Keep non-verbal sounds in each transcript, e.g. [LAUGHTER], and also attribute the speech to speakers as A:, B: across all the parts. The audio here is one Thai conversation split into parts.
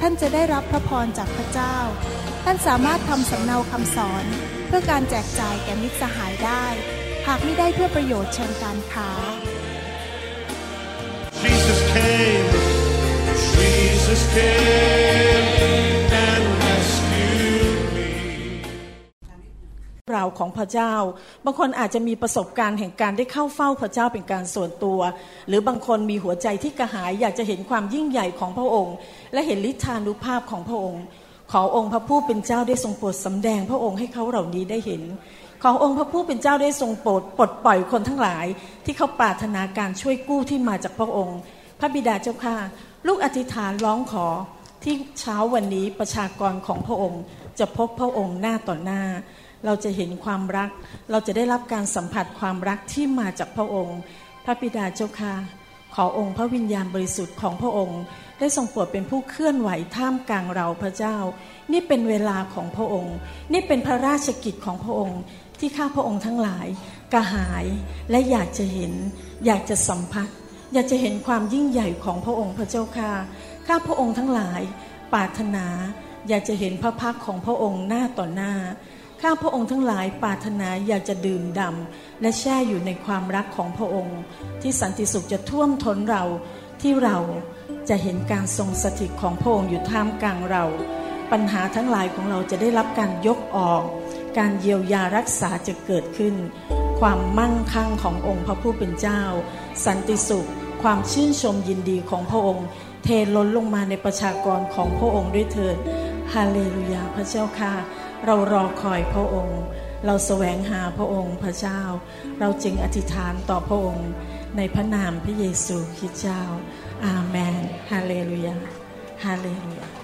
A: ท่านจะได้รับพระพรจากพระเจ้า ท่านสามารถทำสำเนาคำสอน เพื่อการแจกจ่ายแก่มิตรสหายได้ หากไม่ได้เพื่อประโยชน์เชิงการค้า
B: Jesus came, Jesus came
C: เราของพระเจ้า บางคนอาจจะมีประสบการณ์แห่งการได้เข้าเฝ้าพระเจ้าเป็นการส่วนตัว หรือบางคนมีหัวใจที่กระหายอยากจะเห็นความยิ่งใหญ่ของพระองค์ และเห็นฤทธานุภาพของพระองค์ ขอองค์พระผู้เป็นเจ้าได้ทรงโปรดสำแดงพระองค์ให้เขาเหล่านี้ได้เห็น ขอองค์พระผู้เป็นเจ้าได้ทรงโปรดปลดปล่อยคนทั้งหลาย ที่เขาปรารถนาการช่วยกู้ที่มาจากพระองค์ พระบิดาเจ้าข้าลูกอธิษฐานร้องขอที่เช้าวันนี้ประชากรของพระองค์จะพบพระองค์หน้าต่อหน้า เราจะเห็นความรัก เราจะได้รับการสัมผัสความรักที่มาจากพระองค์ พระบิดาเจ้าค่ะขอองค์พระวิญญาณบริสุทธิ์ของพระองค์ ได้ทรงโปรดเป็นผู้เคลื่อนไหวท่ามกลางเราพระเจ้า นี่เป็นเวลาของพระองค์ นี่เป็นพระราชกิจของพระองค์ ที่ข้าพระองค์ทั้งหลาย กระหายและอยากจะเห็น อยากจะสัมผัส อยากจะเห็นความยิ่งใหญ่ของพระองค์พระเจ้าค่ะข้าพระองค์ทั้งหลายปรารถนา อยากจะเห็นพระพักของพระองค์หน้าต่อหน้า ข้าพระองค์ทั้งหลายปรารถนาอยากจะดื่มด่ำและแช่อยู่ในความรักของพระองค์ ที่สันติสุขจะท่วมท้นเราที่เราจะเห็นการทรงสถิตของพระองค์อยู่ท่ามกลางเรา ปัญหาทั้งหลายของเราจะได้รับการยกออก การเยียวยารักษาจะเกิดขึ้น ความมั่งคั่งขององค์พระผู้เป็นเจ้า สันติสุข ความชื่นชมยินดีของพระองค์ เทล้นลงมาในประชากรของพระองค์ด้วยเถิดฮาเลลูยาพระเจ้าค่ะ เรารอคอยพระองค์ เราแสวงหาพระองค์พระเจ้า เราจึงอธิษฐานต่อพระองค์ ในพระนามพระเยซูคริสต์เจ้า อาเมน ฮาเลลูยา ฮาเลลูยา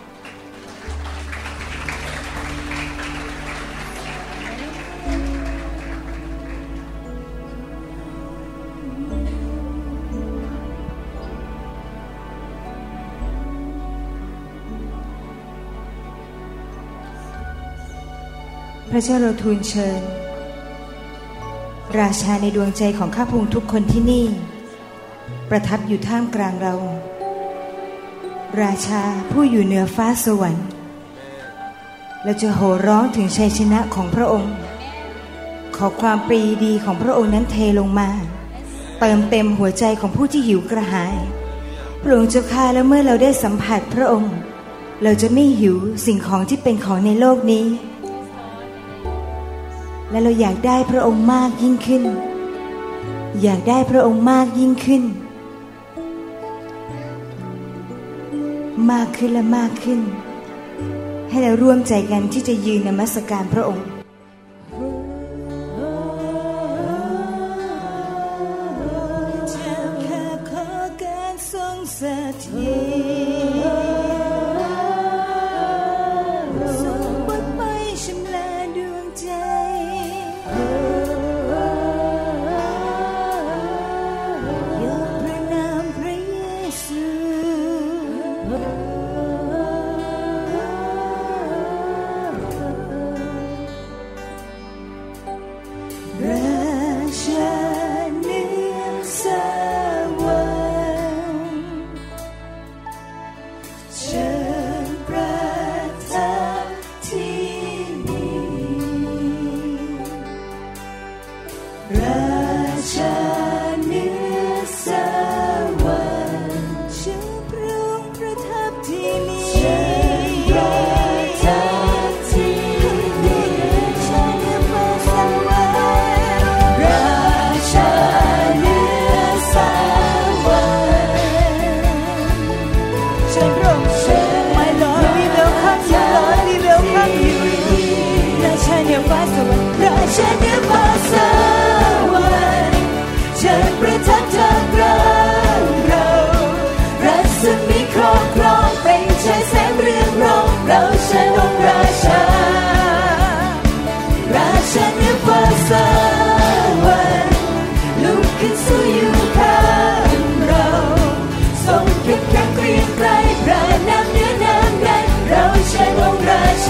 D: ระเจ้าเราทูลเชิญ ราชาในดวงใจของข้าพงทุกคนที่นี่ ประทับอยู่ท่ามกลางเรา ราชาผู้อยู่เหนือฟ้าสวรรค์ เราจะโห่ร้องถึงชัยชนะของพระองค์ ขอความปรีดีของพระองค์นั้นเทลงมา เติมเต็มหัวใจของผู้ที่หิวกระหาย พระองค์เจ้าข้าแล้วเมื่อเราได้สัมผัสพระองค์ เราจะไม่หิวสิ่งของที่เป็นของในโลกนี้ และเราอยากได้พระองค์มากยิ่งขึ้น อยากได้พระองค์มากยิ่งขึ้น มากขึ้นและมากขึ้น ให้เราร่วมใจกันที่จะยืนนมัสการพระองค์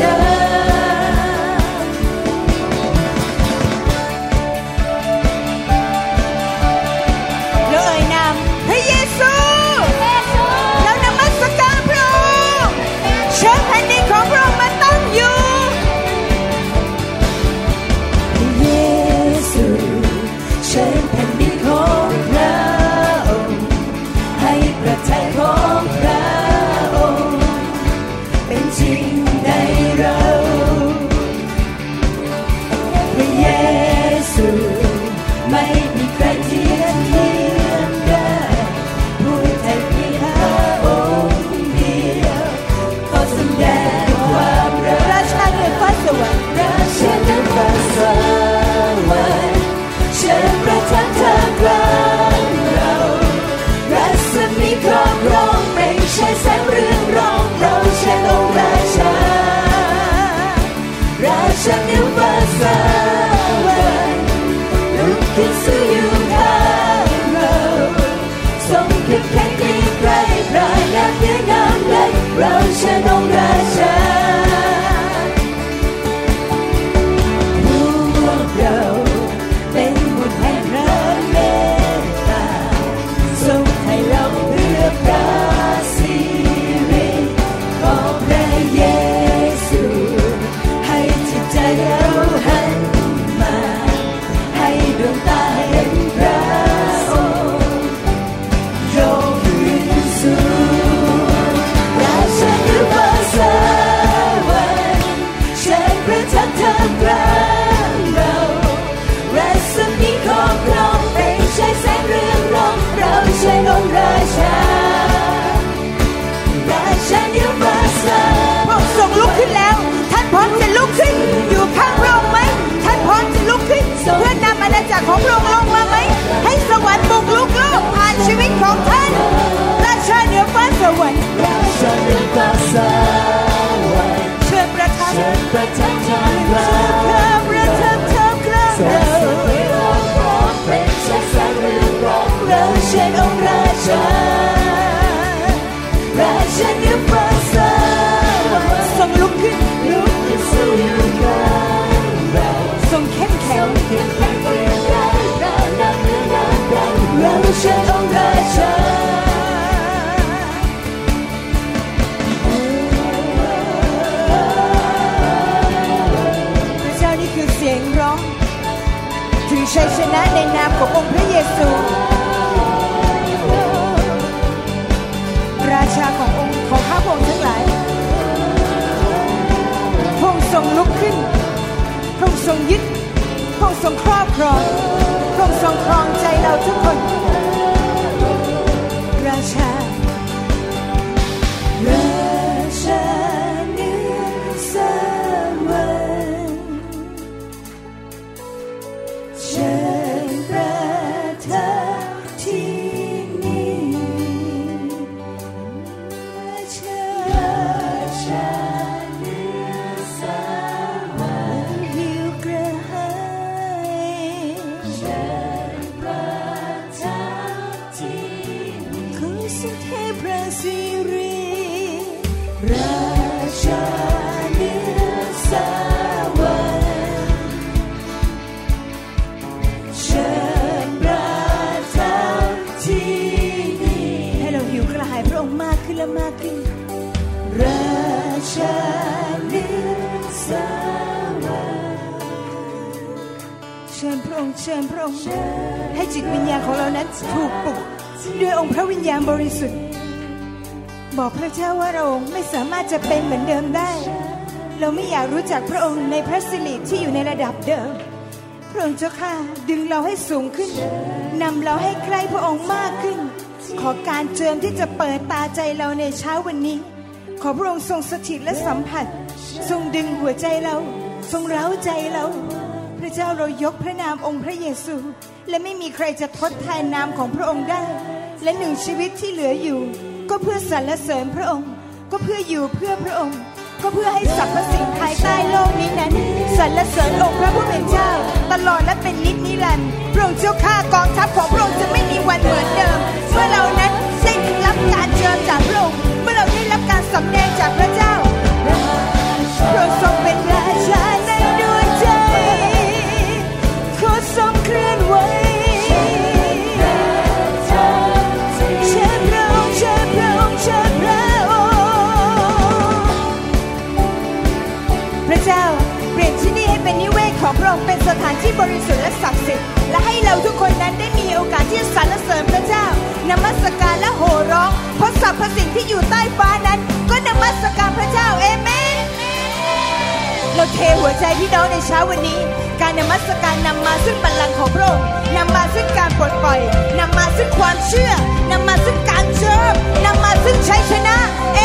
D: Yeah. ของพระองค์ลงมาไหม ให้สวรรค์บุกลุกโลกผ่านชีวิตของท่านราชาเหนือฟ้าสวรรค์ราชาเหนือฟ้าสวรรค์เชิญประทับเชิญประทับทางเราเชิญประทับทางเราแสงสว่างร้องเพลงแสงสว่างร้องเราเชิญองค์ราชา ชัยชนะในนามขององค์พระเยซู ราชาขององค์ของข้าพระองค์ทั้งหลายพระองค์ทรงลุกขึ้นพระองค์ทรงยึดพระองค์ทรงครอบครองพระองค์ทรงครองใจเราทุกคน ราชาากรู้จักพระองค์ในพระสิริที่อยู่ในระดับเดิม พระองค์เจ้าข้าดึงเราให้สูงขึ้นนำเราให้ใกล้พระองค์มากขึ้น ขอการเจิมที่จะเปิดตาใจเราในเช้าวันนี้ ขอพระองค์ทรงสถิตและสัมผัส ทรงดึงหัวใจเรา ทรงเร้าใจเรา พระเจ้าเรายกพระนามองค์พระเยซู และไม่มีใครจะทดแทนนามของพระองค์ได้ และหนึ่งชีวิตที่เหลืออยู่ ก็เพื่อสรรเสริญพระองค์ ก็เพื่ออยู่เพื่อพระองค์ ก็เพื่อให้สรรพสิ่งภายใต้โลกนี้นั้นสรรเสริญองค์พระผู้เป็นเจ้า ตลอดและเป็นนิจนิรันดร์พระองค์เจ้าข้ากองทัพของพระองค์จะไม่มีวันเหมือนเดิมเมื่อเรานั้นได้รับการเจิมจากพระองค์เมื่อเราได้รับการสำแดงจากพระเจ้าพระองค์ทรงเป็นใหญ่ สถานที่บริสุทธิ์และศักดิ์สิทธิ์และให้เราทุกคนนั้นได้มีโอกาสที่จะสรรเสริญพระเจ้านมัสการและโห่ร้องเพราะสรรพสิ่งที่อยู่ใต้ฟ้านั้น ก็นมัสการพระเจ้าเอเมนเราเทหัวใจพี่น้องในเช้าวันนี้ การนมัสการนำมาซึ่งบัลลังก์ของพระองค์นำมาซึ่งการปลดปล่อยนำมาซึ่งความเชื่อนำมาซึ่งการเชิญนำมาซึ่งชัยชนะเอ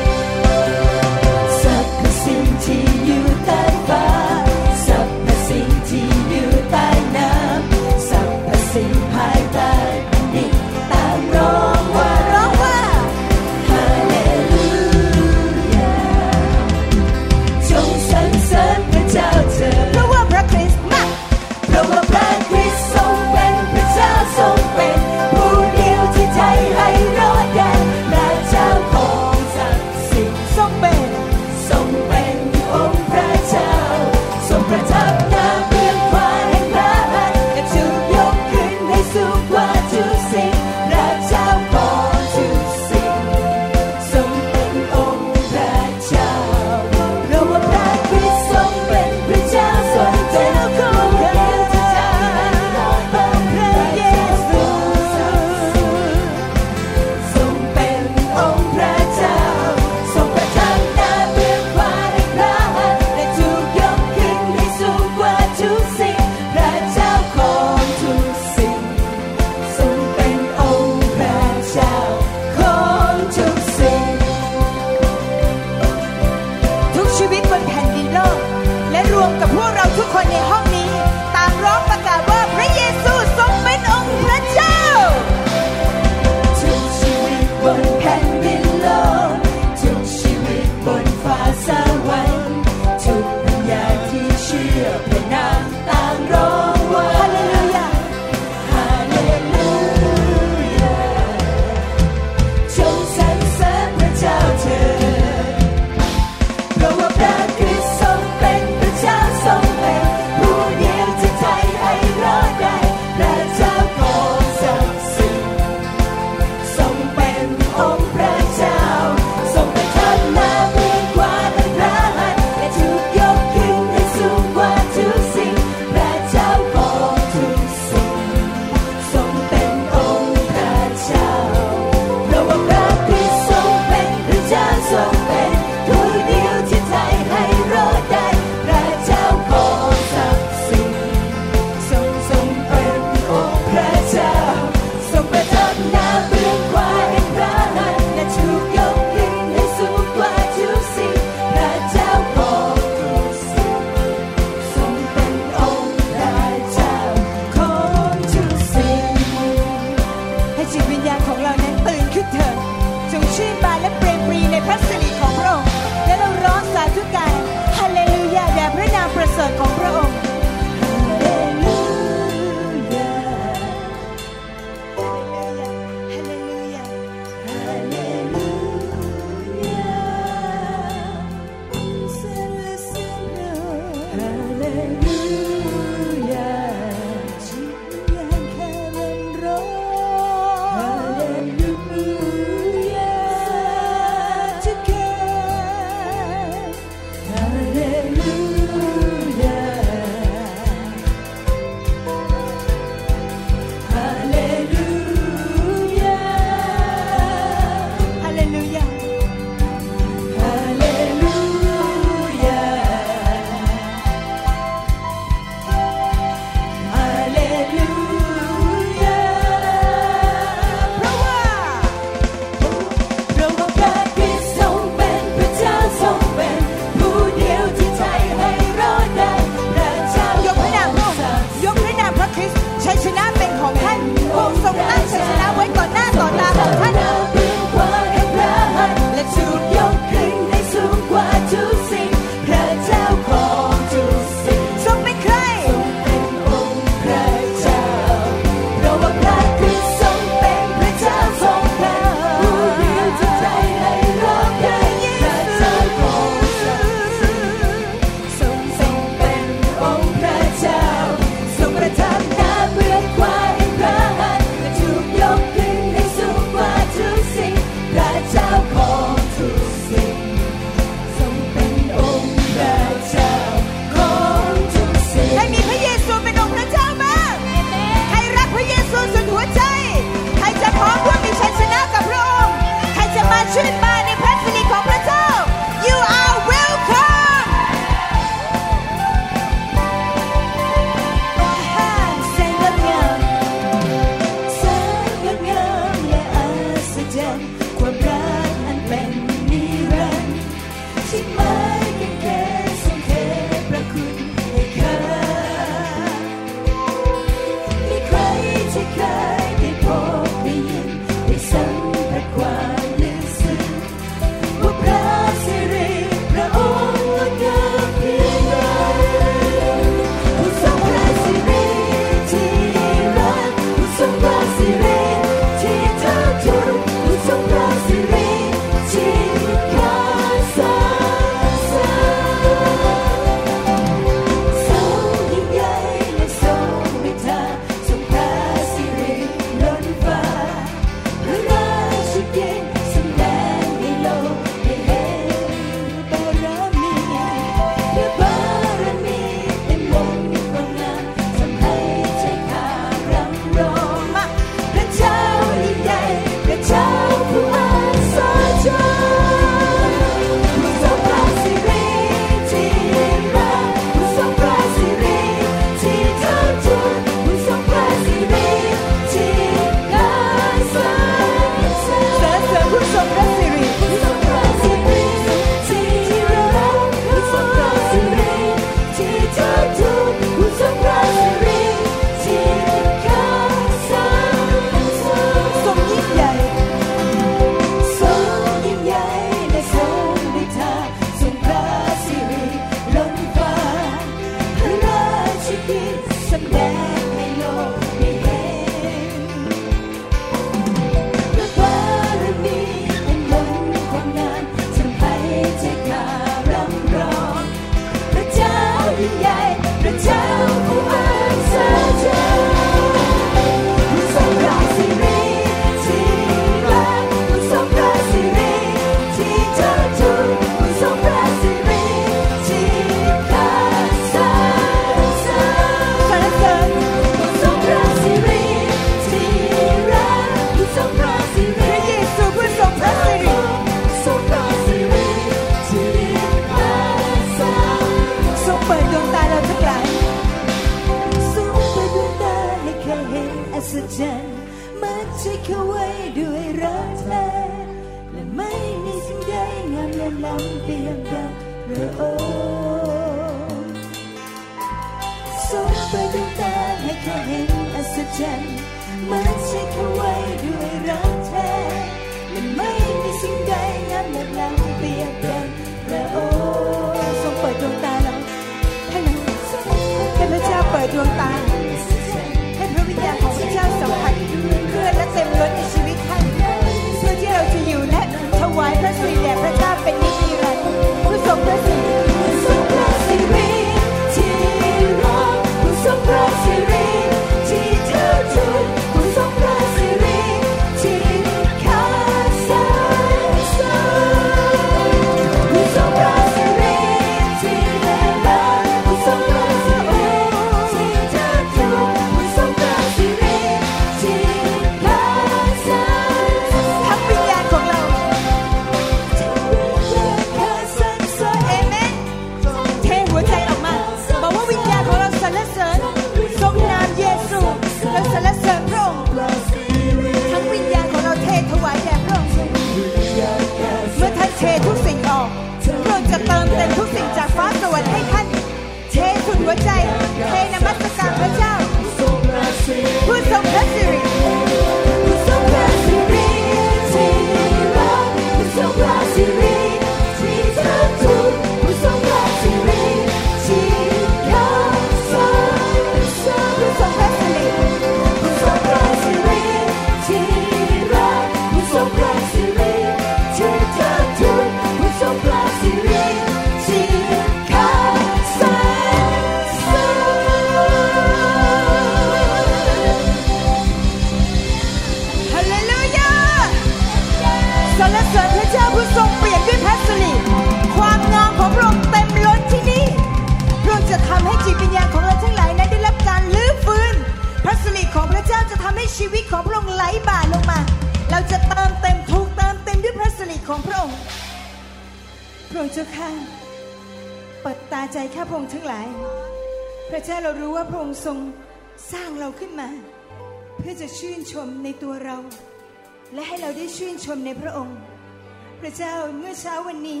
D: เช้าวันนี้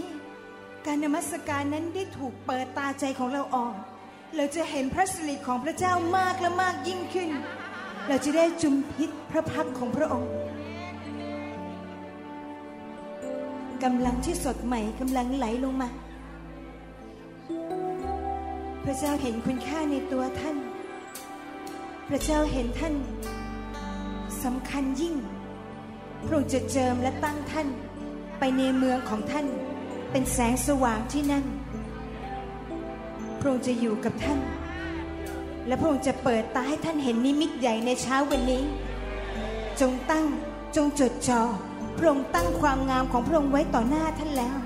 D: การนมัสการนั้นได้ถูกเปิดตาใจของเราออก เราจะเห็นพระสิริของพระเจ้ามากและมากยิ่งขึ้น เราจะได้จุมพิษพระพักของพระองค์กำลังที่สดใหม่กำลังไหลลงมา พระเจ้าเห็นคุณค่าในตัวท่าน พระเจ้าเห็นท่านสำคัญยิ่ง พระองค์จะเจิมและตั้งท่าน ไปในเมืองของท่านเป็นแสงสว่างที่นั่น พระองค์จะอยู่กับท่าน และพระองค์จะเปิดตาให้ท่านเห็นนิมิตใหญ่ในเช้าวันนี้ จงตั้งจงจดจอ่อพระองค์ตั้งความงามของพระองค์ไว้ต่อหน้าท่านแล้ว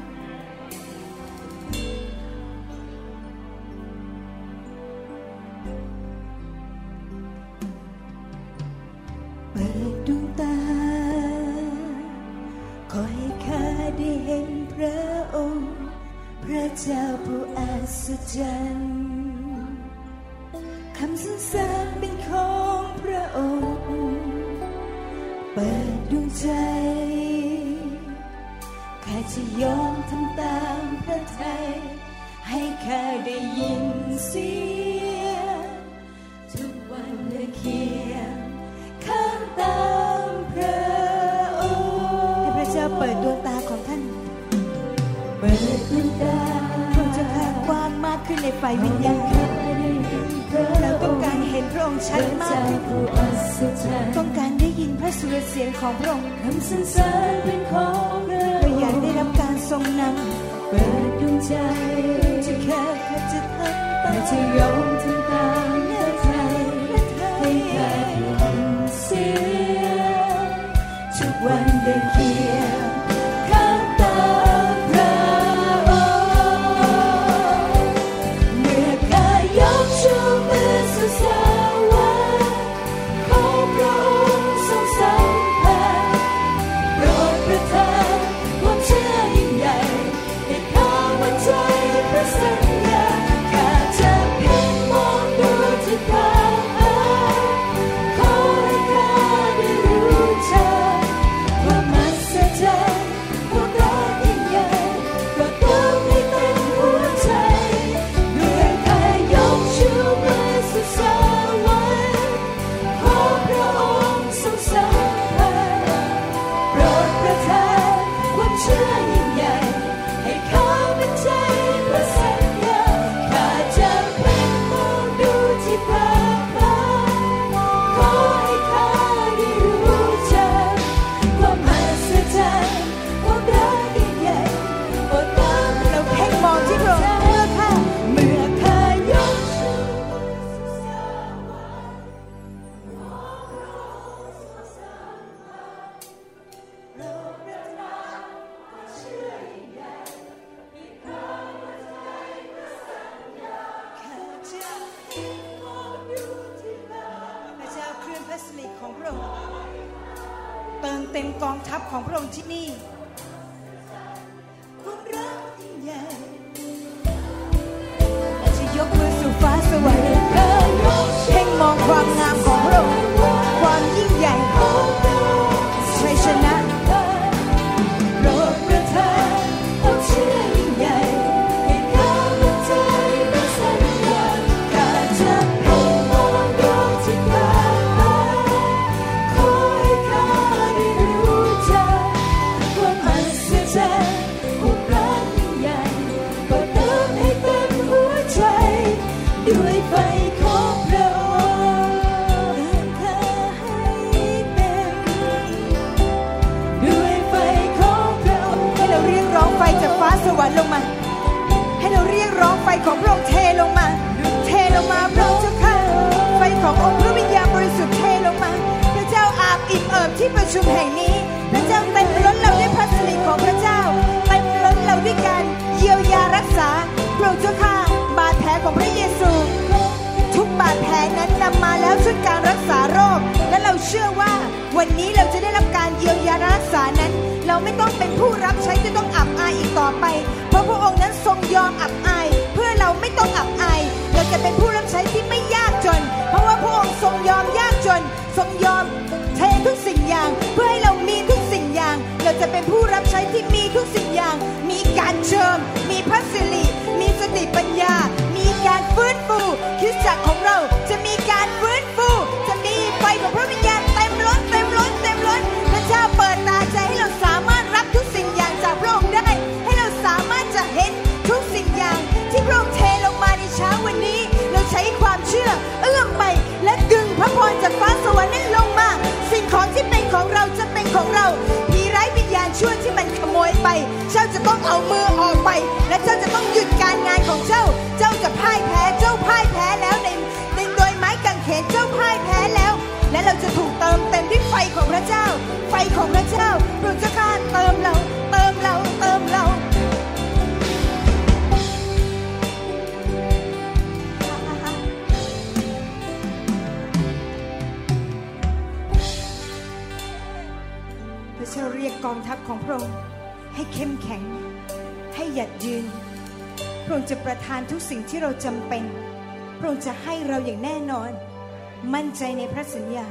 D: สัญญา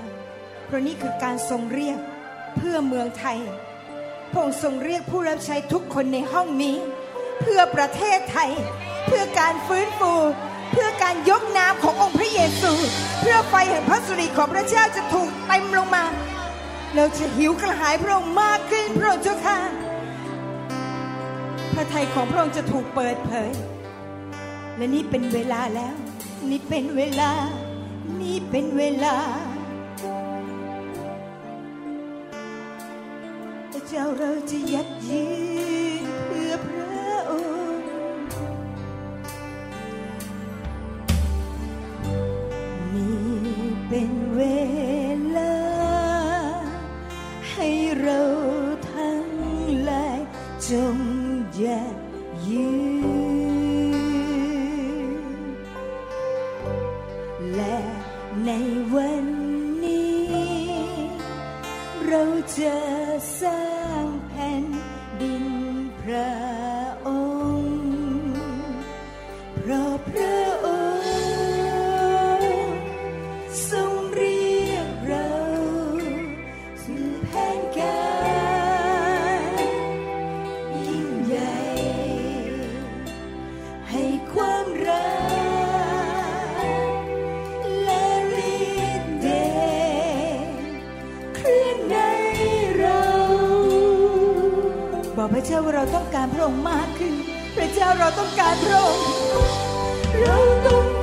D: เพราะนี่คือการทรงเรียกเพื่อเมืองไทยพงทรงเรียกผู้รับใช้ทุกคนในห้องนี้ เพื่อประเทศไทย เพื่อการฟื้นฟู เพื่อการยกน้ำขององค์พระเยซู เพื่อไฟแห่งพระสุริของพระเจ้าจะถูกเต็มลงมา เราจะหิวกระหายพระองค์มากขึ้นพระองค์เจ้าค่ะพระทัยของพระองค์จะถูกเปิดเผย และนี่เป็นเวลาแล้ว นี่เป็นเวลา นี่เป็นเวลา เราต้องการพระองค์เราต้อง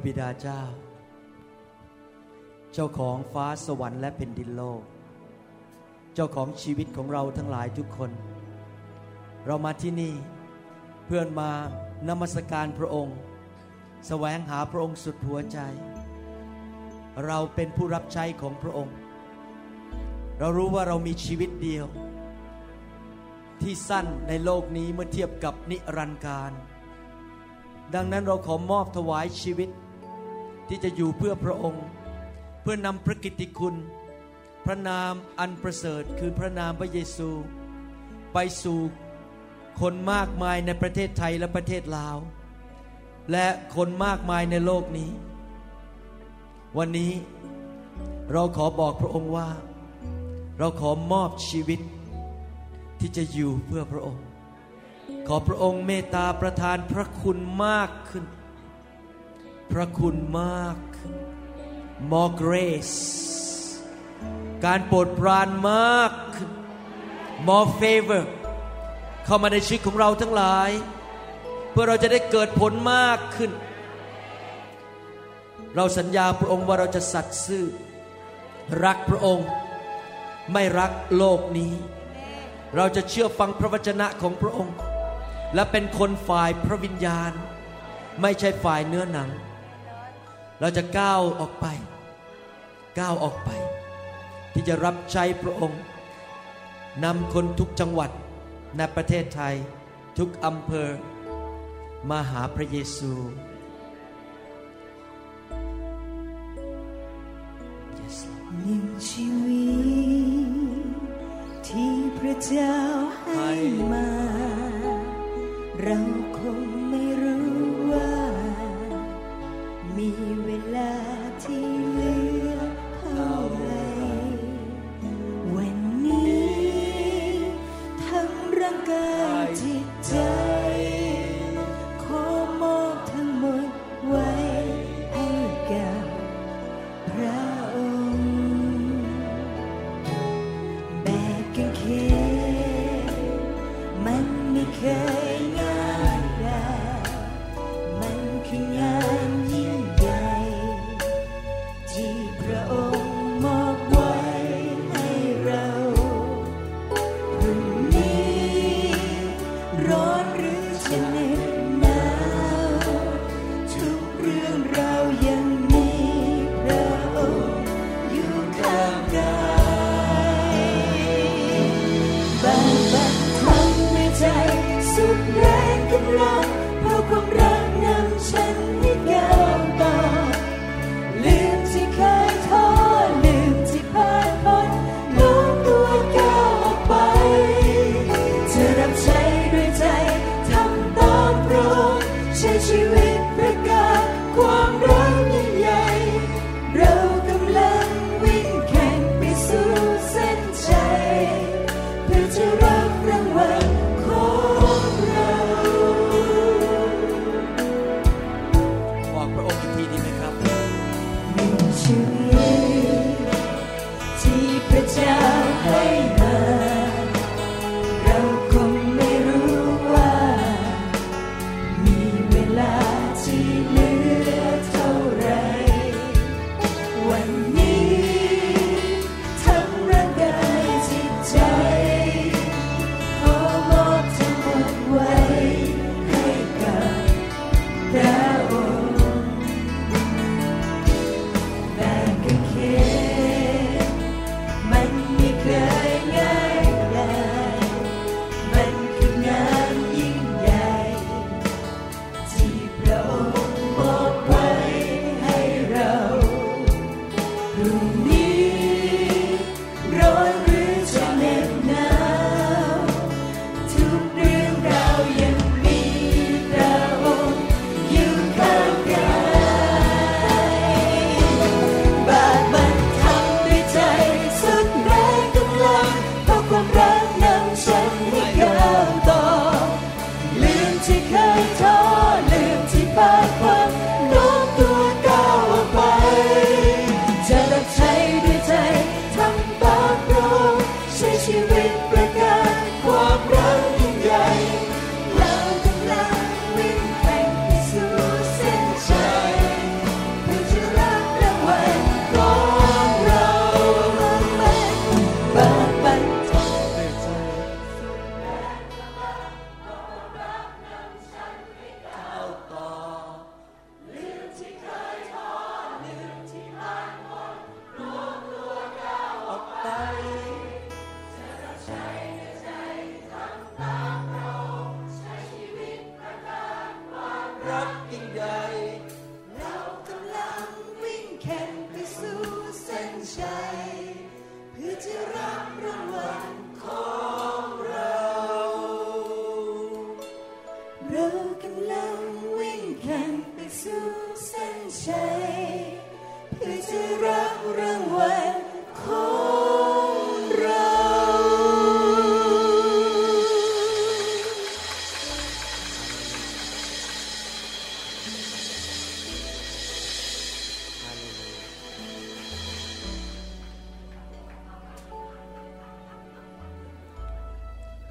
D: ระบิดาเจ้า เจ้าของฟ้าสวรรค์และแผ่นดิน
B: โลก เจ้าของชีวิตของเราทั้งหลายทุกคน เรามาที่นี่เพื่อนมานมัสการพระองค์แสวงหาพระองค์สุดหัวใจ เราเป็นผู้รับใช้ของพระองค์ เรารู้ว่าเรามีชีวิตเดียว ที่สั้นในโลกนี้เมื่อเทียบกับนิรันดร์การดังนั้นเราขอมอบถวายชีวิต ที่จะอยู่เพื่อพระองค์ เพื่อนำพระกิตติคุณ พระนามอันประเสริฐคือพระนามพระเยซู ไปสู่คนมากมายในประเทศไทยและประเทศลาว และคนมากมายในโลกนี้ วันนี้เราขอบอกพระองค์ว่า เราขอมอบชีวิต ที่จะอยู่เพื่อพระองค์ ขอพระองค์เมตตาประทานพระคุณมากขึ้น พระคุณมาก more grace การโปรดปรานมาก more favor เข้ามาในชีวิตของเราทั้งหลาย เพื่อเราจะได้เกิดผลมากขึ้น เราสัญญาพระองค์ว่าเราจะสัตย์ซื่อ รักพระองค์ ไม่รักโลกนี้ เราจะเชื่อฟังพระวจนะของพระองค์ และเป็นคนฝ่ายพระวิญญาณ ไม่ใช่ฝ่ายเนื้อหนัง เราจะก้าวออกไป ก้าวออกไป ที่จะรับใช้พระองค์นำคนทุกจังหวัดในประเทศไทย ทุกอำเภอ มาหาพระเยซู yes, Lord.
D: หนึ่งชีวิตที่พระเจ้าให้มา เราคง มีเวลาที่เหลือเท่าไหรวันนี้ทั้งร่างกายจิตใจ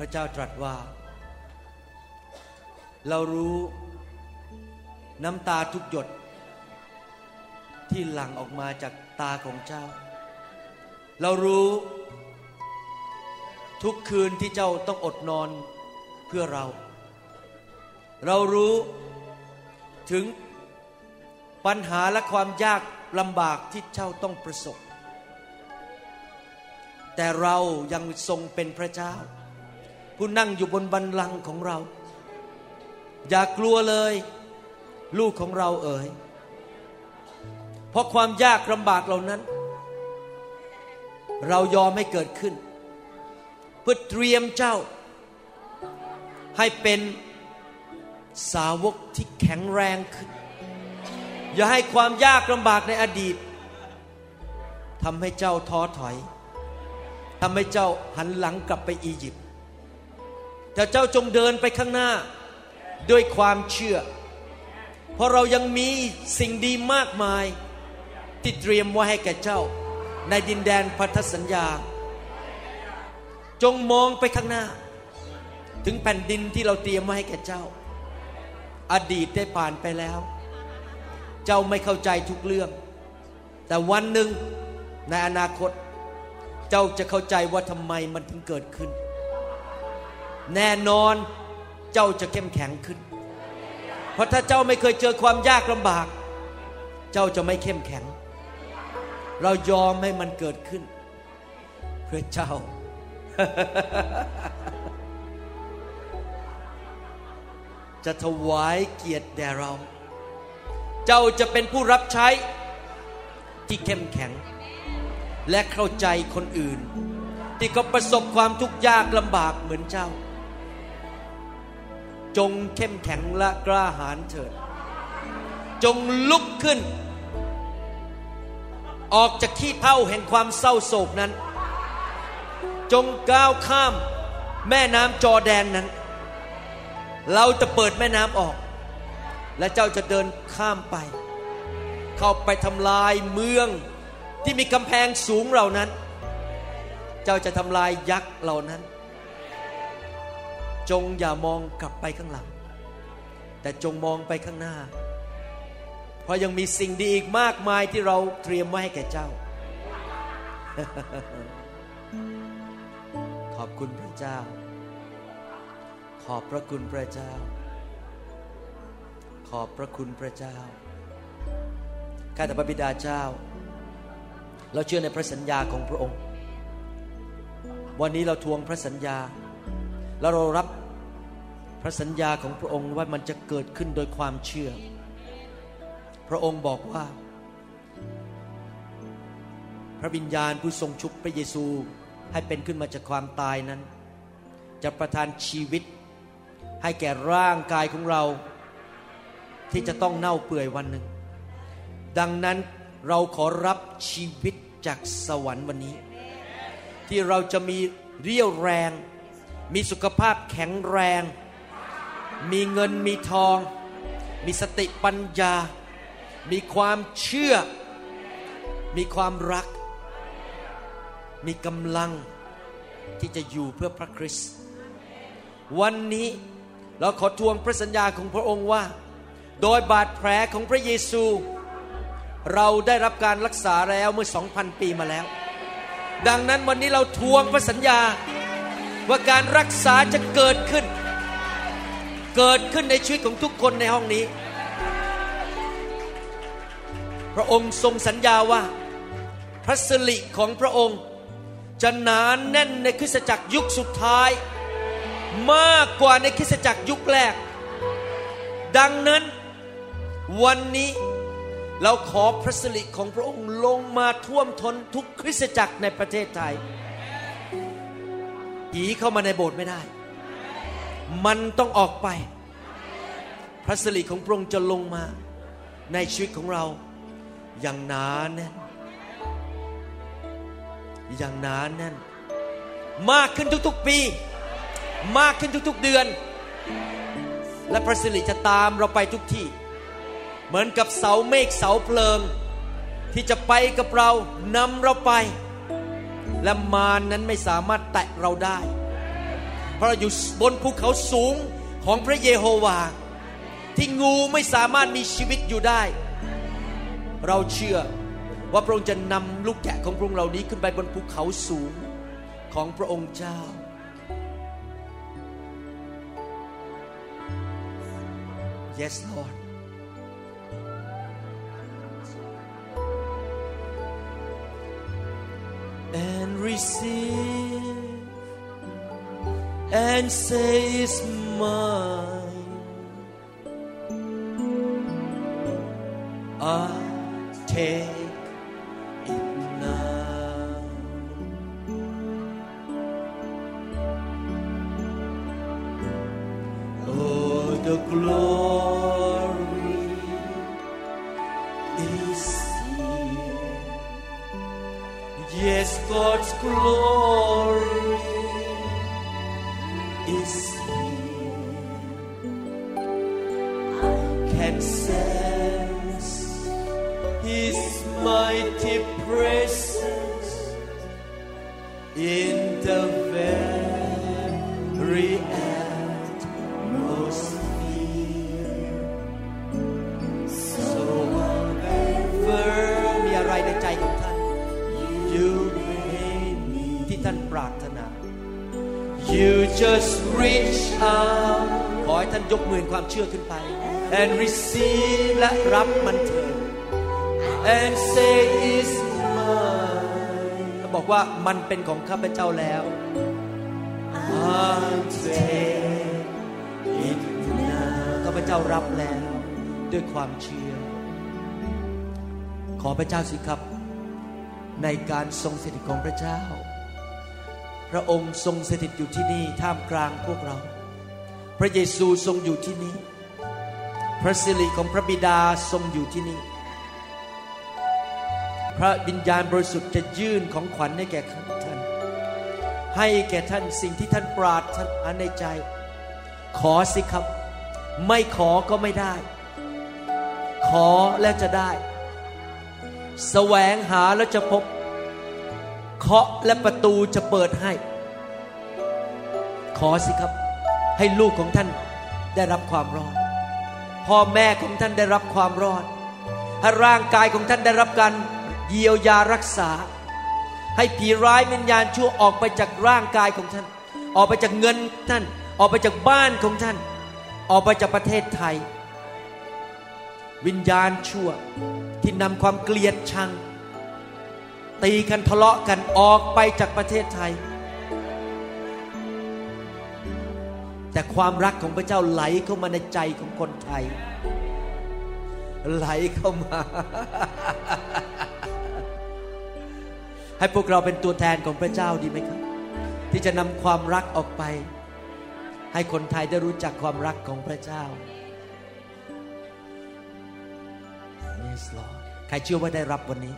D: ระเจ้าตรัสว่า เรารู้น้ำ
B: ตาทุกหยด ที่หลั่งออกมาจากตาของเจ้า เรารู้ทุกคืนที่เจ้าต้องอดนอนเพื่อเรา เรารู้ถึงปัญหาและความยากลำบากที่เจ้าต้องประสบ แต่เรายังทรงเป็นพระเจ้า ผู้นั่งอยู่บนบันลังของเรา อย่ากลัวเลย ลูกของเราเอ๋ยเพราะความยากลำบากเหล่านั้น เรายอมให้เกิดขึ้น เพื่อเตรียมเจ้า ให้เป็นสาวกที่แข็งแรงขึ้น อย่าให้ความยากลำบากในอดีตทำให้เจ้าท้อถอยทำให้เจ้าหันหลังกลับไปอียิปต์ แต่เจ้าจงเดินไปข้างหน้าด้วยความเชื่อ เพราะเรายังมีสิ่งดีมากมายที่เตรียมไว้ให้แก่เจ้า ในดินแดนพันธสัญญา จงมองไปข้างหน้า ถึงแผ่นดินที่เราเตรียมไว้ให้แก่เจ้า อดีตได้ผ่านไปแล้ว เจ้าไม่เข้าใจทุกเรื่อง แต่วันหนึ่งในอนาคต เจ้าจะเข้าใจว่าทำไมมันถึงเกิดขึ้น แน่นอนเจ้าจะเข้มแข็งขึ้น เพราะถ้าเจ้าไม่เคยเจอความยากลำบาก เจ้าจะไม่เข้มแข็ง เรายอมให้มันเกิดขึ้นเพื่อเจ้า จะถวายเกียรติแด่เรา เจ้าจะเป็นผู้รับใช้ที่เข้มแข็ง และเข้าใจคนอื่น ที่เขาประสบความทุกข์ยากลำบากเหมือนเจ้า จงเข้มแข็งและกล้าหาญเถิด จงลุกขึ้น ออกจากขี้เท่าแห่งความเศร้าโศกนั้น จงก้าวข้ามแม่น้ำจอแดนนั้น เราจะเปิดแม่น้ำออก และเจ้าจะเดินข้ามไป เข้าไปทำลายเมืองที่มีกำแพงสูงเหล่านั้น เจ้าจะทำลายยักษ์เหล่านั้น จงอย่ามองกลับไปข้างหลัง แต่จงมองไปข้างหน้า เพราะยังมีสิ่งดีอีกมากมายที่เราเตรียมไว้ให้แก่เจ้า ขอบคุณพระเจ้า ขอบพระคุณพระเจ้า ขอบพระคุณพระเจ้าข้าแต่พระบิดาเจ้า เราเชื่อในพระสัญญาของพระองค์ วันนี้เราทวงพระสัญญา แล้วเรารับพระสัญญาของพระองค์ว่ามันจะเกิดขึ้นโดยความเชื่อ พระองค์บอกว่า พระวิญญาณผู้ทรงชุบพระเยซูให้เป็นขึ้นมาจากความตายนั้น จะประทานชีวิต ให้แก่ร่างกายของเรา ที่จะต้องเน่าเปื่อยวันหนึ่ง ดังนั้นเราขอรับชีวิตจากสวรรค์วันนี้ ที่เราจะมีเรี่ยวแรง มีสุขภาพแข็งแรง มีเงินมีทอง มีสติปัญญา มีความเชื่อ มีความรัก มีกำลังที่จะอยู่เพื่อพระคริสต์วันนี้เราขอทวงพระสัญญาของพระองค์ว่า โดยบาดแผลของพระเยซู เราได้รับการรักษาแล้วเมื่อสองพันปีมาแล้ว ดังนั้นวันนี้เราทวงพระสัญญา ว่าการรักษาจะเกิดขึ้น เกิดขึ้นในชีวิตของทุกคนในห้องนี้ พระองค์ทรงสัญญาว่า พระสิริของพระองค์ จะหนานแน่นในคริสตจักรยุคสุดท้าย มากกว่าในคริสตจักรยุคแรก ดังนั้นวันนี้เราขอพระสิริของพระองค์ลงมาท่วมท้นทุกคริสตจักรในประเทศไทย ผีเข้ามาในโบสถ์ไม่ได้ มันต้องออกไป พระสิริของพระองค์จะลงมา ในชีวิตของเรา อย่างหนานแน่นอย่างหนานแน่น มากขึ้นทุกๆปี มากขึ้นทุกๆเดือน และพระสิริจะตามเราไปทุกที่ เหมือนกับเสาเมฆเสาเพลิง ที่จะไปกับเรานำเราไป และมารนั้นไม่สามารถแตะเราได้ เพราะเราอยู่บนภูเขาสูงของพระเยโฮวา ที่งูไม่สามารถมีชีวิตอยู่ได้ เราเชื่อว่าพระองค์จะนำลูกแกะของพระองค์เหล่านี้ขึ้นไปบนภูเขาสูงของพระองค์เจ้า Yes Lord and receive and say it's mine. I take it now. Oh, the glory Yes, God's glory is here. I can sense His mighty presence in the very ท่านปรารถนา You just reach out ขอให้ท่านยกมือความเชื่อขึ้นไป and receive และรับมันเถิด and say is mine แล้วบอกว่ามันเป็นของข้าพเจ้าแล้ว I take it now ข้าพเจ้ารับแล้วด้วยความเชื่อ ขอพระเจ้าสิครับ ในการทรงสถิตของพระเจ้า พระองค์ทรงสถิตอยู่ที่นี่ท่ามกลางพวกเรา พระเยซูทรงอยู่ที่นี่ พระสิริของพระบิดาทรงอยู่ที่นี่ พระวิญญาณบริสุทธิ์จะยื่นของขวัญให้แก่ท่าน ให้แก่ท่านสิ่งที่ท่านปรารถนาในใจ ขอสิครับ ไม่ขอก็ไม่ได้ ขอแล้วจะได้ แสวงหาแล้วจะพบ เคาะและประตูจะเปิดให้ ขอสิครับ ให้ลูกของท่านได้รับความรอด พ่อแม่ของท่านได้รับความรอด ให้ร่างกายของท่านได้รับการเยียวยารักษา ให้ผีร้ายวิญญาณชั่วออกไปจากร่างกายของท่าน ออกไปจากเงินท่าน ออกไปจากบ้านของท่าน ออกไปจากประเทศไทย วิญญาณชั่วที่นำความเกลียดชัง ตีกันทะเลาะกันออกไปจากประเทศไทย แต่ความรักของพระเจ้าไหลเข้ามาในใจของคนไทย ไหลเข้ามา ให้พวกเราเป็นตัวแทนของพระเจ้าดีไหมครับ ที่จะนำความรักออกไป ให้คนไทยได้รู้จักความรักของพระเจ้า Yes Lord ใครเชื่อว่าได้รับวันนี้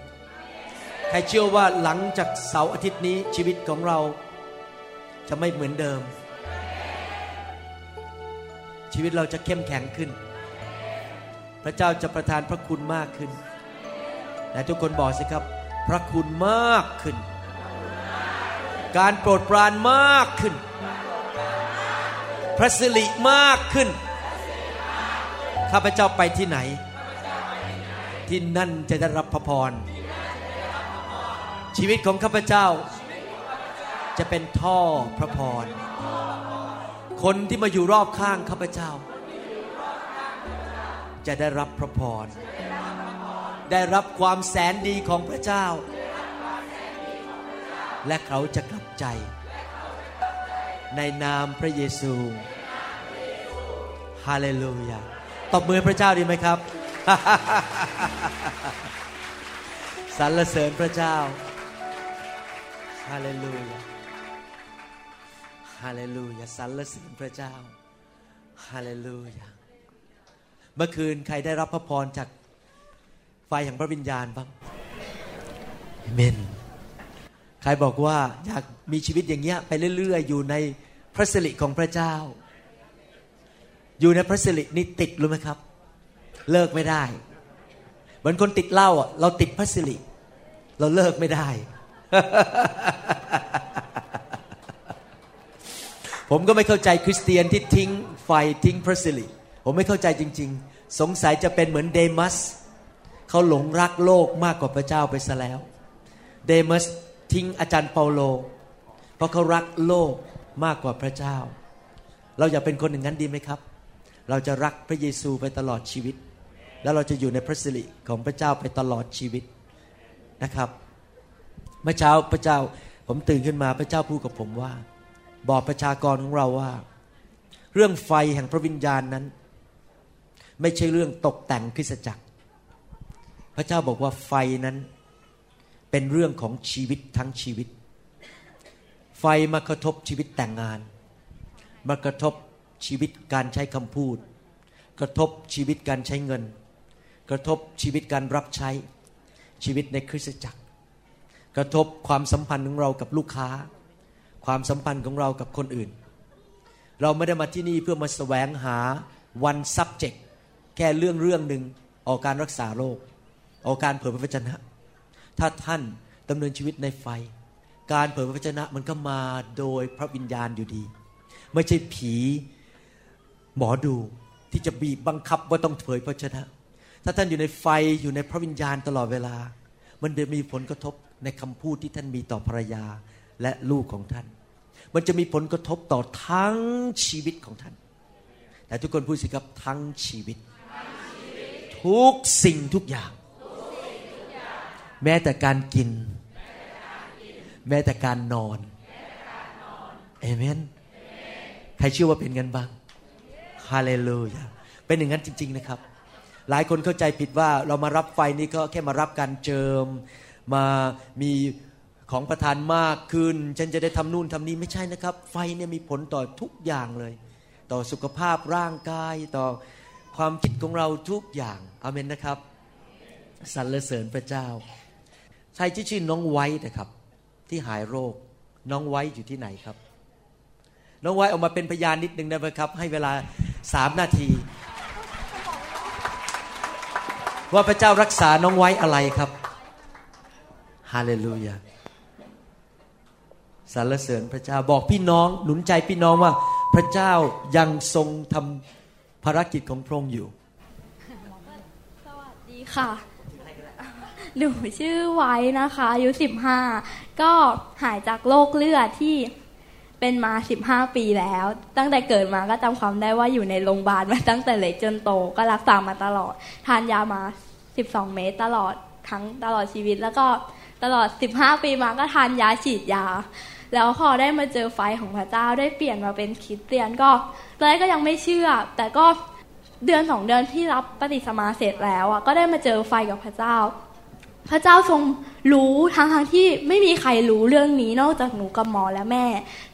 B: ใครเชื่อว่าหลังจากเสาร์อาทิตย์นี้ชีวิตของเราจะไม่เหมือนเดิม ชีวิตเราจะเข้มแข็งขึ้น พระเจ้าจะประทานพระคุณมากขึ้นและทุกคนบอกสิครับ พระคุณมากขึ้น การโปรดปรานมากขึ้น พระสิริมากขึ้น ข้าพเจ้าไปที่ไหน ที่นั่นจะได้รับพระพร ชีวิตของข้าพเจ้า จะเป็นท่อพระพร คนที่มาอยู่รอบข้างข้าพเจ้า จะได้รับพระพร ได้รับความแสนดีของพระเจ้า และเขาจะกลับใจ ในนามพระเยซูฮาเลลูยา ตบมือพระเจ้าดีไหมครับ สรรเสริญพระเจ้าาเลลูยา ฮาเลลูยาสรรเสริญพระเจ้า ฮาเลลูยา เมื่อคืนใครได้รับพระพรจากไฟแห่งพระวิญญาณบ้างเมน ใครบอกว่าอยากมีชีวิตอย่างเงี้ยไปเรื่อย ๆ อยู่ในพระสิริของพระเจ้า อยู่ในพระสิรินี่ติดรู้ไหมครับ เลิกไม่ได้ เหมือนคนติดเหล้าอะเราติดพระสิริเราเลิกไม่ได้ ผมก็ไม่เข้าใจคริสเตียนที่ทิ้งไฟทิ้งพระสิริผมไม่เข้าใจจริง ๆ สงสัยจะเป็นเหมือนเดมัสเขาหลงรักโลกมากกว่าพระเจ้าไปซะแล้ว เดมัสทิ้งอาจารย์เปาโล เพราะเขารักโลกมากกว่าพระเจ้า เราอย่าเป็นคนอย่างนั้นดีไหมครับ เราจะรักพระเยซูไปตลอดชีวิต แล้วเราจะอยู่ในพระสิริของพระเจ้าไปตลอดชีวิตนะครับ เมื่อเช้าพระเจ้าผมตื่นขึ้นมาพระเจ้าพูดกับผมว่า บอกประชากรของเราว่า เรื่องไฟแห่งพระวิญญาณนั้น ไม่ใช่เรื่องตกแต่งคริสตจักร พระเจ้าบอกว่าไฟนั้นเป็นเรื่องของชีวิตทั้งชีวิต ไฟมากระทบชีวิตแต่งงาน มากระทบชีวิตการใช้คำพูด กระทบชีวิตการใช้เงิน กระทบชีวิตการรับใช้ชีวิตในคริสตจักร กระทบความสัมพันธ์ของเรากับลูกค้า ความสัมพันธ์ของเรากับคนอื่น เราไม่ได้มาที่นี่เพื่อมาแสวงหา one subject แค่เรื่องเรื่องหนึ่งออกการรักษาโรคออกการเผยพระวจนะ ถ้าท่านดำเนินชีวิตในไฟ การเผยพระวจนะมันก็มาโดยพระวิญญาณอยู่ดี ไม่ใช่ผีหมอดูที่จะบีบบังคับว่าต้องเผยพระวจนะ ถ้าท่านอยู่ในไฟอยู่ในพระวิญญาณตลอดเวลา มันจะมีผลกระทบ ในคำพูดที่ท่านมีต่อภรรยาและลูกของท่าน มันจะมีผลกระทบต่อทั้งชีวิตของท่าน แต่ทุกคนพูดสิครับทั้งชีวิต ทุกสิ่งทุกอย่าง แม้แต่การกิน แม้แต่การนอนเอเมนใครเชื่อว่าเป็นกันบ้างฮาเลลูยาเป็นอย่างนั้นจริง ๆนะครับ หลายคนเข้าใจผิดว่าเรามารับไฟนี้ก็แค่มารับการเจิม มามีของประทานมากขึ้น ฉันจะได้ทำนู่นทำนี้ไม่ใช่นะครับ ไฟเนี่ยมีผลต่อทุกอย่างเลย ต่อสุขภาพร่างกายต่อความคิดของเราทุกอย่างอาเมนนะครับสรรเสริญพระเจ้าใครที่ชื่อน้องไว้นะครับ ที่หายโรค น้องไว้อยู่ที่ไหนครับ น้องไว้ออกมาเป็นพยานนิดนึงได้ไหมครับ ให้เวลาสามนาที ว่าพระเจ้ารักษาน้องไว้อะไรครับ ฮาเลลูยาสรรเสริญพระเจ้าบอกพี่น้องหนุนใจพี่น้องว่า พระเจ้ายังทรงทำภารกิจของพระองค์อยู่
E: สวัสดีค่ะ หนูชื่อไว้นะคะอายุสิบห้าก็หายจากโรคเลือดที่เป็นมาสิบห้าปีแล้ว ตั้งแต่เกิดมาก็จำความได้ว่าอยู่ในโรงพยาบาลมาตั้งแต่เล็กจนโตก็รักษามาตลอด ทานยามาสิบสองเมตรตลอดทั้งตลอดชีวิตแล้วก็ ตลอดสิบห้าปีมาก็ทานยาฉีดยา แล้วพอได้มาเจอไฟของพระเจ้าได้เปลี่ยนมาเป็นคริสเตียนก็ตอนแรกก็ยังไม่เชื่อ แต่ก็เดือนสองเดือนที่รับปฏิสมาเสร็จแล้วอะก็ได้มาเจอไฟกับพระเจ้า พระเจ้าทรงรู้ทั้งทงที่ไม่มีใครรู้เรื่องนี้นอกจากหนูกับหมอและแม่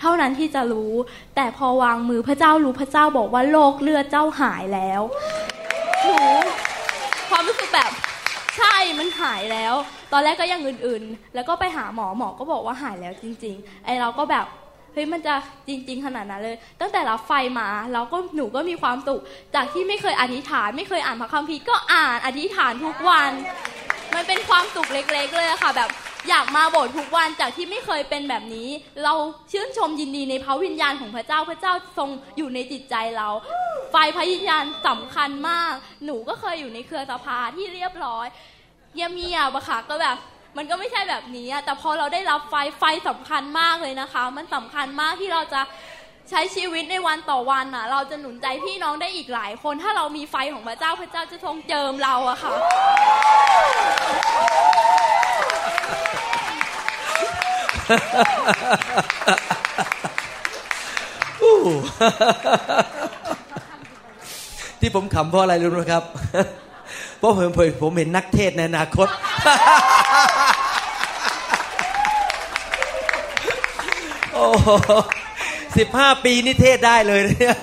E: เท่านั้นที่จะรู้ แต่พอวางมือพระเจ้ารู้พระเจ้าบอกว่าโรคเลือดเจ้าหายแล้วหนูความรู้สึกแบบ ใช่มันหายแล้ว ตอนแรกก็ยังอื่นๆ แล้วก็ไปหาหมอหมอก็บอกว่าหายแล้วจริงๆไอเราก็แบบ ฮ้ยมันจะจริง ๆ ขนาดนั้นเลย ตั้งแต่รับไฟมาเราก็หนูก็มีความสุขจากที่ไม่เคยอธิษฐาน ไม่เคยอ่านพระคัมภีร์ก็อ่านอธิษฐานทุกวัน มันเป็นความสุขเล็ก ๆ เลยค่ะ แบบอยากมาโบสถ์ทุกวันจากที่ไม่เคยเป็นแบบนี้ เราชื่นชมยินดีในพระวิญญาณของพระเจ้าพระเจ้าทรงอยู่ในจิตใจเราไฟพระวิญญาณสำคัญมาก หนูก็เคยอยู่ในเครือสภาที่เรียบร้อยเยี่ยมเยียบอะค่ะก็แบบ มันก็ไม่ใช่แบบนี้อะแต่พอเราได้รับไฟไฟสำคัญมากเลยนะคะ มันสำคัญมากที่เราจะใช้ชีวิตในวันต่อวันน่ะเราจะหนุนใจพี่น้องได้อีกหลายคน ถ้าเรามีไฟของพระเจ้าพระเจ้าจะทรงเจิมเราอะค่ะ
B: ที่ผมขำเพราะอะไรรู้ไหมครับ เพราะผมผมเห็นนักเทศในอนาคต โอ้สิบห้าปีนี่เทศได้เลยเนี่ย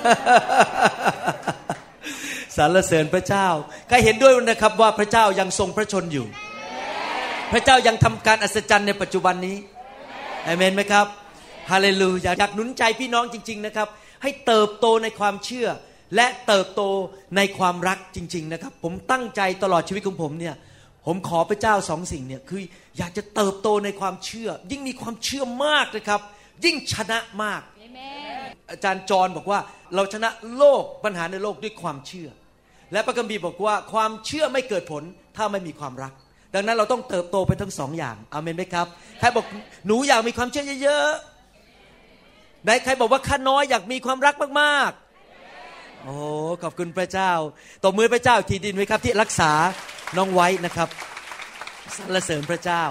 B: สรรเสริญพระเจ้าใครเห็นด้วยนะครับว่าพระเจ้ายังทรงพระชนอยู่ พระเจ้ายังทำการอัศจรรย์ในปัจจุบันนี้เอเมนไหมครับฮาเลลูยาอยากหนุนใจพี่น้องจริง ๆนะครับ ให้เติบโตในความเชื่อ และเติบโตในความรักจริง ๆ นะครับ ผมตั้งใจตลอดชีวิตของผมเนี่ยผมขอพระเจ้าสองสิ่งเนี่ยคืออยากจะเติบโตในความเชื่อ ยิ่งมีความเชื่อมากนะครับ ยิ่งชนะมาก อาจารย์จรบอกว่าเราชนะโลกปัญหาในโลกด้วยความเชื่อ และพระคัมภีร์บอกว่าความเชื่อไม่เกิดผลถ้าไม่มีความรัก ดังนั้นเราต้องเติบโตไปทั้งสองอย่างอเมนไหมครับใครบอกหนูอยากมีความเชื่อเยอะๆไหนใครบอกว่าข้าน้อยอยากมีความรักมากๆ โอ้ขอบคุณพระเจ้าตบมือพระเจ้าทีดินไว้ครับ ที่รักษาน้องไว้นะครับสรรเสริญพระเจ้า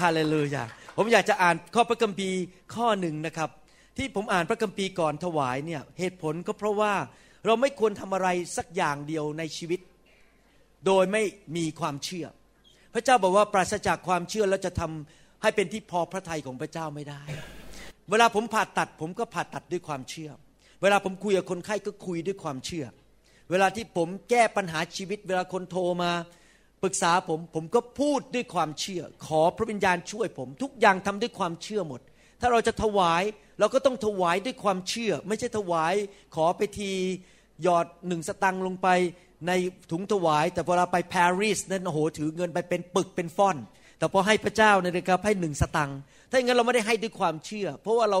B: ฮาเลลูยาผมอยากจะอ่านข้อพระคัมภีร์ข้อหนึ่งนะครับ ที่ผมอ่านพระคัมภีร์ก่อนถวายเนี่ยเหตุผลก็เพราะว่าเราไม่ควรทำอะไรสักอย่างเดียวในชีวิต โดยไม่มีความเชื่อ พระเจ้าบอกว่าปราศจากความเชื่อแล้วจะทำให้เป็นที่พอพระทัยของพระเจ้าไม่ได้ เวลาผมผ่าตัดผมก็ผ่าตัดด้วยความเชื่อ เวลาผมคุยกับคนไข้ก็คุยด้วยความเชื่อ เวลาที่ผมแก้ปัญหาชีวิต เวลาคนโทรมาปรึกษาผมผมก็พูดด้วยความเชื่อ ขอพระวิญญาณช่วยผม ทุกอย่างทำด้วยความเชื่อหมด ถ้าเราจะถวายเราก็ต้องถวายด้วยความเชื่อ ไม่ใช่ถวายขอไปทีหยอดหนึ่งสตังค์ลงไปในถุงถวาย แต่เวลาไปปารีสนั่นโอ้โหถือเงินไปเป็นปึกเป็นฟ่อน แต่พอให้พระเจ้าเนี่ยนะครับให้หนึ่งสตังค์ถ้าอย่างนั้นเราไม่ได้ให้ด้วยความเชื่อ เพราะว่าเรา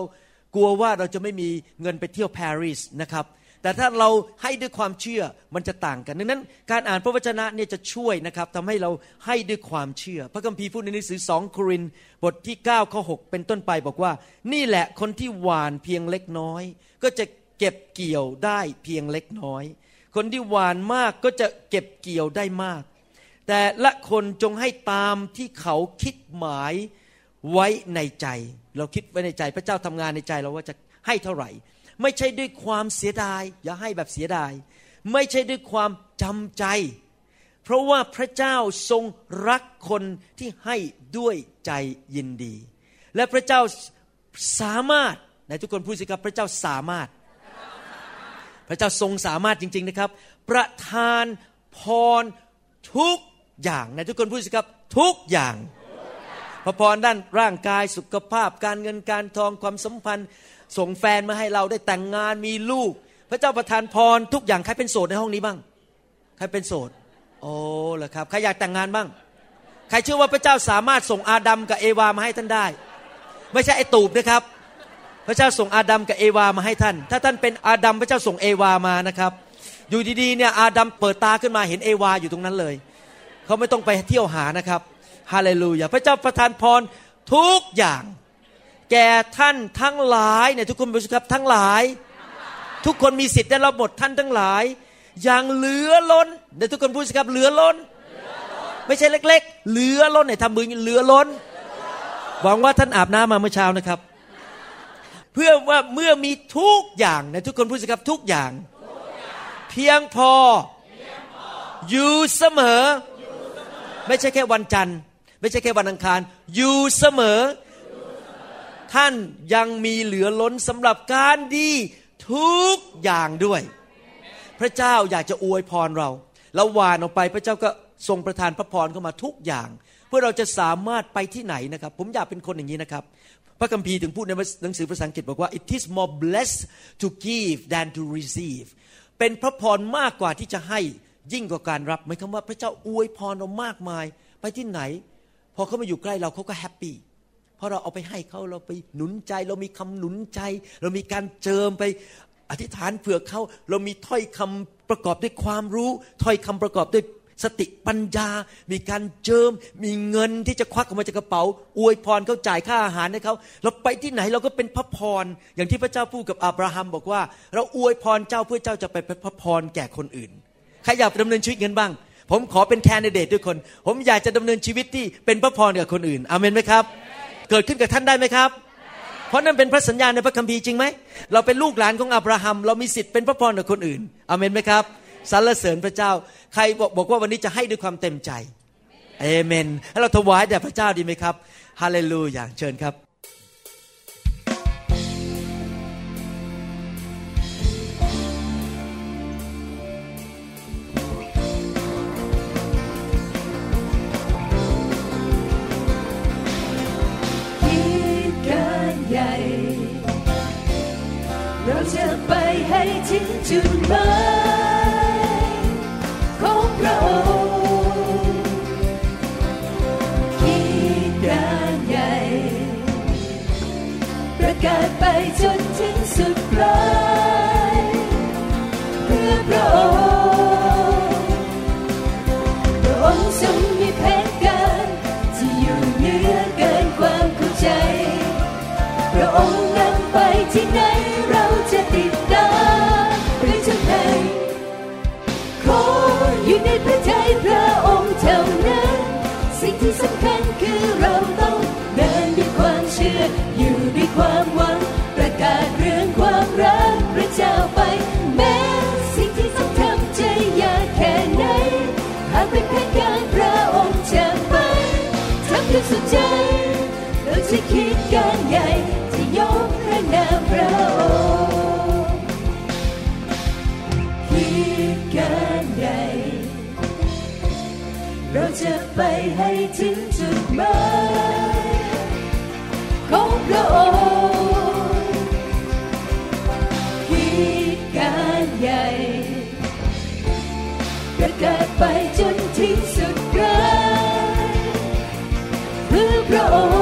B: กลัวว่าเราจะไม่มีเงินไปเที่ยวปารีสนะครับ แต่ถ้าเราให้ด้วยความเชื่อมันจะต่างกัน ดังนั้น การอ่านพระวจนะเนี่ยจะช่วยนะครับทำให้เราให้ด้วยความเชื่อ พระคัมภีร์พูดในหนังสือสองโครินบทที่9ข้อ6เป็นต้นไปบอกว่า นี่แหละคนที่หวานเพียงเล็กน้อย ก็จะเก็บเกี่ยวได้เพียงเล็กน้อย คนที่หวานมากก็จะเก็บเกี่ยวได้มาก แต่ละคนจงให้ตามที่เขาคิดหมาย ไว้ในใจ เราคิดไว้ในใจ พระเจ้าทำงานในใจเราว่าจะให้เท่าไหร่ ไม่ใช่ด้วยความเสียดาย อย่าให้แบบเสียดาย ไม่ใช่ด้วยความจำใจ เพราะว่าพระเจ้าทรงรักคนที่ให้ด้วยใจยินดี และพระเจ้าสามารถในทุกคนพูดสิครับพระเจ้าสามารถ พระเจ้าทรงสามารถจริง ๆนะครับ ประทานพรทุกอย่างในทุกคนพูดสิครับทุกอย่าง ระพรด้านร่างกายสุขภาพ การเงินการทองความสัมพันธ์ ส่งแฟนมาให้เราได้แต่งงานมีลูก พระเจ้าประทานพรทุกอย่างใครเป็นโสดในห้องนี้บ้าง ใครเป็นโสด โอ้เหรอครับใครอยากแต่งงานบ้าง ใครเชื่อว่าพระเจ้าสามารถส่งอาดัมกับเอวามาให้ท่านได้ ไม่ใช่ไอตูบนะครับ พระเจ้าส่งอาดัมกับเอวามาให้ท่าน ถ้าท่านเป็นอาดัมพระเจ้าส่งเอวามานะครับอยู่ดีๆเนี่ยอาดัมเปิดตาขึ้นมาเห็นเอวาอยู่ตรงนั้นเลย เขาไม่ต้องไปเที่ยวหานะครับ ฮาเลลูยา พระเจ้าประทานพรทุกอย่าง แก่ท่านทั้งหลายเนี่ยทุกคนพูดสิครับทั้งหลาย ทุกคนมีสิทธิ์ได้รับหมดท่านทั้งหลาย อย่างเหลือล้นเนี่ยทุกคนพูดสิครับเหลือล้น ไม่ใช่เล็ก ๆ เหลือล้นเนี่ยทำมือเหลือล้น หวังว่าท่านอาบน้ำมาเมื่อเช้านะครับ เพื่อว่าเมื่อมีทุกอย่างเนี่ยทุกคนพูดสิครับทุกอย่าง เพียงพออยู่เสมอ ไม่ใช่แค่วันจันทร์ ไม่ใช่แค่วันอังคาร อยู่เสมอ ท่านยังมีเหลือล้นสำหรับการดีทุกอย่างด้วย พระเจ้าอยากจะอวยพรเราเราหวานออกไปพระเจ้าก็ทรงประทานพระพรเข้ามาทุกอย่าง เพื่อเราจะสามารถไปที่ไหนนะครับ ผมอยากเป็นคนอย่างนี้นะครับ พระคัมภีร์ถึงพูดในหนังสือภาษาอังกฤษบอกว่า it is more blessed to give than to receive เป็นพระพรมากกว่าที่จะให้ยิ่งกว่าการรับหมายความว่าพระเจ้าอวยพรเรามากมาย ไปที่ไหน พอเขามาอยู่ใกล้เราเขาก็แฮปปี้เพราะเราเอาไปให้เขาเราไปหนุนใจ เรามีคำหนุนใจ เรามีการเจิมไปอธิษฐานเผื่อเขาเรามีถ้อยคำประกอบด้วยความรู้ถ้อยคำประกอบด้วยสติปัญญา มีการเจิม มีเงินที่จะควักออกมาจากกระเป๋า อวยพรเขาจ่ายค่าอาหารให้เขาเราไปที่ไหนเราก็เป็นพระพร อย่างที่พระเจ้าพูดกับอับราฮัมบอกว่า เราอวยพรเจ้าเพื่อเจ้าจะไปเป็นพระพรแก่คนอื่น ใครอยากดำเนินชีวิตเงินบ้าง ผมขอเป็นแคนดิเดตด้วยคน ผมอยากจะดำเนินชีวิตที่เป็นพระพรกับคนอื่นอเมนไหมครับ เกิดขึ้นกับท่านได้ไหมครับ เพราะนั่นเป็นพระสัญญาในพระคัมภีร์จริงไหม เราเป็นลูกหลานของอับราฮัม เรามีสิทธิ์เป็นพระพรกับคนอื่นอเมนไหมครับสรรเสริญพระเจ้า ใครบอกบอกว่าวันนี้จะให้ด้วยความเต็มใจเอเมนให้เราถวายแด่พระเจ้าดีไหมครับฮาเลลูยาเชิญครับ
D: ให้ถึ เราจะคิดการใหญ่จะยกพระนามพระองค์คิดการใหญ่เราจะไปให้ถึงจุดหมายของพระองค์คิดการใหญ่ประกาศไปจนถึงสุดปลายเพื่อพระอง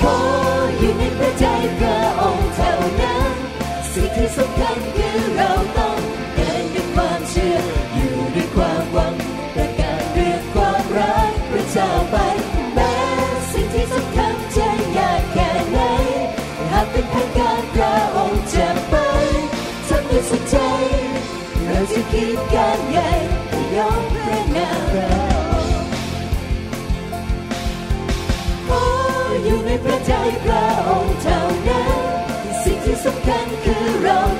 D: ขออยู่ในพระใจพระองค์เท่านั้นสิ่งที่สำคัญคือเราต้องเดินด้วยความเชื่ออยู่ด้วยความหวังประกาศเรื่องความรักพระเจ้าไปแม้สิ่งที่สำคัญจะยากแค่ไหนหากเป็นแผนการพระองค์จะไปทำด้วยสุดใจเราจะคิดการใหญ่ยกพระนาม อยู่ในพระใจพระองค์เท่านั้นสิ่งที่สำคัญคือเรา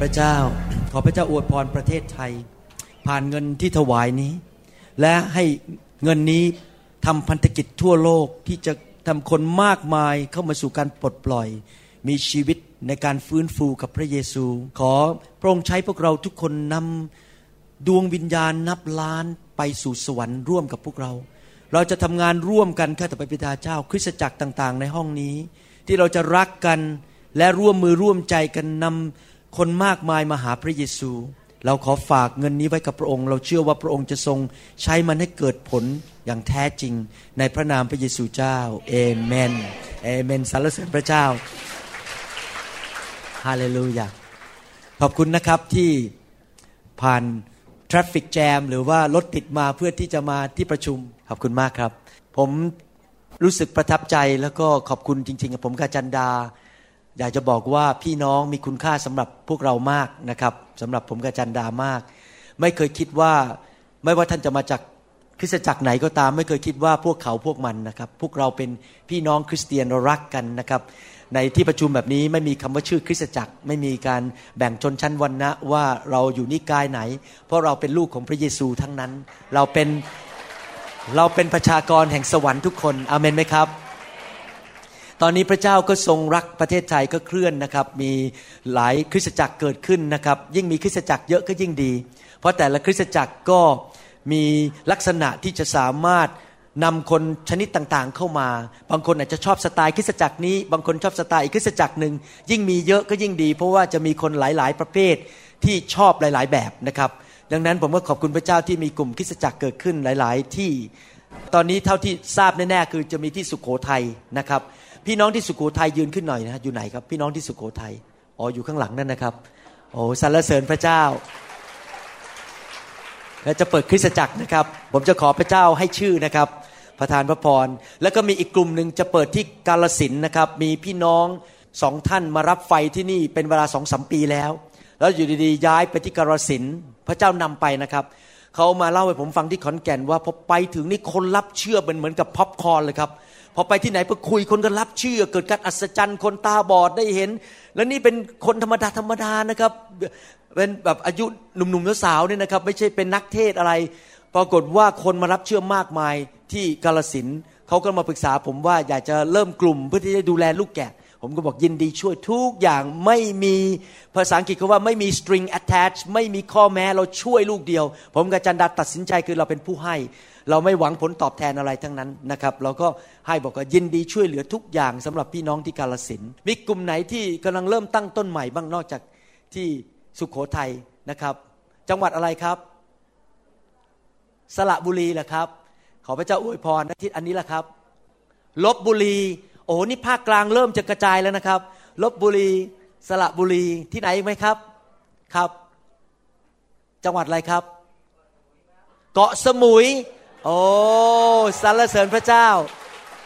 D: พระเจ้า
B: ขอพระเจ้าอวยพรประเทศไทย ผ่านเงินที่ถวายนี้ และให้เงินนี้ทำพันธกิจทั่วโลกที่จะทำคนมากมายเข้ามาสู่การปลดปล่อย มีชีวิตในการฟื้นฟูกับพระเยซู ขอพระองค์ใช้พวกเราทุกคนนำดวงวิญญาณนับล้านไปสู่สวรรค์ร่วมกับพวกเรา เราจะทำงานร่วมกันข้าแต่พระบิดาเจ้า คริสตจักรต่าง ๆ ในห้องนี้ ที่เราจะรักกันและร่วมมือร่วมใจกันนำ คนมากมายมาหาพระเยซู เราขอฝากเงินนี้ไว้กับพระองค์ เราเชื่อว่าพระองค์จะทรงใช้มันให้เกิดผลอย่างแท้จริง ในพระนามพระเยซูเจ้าเอเมนเอเมนสรรเสริญพระเจ้าฮาเลลูยาขอบคุณนะครับที่ผ่าน traffic jam หรือว่ารถติดมาเพื่อที่จะมาที่ประชุม ขอบคุณมากครับ ผมรู้สึกประทับใจแล้วก็ขอบคุณจริงๆกับผมกับจันดา อยากจะบอกว่าพี่น้องมีคุณค่าสำหรับพวกเรามากนะครับสำหรับผมกับจันดามาก ไม่เคยคิดว่าไม่ว่าท่านจะมาจากคริสตจักรไหนก็ตาม ไม่เคยคิดว่าพวกเขาพวกมันนะครับ พวกเราเป็นพี่น้องคริสเตียนเรารักกันนะครับ ในที่ประชุมแบบนี้ไม่มีคำว่าชื่อคริสตจักร ไม่มีการแบ่งชนชั้นวรรณะว่าเราอยู่นิกายไหน เพราะเราเป็นลูกของพระเยซูทั้งนั้น เราเป็นเราเป็นประชากรแห่งสวรรค์ทุกคนอเมนไหมครับ ตอนนี้พระเจ้าก็ทรงรักประเทศไทยก็เคลื่อนนะครับ มีหลายคริสตจักรเกิดขึ้นนะครับ ยิ่งมีคริสตจักรเยอะก็ยิ่งดี เพราะแต่ละคริสตจักรก็มีลักษณะที่จะสามารถนำคนชนิดต่างๆเข้ามา บางคนอาจจะชอบสไตล์คริสตจักรนี้ บางคนชอบสไตล์อีกคริสตจักรหนึ่งยิ่งมีเยอะก็ยิ่งดี เพราะว่าจะมีคนหลายๆ ประเภทที่ชอบหลาย ๆ แบบนะครับ ดังนั้นผมก็ขอบคุณพระเจ้าที่มีกลุ่มคริสตจักรเกิดขึ้นหลาย ๆ ที่ ตอนนี้เท่าที่ทราบแน่ๆคือจะมีที่สุขโขทัยนะครับ พี่น้องที่สุโขทัยยืนขึ้นหน่อยนะ อยู่ไหนครับ พี่น้องที่สุโขทัยอ๋ออยู่ข้างหลังนั่นนะครับ โอ้สรรเสริญพระเจ้า และจะเปิดคริสตจักรนะครับ ผมจะขอพระเจ้าให้ชื่อนะครับประธานพระพร แล้วก็มีอีกกลุ่มหนึ่งจะเปิดที่กาลสินนะครับ มีพี่น้องสองท่านมารับไฟที่นี่เป็นเวลาสองสมปีแล้ว แล้วอยู่ดีๆ ย้ายไปที่กาลสินพระเจ้านำไปนะครับเขามาเล่าให้ผมฟังที่ขอนแก่นว่าพอไปถึงนี่คนรับเชื่อเป็นเหมือนกับพ็อปคอร์นเลยครับ พอไปที่ไหนไปคุยคนก็รับเชื่อ เกิดการอัศจรรย์คนตาบอดได้เห็น แล้วนี่เป็นคนธรรมดาธรรมดานะครับ เป็นแบบอายุหนุ่มๆสาวๆเนี่ยนะครับ ไม่ใช่เป็นนักเทศอะไร ปรากฏว่าคนมารับเชื่อมากมายที่กาลสินเขาก็มาปรึกษาผมว่าอยากจะเริ่มกลุ่มเพื่อที่จะดูแลลูกแกะ ผมผมก็บอกยินดีช่วยทุกอย่างไม่มีภาษาอังกฤษเขาว่าไม่มี string attach ไม่มีข้อแม้เราช่วยลูกเดียว ผมกับจันดาตัดสินใจคือเราเป็นผู้ให้ เราไม่หวังผลตอบแทนอะไรทั้งนั้นนะครับ เราก็ให้บอกว่ายินดีช่วยเหลือทุกอย่างสำหรับพี่น้องที่กาลสินมีกลุ่มไหนที่กำลังเริ่มตั้งต้นใหม่บ้างนอกจากที่สุขโขทัยนะครับ จังหวัดอะไรครับสระบุรีแหละครับ ขอพระเจ้าอวยพรอาทิตย์อันนี้แหละครับลบบุรี โอ้นี่ภาคกลางเริ่มจะกระจายแล้วนะครับลบบุรีสระบุรีที่ไหนไหมครับครับ จังหวัดอะไรครับ เกาะสมุย โอ้สรรเสริญพระเจ้า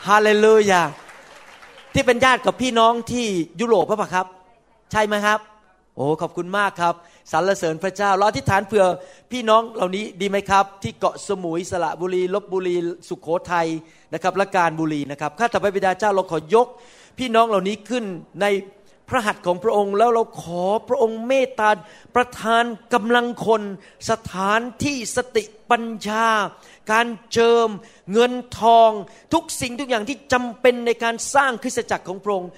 B: ฮาเลลูยาที่เป็นญาติกับพี่น้องที่ยุโรปป่ะครับ ใช่ไหมครับ โอ้ขอบคุณมากครับสรรเสริญพระเจ้าเราอธิษฐานเผื่อพี่น้องเหล่านี้ดีไหมครับ ที่เกาะสมุยสระบุรีลบบุรี สุขโขทัยนะครับและการบุรีนะครับข้าแต่พระบิดาเจ้าเราขอยกพี่น้องเหล่านี้ขึ้นใน พระหัตถ์ของพระองค์แล้วเราขอพระองค์เมตตาประทานกำลังคน สถานที่สติปัญญาการเจิม เงินทอง ทุกสิ่งทุกอย่างที่จำเป็นในการสร้างคริสตจักรของพระองค์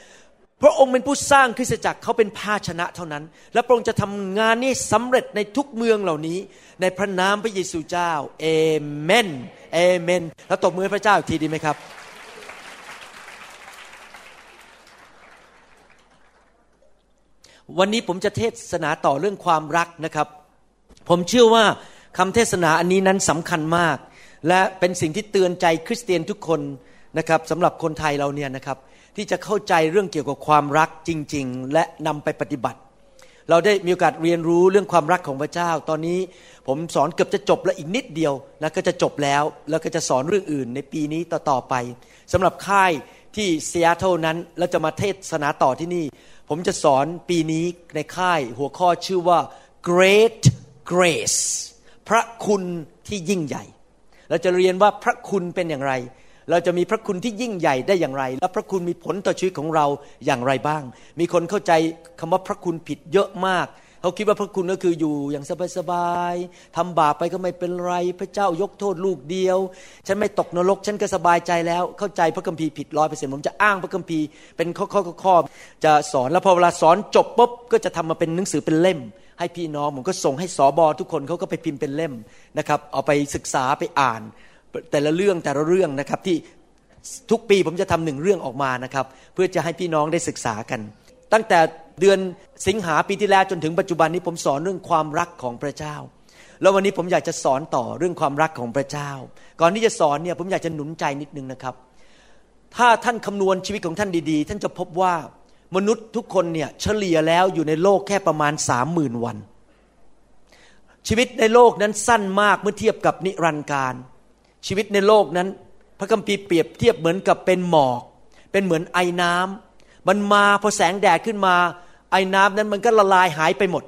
B: พระองค์เป็นผู้สร้างคริสตจักรเขาเป็นภาชนะเท่านั้น และพระองค์จะทำงานนี้สำเร็จในทุกเมืองเหล่านี้ ในพระนามพระเยซูเจ้าเอเมนเอเมน แล้วตบมือพระเจ้าอีกทีดีไหมครับ วันนี้ผมจะเทศนาต่อเรื่องความรักนะครับ ผมเชื่อว่าคำเทศนาอันนี้นั้นสำคัญมาก และเป็นสิ่งที่เตือนใจคริสเตียนทุกคนนะครับสำหรับคนไทยเราเนี่ยนะครับ ที่จะเข้าใจเรื่องเกี่ยวกับความรักจริง ๆ และนำไปปฏิบัติ เราได้มีโอกาสเรียนรู้เรื่องความรักของพระเจ้า ตอนนี้ผมสอนเกือบจะจบแล้วอีกนิดเดียวนะก็จะจบแล้ว แล้วก็จะสอนเรื่องอื่นในปีนี้ต่อๆไปสำหรับค่ายที่เซียโตนั้นแล้วจะมาเทศนาต่อที่นี่ ผมจะสอนปีนี้ในค่ายหัวข้อชื่อว่า Great Grace พระคุณที่ยิ่งใหญ่ เราจะเรียนว่าพระคุณเป็นอย่างไร เราจะมีพระคุณที่ยิ่งใหญ่ได้อย่างไร และพระคุณมีผลต่อชีวิตของเราอย่างไรบ้าง มีคนเข้าใจคำว่าพระคุณผิดเยอะมาก เขาคิดว่าพระคุณก็คืออยู่อย่างสบายๆทำบาปไปก็ไม่เป็นไร พระเจ้ายกโทษลูกเดียว ฉันไม่ตกนรก ฉันก็สบายใจแล้ว เข้าใจพระคัมภีร์ผิดร้อยเปอร์เซ็นต์ผมจะอ้างพระคัมภีร์เป็นข้อๆจะสอนแล้วพอเวลาสอนจบปุ๊บก็จะทำมาเป็นหนังสือเป็นเล่ม ให้พี่น้องผมก็ส่งให้สอบอทุกคนเขาก็ไปพิมพ์เป็นเล่มนะครับ เอาไปศึกษาไปอ่าน แต่ละเรื่องแต่ละเรื่องนะครับที่ทุกปีผมจะทำหนึ่งเรื่องออกมานะครับ เพื่อจะให้พี่น้องได้ศึกษากัน ตั้งแต่เดือนสิงหาปีที่แล้วจนถึงปัจจุบันนี้ผมสอนเรื่องความรักของพระเจ้า แล้ววันนี้ผมอยากจะสอนต่อเรื่องความรักของพระเจ้า ก่อนที่จะสอนเนี่ยผมอยากจะหนุนใจนิดนึงนะครับ ถ้าท่านคำนวณชีวิตของท่านดีๆ ท่านจะพบว่ามนุษย์ทุกคนเนี่ยเฉลี่ยแล้วอยู่ในโลกแค่ประมาณสามหมื่นวัน ชีวิตในโลกนั้นสั้นมากเมื่อเทียบกับนิรันดร์การ ชีวิตในโลกนั้น พระคัมภีร์เปรียบเทียบเหมือนกับเป็นหมอก เป็นเหมือนไอ้น้ำ มันมาพอแสงแดดขึ้นมาไอ้น้ำนั้นมันก็ละลายหายไปหมด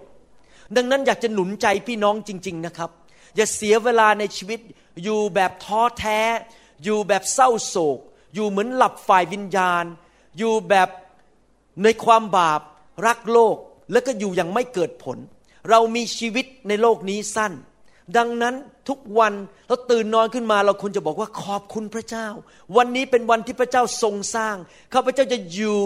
B: ดังนั้นอยากจะหนุนใจพี่น้องจริง ๆนะครับ อย่าเสียเวลาในชีวิต อยู่แบบท้อแท้ อยู่แบบเศร้าโศก อยู่เหมือนหลับฝ่ายวิญญาณ อยู่แบบในความบาปรักโลกแล้วก็อยู่อย่างไม่เกิดผล เรามีชีวิตในโลกนี้สั้น ดังนั้นทุกวันเราตื่นนอนขึ้นมาเราควรจะบอกว่าขอบคุณพระเจ้า วันนี้เป็นวันที่พระเจ้าทรงสร้างข้าพเจ้าจะอยู่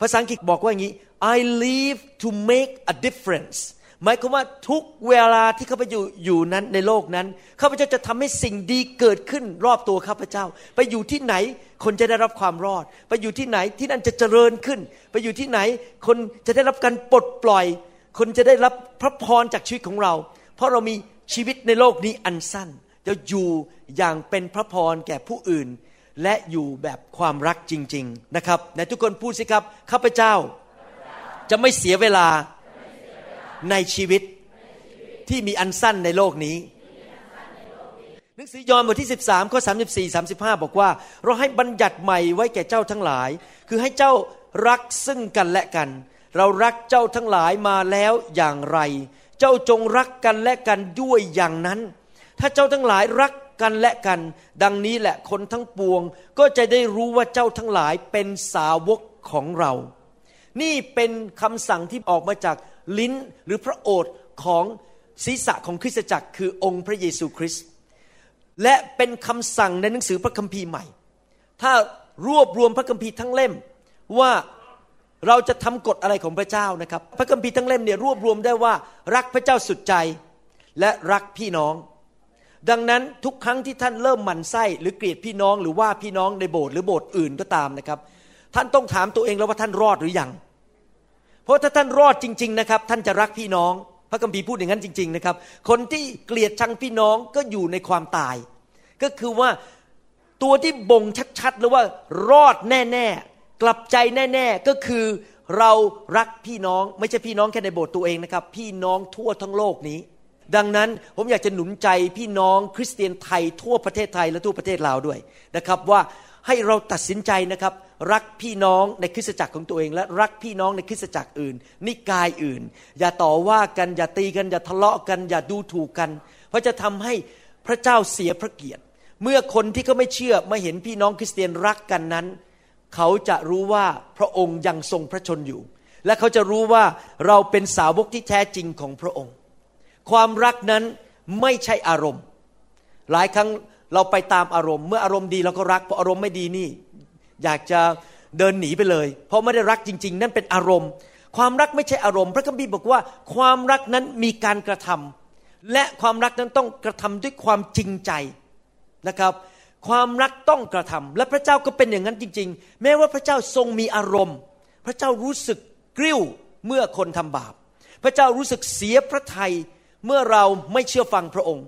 B: ภาษาอังกฤษบอกว่าอย่างนี้ I live to make a difference หมายความว่าทุกเวลาที่ข้าพเจ้าอยู่นั้นในโลกนั้นข้าพเจ้าจะทำให้สิ่งดีเกิดขึ้นรอบตัวข้าพเจ้า ไปอยู่ที่ไหนคนจะได้รับความรอด ไปอยู่ที่ไหนที่นั่นจะเจริญขึ้น ไปอยู่ที่ไหนคนจะได้รับการปลดปล่อย คนจะได้รับพระพรจากชีวิตของเรา เพราะเรามี ชีวิตในโลกนี้อันสั้น จะอยู่อย่างเป็นพระพรแก่ผู้อื่น และอยู่แบบความรักจริง ๆนะครับในทุกคนพูดสิครับข้าพเจ้า จะไม่เสียเวลาในชีวิตที่มีอันสั้นในโลกนี้ หนังสือยอห์นบทที่ 13ข้อ34 35 บอกว่า เราให้บัญญัติใหม่ไว้แก่เจ้าทั้งหลาย คือให้เจ้ารักซึ่งกันและกัน เรารักเจ้าทั้งหลายมาแล้วอย่างไร เจ้าจงรักกันและกันด้วยอย่างนั้น ถ้าเจ้าทั้งหลายรักกันและกัน ดังนี้แหละคนทั้งปวง ก็จะได้รู้ว่าเจ้าทั้งหลายเป็นสาวกของเรา นี่เป็นคำสั่งที่ออกมาจากลิ้นหรือพระโอษฐ์ของศีรษะของคริสตจักร คือองค์พระเยซูคริสต์และเป็นคำสั่งในหนังสือพระคัมภีร์ใหม่ ถ้ารวบรวมพระคัมภีร์ทั้งเล่มว่า เราจะทำกฎอะไรของพระเจ้านะครับ พระคัมภีร์ทั้งเล่มเนี่ยรวบรวมได้ว่ารักพระเจ้าสุดใจและรักพี่น้อง ดังนั้นทุกครั้งที่ท่านเริ่มหมั่นไส้หรือเกลียดพี่น้อง หรือว่าพี่น้องในโบสถ์หรือโบสถ์อื่นก็ตามนะครับ ท่านต้องถามตัวเองแล้วว่าท่านรอดหรือยัง เพราะถ้าท่านรอดจริง ๆนะครับ ท่านจะรักพี่น้อง พระคัมภีร์พูดอย่างนั้นจริง ๆนะครับ คนที่เกลียดชังพี่น้องก็อยู่ในความตาย ก็คือว่าตัวที่บ่งชัดๆหรือว่ารอดแน่ ๆ กลับใจแน่ ๆ ก็คือเรารักพี่น้องไม่ใช่พี่น้องแค่ในโบสถ์ตัวเองนะครับ พี่น้องทั่วทั้งโลกนี้ ดังนั้นผมอยากจะหนุนใจพี่น้องคริสเตียนไทยทั่วประเทศไทยและทั่วประเทศลาวด้วยนะครับว่าให้เราตัดสินใจนะครับ รักพี่น้องในคริสตจักรของตัวเอง และรักพี่น้องในคริสตจักรอื่น นิกายอื่น อย่าต่อว่ากันอย่าตีกันอย่าทะเลาะกัน อย่าดูถูกกัน เพราะจะทำให้พระเจ้าเสียพระเกียรติ เมื่อคนที่เขาไม่เชื่อมาเห็นพี่น้องคริสเตียนรักกันนั้น เขาจะรู้ว่าพระองค์ยังทรงพระชนอยู่ และเขาจะรู้ว่าเราเป็นสาวกที่แท้จริงของพระองค์ ความรักนั้นไม่ใช่อารมณ์ หลายครั้งเราไปตามอารมณ์ เมื่ออารมณ์ดีเราก็รักพออารมณ์ไม่ดีนี่ อยากจะเดินหนีไปเลย เพราะไม่ได้รักจริง ๆ นั่นเป็นอารมณ์ ความรักไม่ใช่อารมณ์ พระคัมภีร์บอกว่าความรักนั้นมีการกระทำและความรักนั้นต้องกระทำด้วยความจริงใจนะครับ ความรักต้องกระทำและพระเจ้าก็เป็นอย่างนั้นจริง ๆ แม้ว่าพระเจ้าทรงมีอารมณ์ พระเจ้ารู้สึกกริ้วเมื่อคนทำบาป พระเจ้ารู้สึกเสียพระทัยเมื่อเราไม่เชื่อฟังพระองค์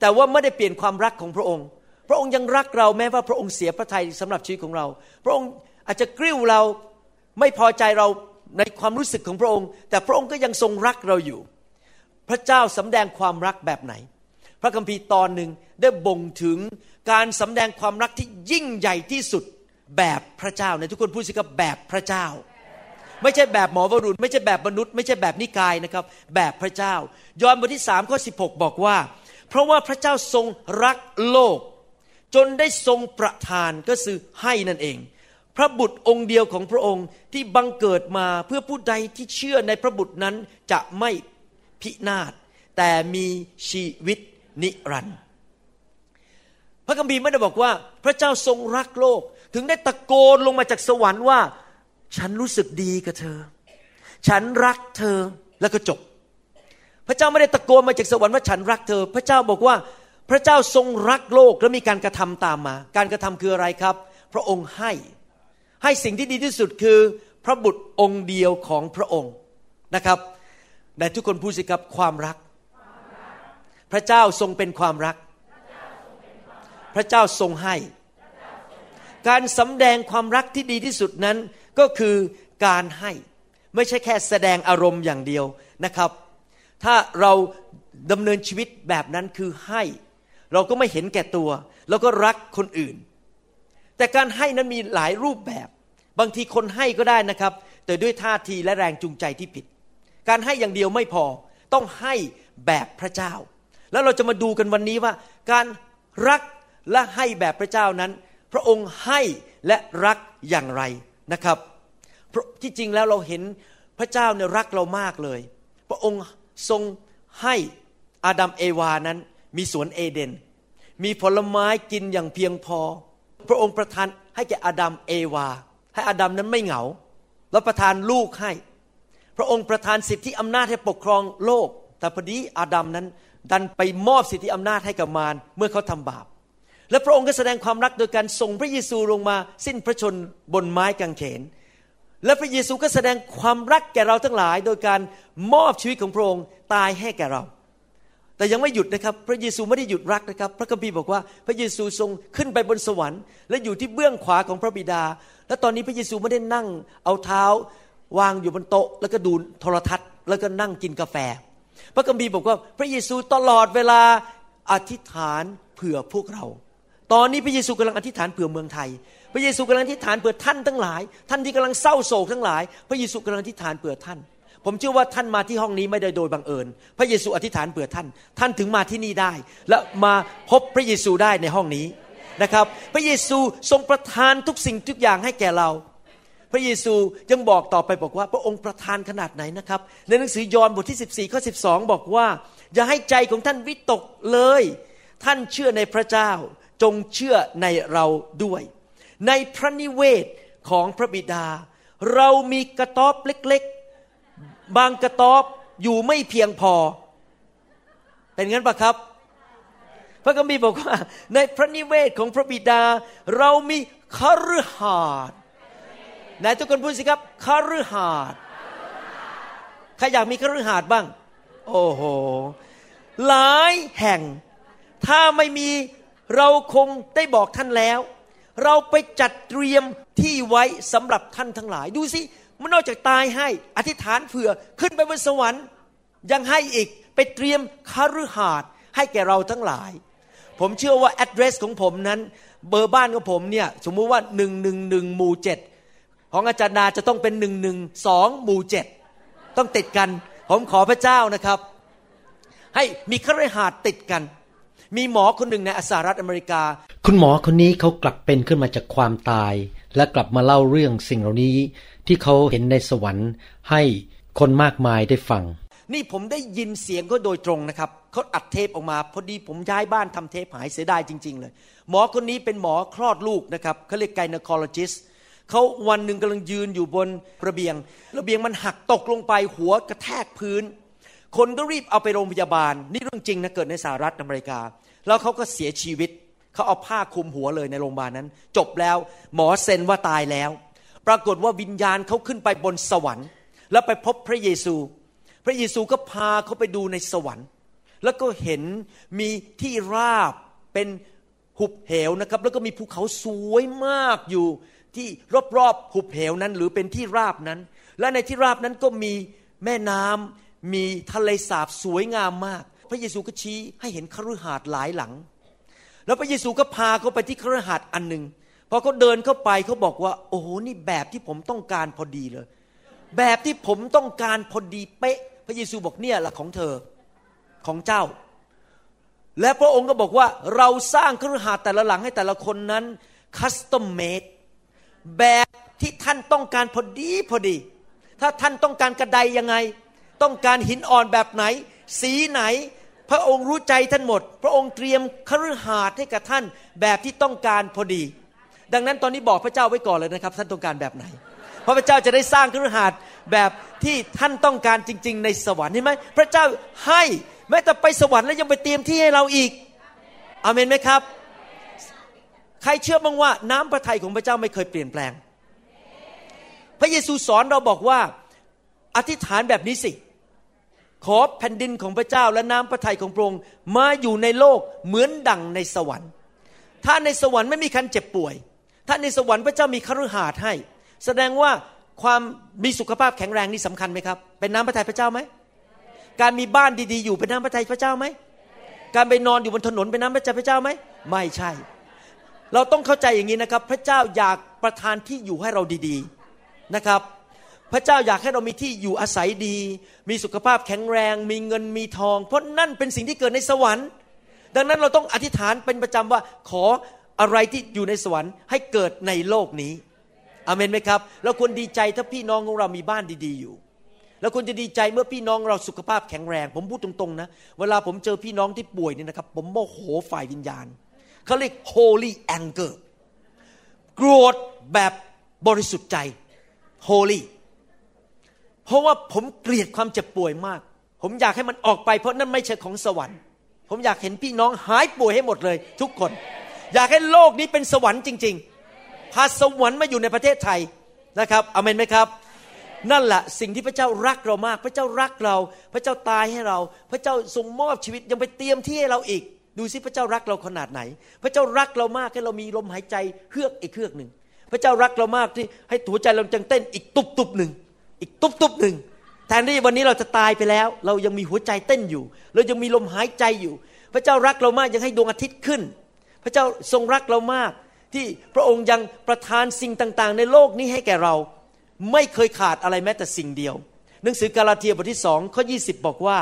B: แต่ว่าไม่ได้เปลี่ยนความรักของพระองค์ พระองค์ยังรักเราแม้ว่าพระองค์เสียพระทัยสำหรับชีวิตของเรา พระองค์อาจจะกริ้วเราไม่พอใจเราในความรู้สึกของพระองค์ แต่พระองค์ก็ยังทรงรักเราอยู่ พระเจ้าสำแดงความรักแบบไหน พระคัมภีร์ตอนหนึ่งได้บ่งถึง การสำแดงความรักที่ยิ่งใหญ่ที่สุดแบบพระเจ้าในทุกคนพูดสิครับแบบพระเจ้า ไม่ใช่แบบหมอวรุณไม่ใช่แบบมนุษย์ ไม่ใช่แบบนิกายนะครับ แบบพระเจ้า ยอห์นบทที่สามข้อสิบอกว่า เพราะว่าพระเจ้าทรงรักโลก จนได้ทรงประทานก็คือให้นั่นเอง พระบุตรองค์เดียวของพระองค์ที่บังเกิดมาเพื่อผู้ใดที่เชื่อในพระบุตรนั้นจะไม่พินาศแต่มีชีวิตนิรันดร์ พระคัมภีร์ไม่ได้บอกว่า พระเจ้าทรงรักโลก ถึงได้ตะโกนลงมาจากสวรรค์ว่า ฉันรู้สึกดีกับเธอ ฉันรักเธอแล้วก็จบ พระเจ้าไม่ได้ตะโกนมาจากสวรรค์ว่าฉันรักเธอ พระเจ้าบอกว่าพระเจ้าทรงรักโลกและมีการกระทำตามมา การกระทำคืออะไรครับ พระองค์ให้ ให้สิ่งที่ดีที่สุดคือ พระบุตรองค์เดียวของพระองค์นะครับแต่ทุกคนพูดสิครับความรัก พระเจ้าทรงเป็นความรัก พระเจ้าทรงให้ การสำแดงความรักที่ดีที่สุดนั้นก็คือการให้ไม่ใช่แค่แสดงอารมณ์อย่างเดียวนะครับ ถ้าเราดำเนินชีวิตแบบนั้นคือให้ เราก็ไม่เห็นแก่ตัว แล้วก็รักคนอื่น แต่การให้นั้นมีหลายรูปแบบ บางทีคนให้ก็ได้นะครับ แต่ด้วยท่าทีและแรงจูงใจที่ผิด การให้อย่างเดียวไม่พอต้องให้แบบพระเจ้า แล้วเราจะมาดูกันวันนี้ว่า การรัก และให้แบบพระเจ้านั้น พระองค์ให้และรักอย่างไรนะครับที่จริงแล้วเราเห็นพระเจ้าเนี่ยรักเรามากเลย พระองค์ทรงให้อาดัมเอวานั้นมีสวนเอเดน มีผลไม้กินอย่างเพียงพอ พระองค์ประทานให้แก่อาดัมเอวา ให้อาดัมนั้นไม่เหงา แล้วประทานลูกให้ พระองค์ประทานสิทธิอำนาจให้ปกครองโลก แต่พอดีอาดัมนั้นดันไปมอบสิทธิอำนาจให้กับมารเมื่อเขาทำบาป และพระองค์ก็แสดงความรักโดยการส่งพระเยซูลงมาสิ้นพระชนบนไม้กางเขน และพระเยซูก็แสดงความรักแก่เราทั้งหลาย โดยการมอบชีวิตของพระองค์ตายให้แก่เรา แต่ยังไม่หยุดนะครับ พระเยซูไม่ได้หยุดรักนะครับ พระคัมภีร์บอกว่าพระเยซูทรงขึ้นไปบนสวรรค์ และอยู่ที่เบื้องขวาของพระบิดา และตอนนี้พระเยซูไม่ได้นั่งเอาเท้าวางอยู่บนโต๊ะ แล้วก็ดูโทรทัศน์ แล้วก็นั่งกินกาแฟ พระคัมภีร์บอกว่าพระเยซูตลอดเวลาอธิษฐานเผื่อพวกเรา ตอนนี้พระเยซูกำลังอธิษฐานเผื่อเมืองไทย พระเยซูกำลังอธิษฐานเผื่อท่านทั้งหลาย ท่านที่กำลังเศร้าโศกทั้งหลาย พระเยซูกำลังอธิษฐานเผื่อท่าน ผมเชื่อว่าท่านมาที่ห้องนี้ไม่ได้โดยบังเอิญ พระเยซูอธิษฐานเผื่อท่าน ท่านถึงมาที่นี่ได้ และมาพบพระเยซูได้ในห้องนี้นะครับ พระเยซูทรงประทานทุกสิ่งทุกอย่างให้แก่เรา พระเยซูยังบอกต่อไปบอกว่า พระองค์ประทานขนาดไหนนะครับ ในหนังสือยอห์นบทที่ 14ข้อ12 บอกว่า อย่าให้ใจของท่านวิตกเลย ท่านเชื่อในพระเจ้า จงเชื่อในเราด้วย ในพระนิเวศของพระบิดา เรามีกระต๊อบเล็กๆ บางกระต๊อบอยู่ไม่เพียงพอ เป็นงั้นปะครับ พระคัมภีร์บอกว่า ในพระนิเวศของพระบิดา เรามีคฤหาสน์ไหนทุกคนพูดสิครับคฤหาสน์ใครอยากมีคฤหาสน์บ้าง โอ้โหหลายแห่ง ถ้าไม่มี เราคงได้บอกท่านแล้ว เราไปจัดเตรียมที่ไว้สำหรับท่านทั้งหลาย ดูสิมันนอกจากตายให้อธิษฐานเผื่อขึ้นไปบนสวรรค์ ยังให้อีกไปเตรียมคฤหาสน์ให้แก่เราทั้งหลาย ผมเชื่อว่า address ของผมนั้น เบอร์บ้านของผมเนี่ยสมมุติว่าหนึ่งหนึ่งหนึ่งหมู่เจ็ดของอาจารย์นาจะต้องเป็นหนึ่งหนึ่งสองหมู่เจ็ดต้องติดกัน ผมขอพระเจ้านะครับ ให้มีคฤหาสน์ติดกัน มีหมอคนหนึ่งในสหรัฐอเมริกา
F: คุณหมอคนนี้เขากลับเป็นขึ้นมาจากความตาย และกลับมาเล่าเรื่องสิ่งเหล่านี้ ที่เขาเห็นในสวรรค์ ให้คนมากมายได้ฟัง
B: นี่ผมได้ยินเสียงเขาโดยตรงนะครับเขาอัดเทปออกมาพอดีผมย้ายบ้านทำเทปหายเสียดายจริง ๆ เลย หมอคนนี้เป็นหมอคลอดลูกนะครับเขาเรียกไกนคอลจิสเขาวันหนึ่งกำลังยืนอยู่บนระเบียง ระเบียงมันหักตกลงไปหัวกระแทกพื้น คนก็รีบเอาไปโรงพยาบาล นี่เรื่องจริงนะเกิดในสหรัฐอเมริกา แล้วเขาก็เสียชีวิต เขาเอาผ้าคลุมหัวเลยในโรงพยาบาลนั้น จบแล้ว หมอเซ็นว่าตายแล้ว ปรากฏว่าวิญญาณเขาขึ้นไปบนสวรรค์ แล้วไปพบพระเยซู พระเยซูก็พาเขาไปดูในสวรรค์ แล้วก็เห็นมีที่ราบเป็นหุบเหวนะครับ แล้วก็มีภูเขาสวยมากอยู่ที่รอบๆหุบเหวนั้นหรือเป็นที่ราบนั้น และในที่ราบนั้นก็มีแม่น้ำ มีทะเลสาบสวยงามมาก พระเยซูก็ชี้ให้เห็นคฤหาสน์หลายหลัง แล้วพระเยซูก็พาเขาไปที่คฤหาสน์อันหนึ่งพอเขาเดินเข้าไปเขาบอกว่า โอ้โหนี่แบบที่ผมต้องการพอดีเลย แบบที่ผมต้องการพอดีเป๊ะ พระเยซูบอกเนี่ยละของเธอของเจ้า และพระองค์ก็บอกว่าเราสร้างคฤหาสน์แต่ละหลังให้แต่ละคนนั้นคัสตอมเมดแบบที่ท่านต้องการพอดีพอดี ถ้าท่านต้องการกระไดยังไง ต้องการหินอ่อนแบบไหน สีไหน พระองค์รู้ใจท่านหมด พระองค์เตรียมคฤหาสน์ให้กับท่านแบบที่ต้องการพอดี ดังนั้นตอนนี้บอกพระเจ้าไว้ก่อนเลยนะครับ ท่านต้องการแบบไหนเพราะพระเจ้าจะได้สร้างคฤหาสน์แบบที่ท่านต้องการจริง ๆ ในสวรรค์เห็นไหมพระเจ้าให้แม้แต่ไปสวรรค์แล้วยังไปเตรียมที่ให้เราอีกอเมนไหมครับ ใครเชื่อบ้างว่าน้ำพระทัยของพระเจ้าไม่เคยเปลี่ยนแปลง พระเยซูสอนเราบอกว่าอธิษฐานแบบนี้สิ ขอแผ่นดินของพระเจ้าและน้ำพระทัยของพระองค์มาอยู่ในโลกเหมือนดังในสวรรค์ ถ้าในสวรรค์ไม่มีคันเจ็บป่วย ถ้าในสวรรค์พระเจ้ามีคฤหาสน์ให้ แสดงว่าความมีสุขภาพแข็งแรงนี่สำคัญไหมครับ เป็นน้ำพระทัยพระเจ้าไหม การมีบ้านดีๆ อยู่เป็นน้ำพระทัยพระเจ้าไหม การไปนอนอยู่บนถนนเป็นน้ำพระทัยพระเจ้าไหม ไม่ใช่ เราต้องเข้าใจอย่างนี้นะครับ พระเจ้าอยากประทานที่อยู่ให้เราดีๆนะครับ พระเจ้าอยากให้เรามีที่อยู่อาศัยดี มีสุขภาพแข็งแรง มีเงินมีทอง เพราะนั่นเป็นสิ่งที่เกิดในสวรรค์ ดังนั้นเราต้องอธิษฐานเป็นประจำว่าขออะไรที่อยู่ในสวรรค์ให้เกิดในโลกนี้อเมนไหมครับเราควรดีใจถ้าพี่น้องของเรามีบ้านดีๆอยู่แล้วควรจะดีใจเมื่อพี่น้องเราสุขภาพแข็งแรง ผมพูดตรงๆนะ เวลาผมเจอพี่น้องที่ป่วยเนี่ยนะครับ ผมโมโหฝ่ายวิญญาณเขาเรียก holy anger โกรธแบบบริสุทธิ์ใจ holy เพราะว่าผมเกลียดความเจ็บป่วยมาก ผมอยากให้มันออกไป เพราะนั่นไม่ใช่ของสวรรค์ ผมอยากเห็นพี่น้องหายป่วยให้หมดเลย ทุกคน อยากให้โลกนี้เป็นสวรรค์จริง ๆ พาสวรรค์มาอยู่ในประเทศไทยนะครับอเมนไหมครับ นั่นแหละสิ่งที่พระเจ้ารักเรามาก พระเจ้ารักเรา พระเจ้าตายให้เรา พระเจ้าทรงมอบชีวิตยังไปเตรียมที่ให้เราอีก ดูสิพระเจ้ารักเราขนาดไหน พระเจ้ารักเรามากให้เรามีลมหายใจเฮือกอีกเฮือกหนึ่งพระเจ้ารักเรามากที่ให้หัวใจเราจังเต้นอีกตุบตุบหนึ่ง อีกตุบตุบหนึ่งแทนที่วันนี้เราจะตายไปแล้ว เรายังมีหัวใจเต้นอยู่ เรายังมีลมหายใจอยู่ พระเจ้ารักเรามากยังให้ดวงอาทิตย์ขึ้น พระเจ้าทรงรักเรามาก ที่พระองค์ยังประทานสิ่งต่างๆ ในโลกนี้ให้แก่เรา ไม่เคยขาดอะไรแม้แต่สิ่งเดียว หนังสือกาลาเทียบทที่สองข้อ20 บอกว่า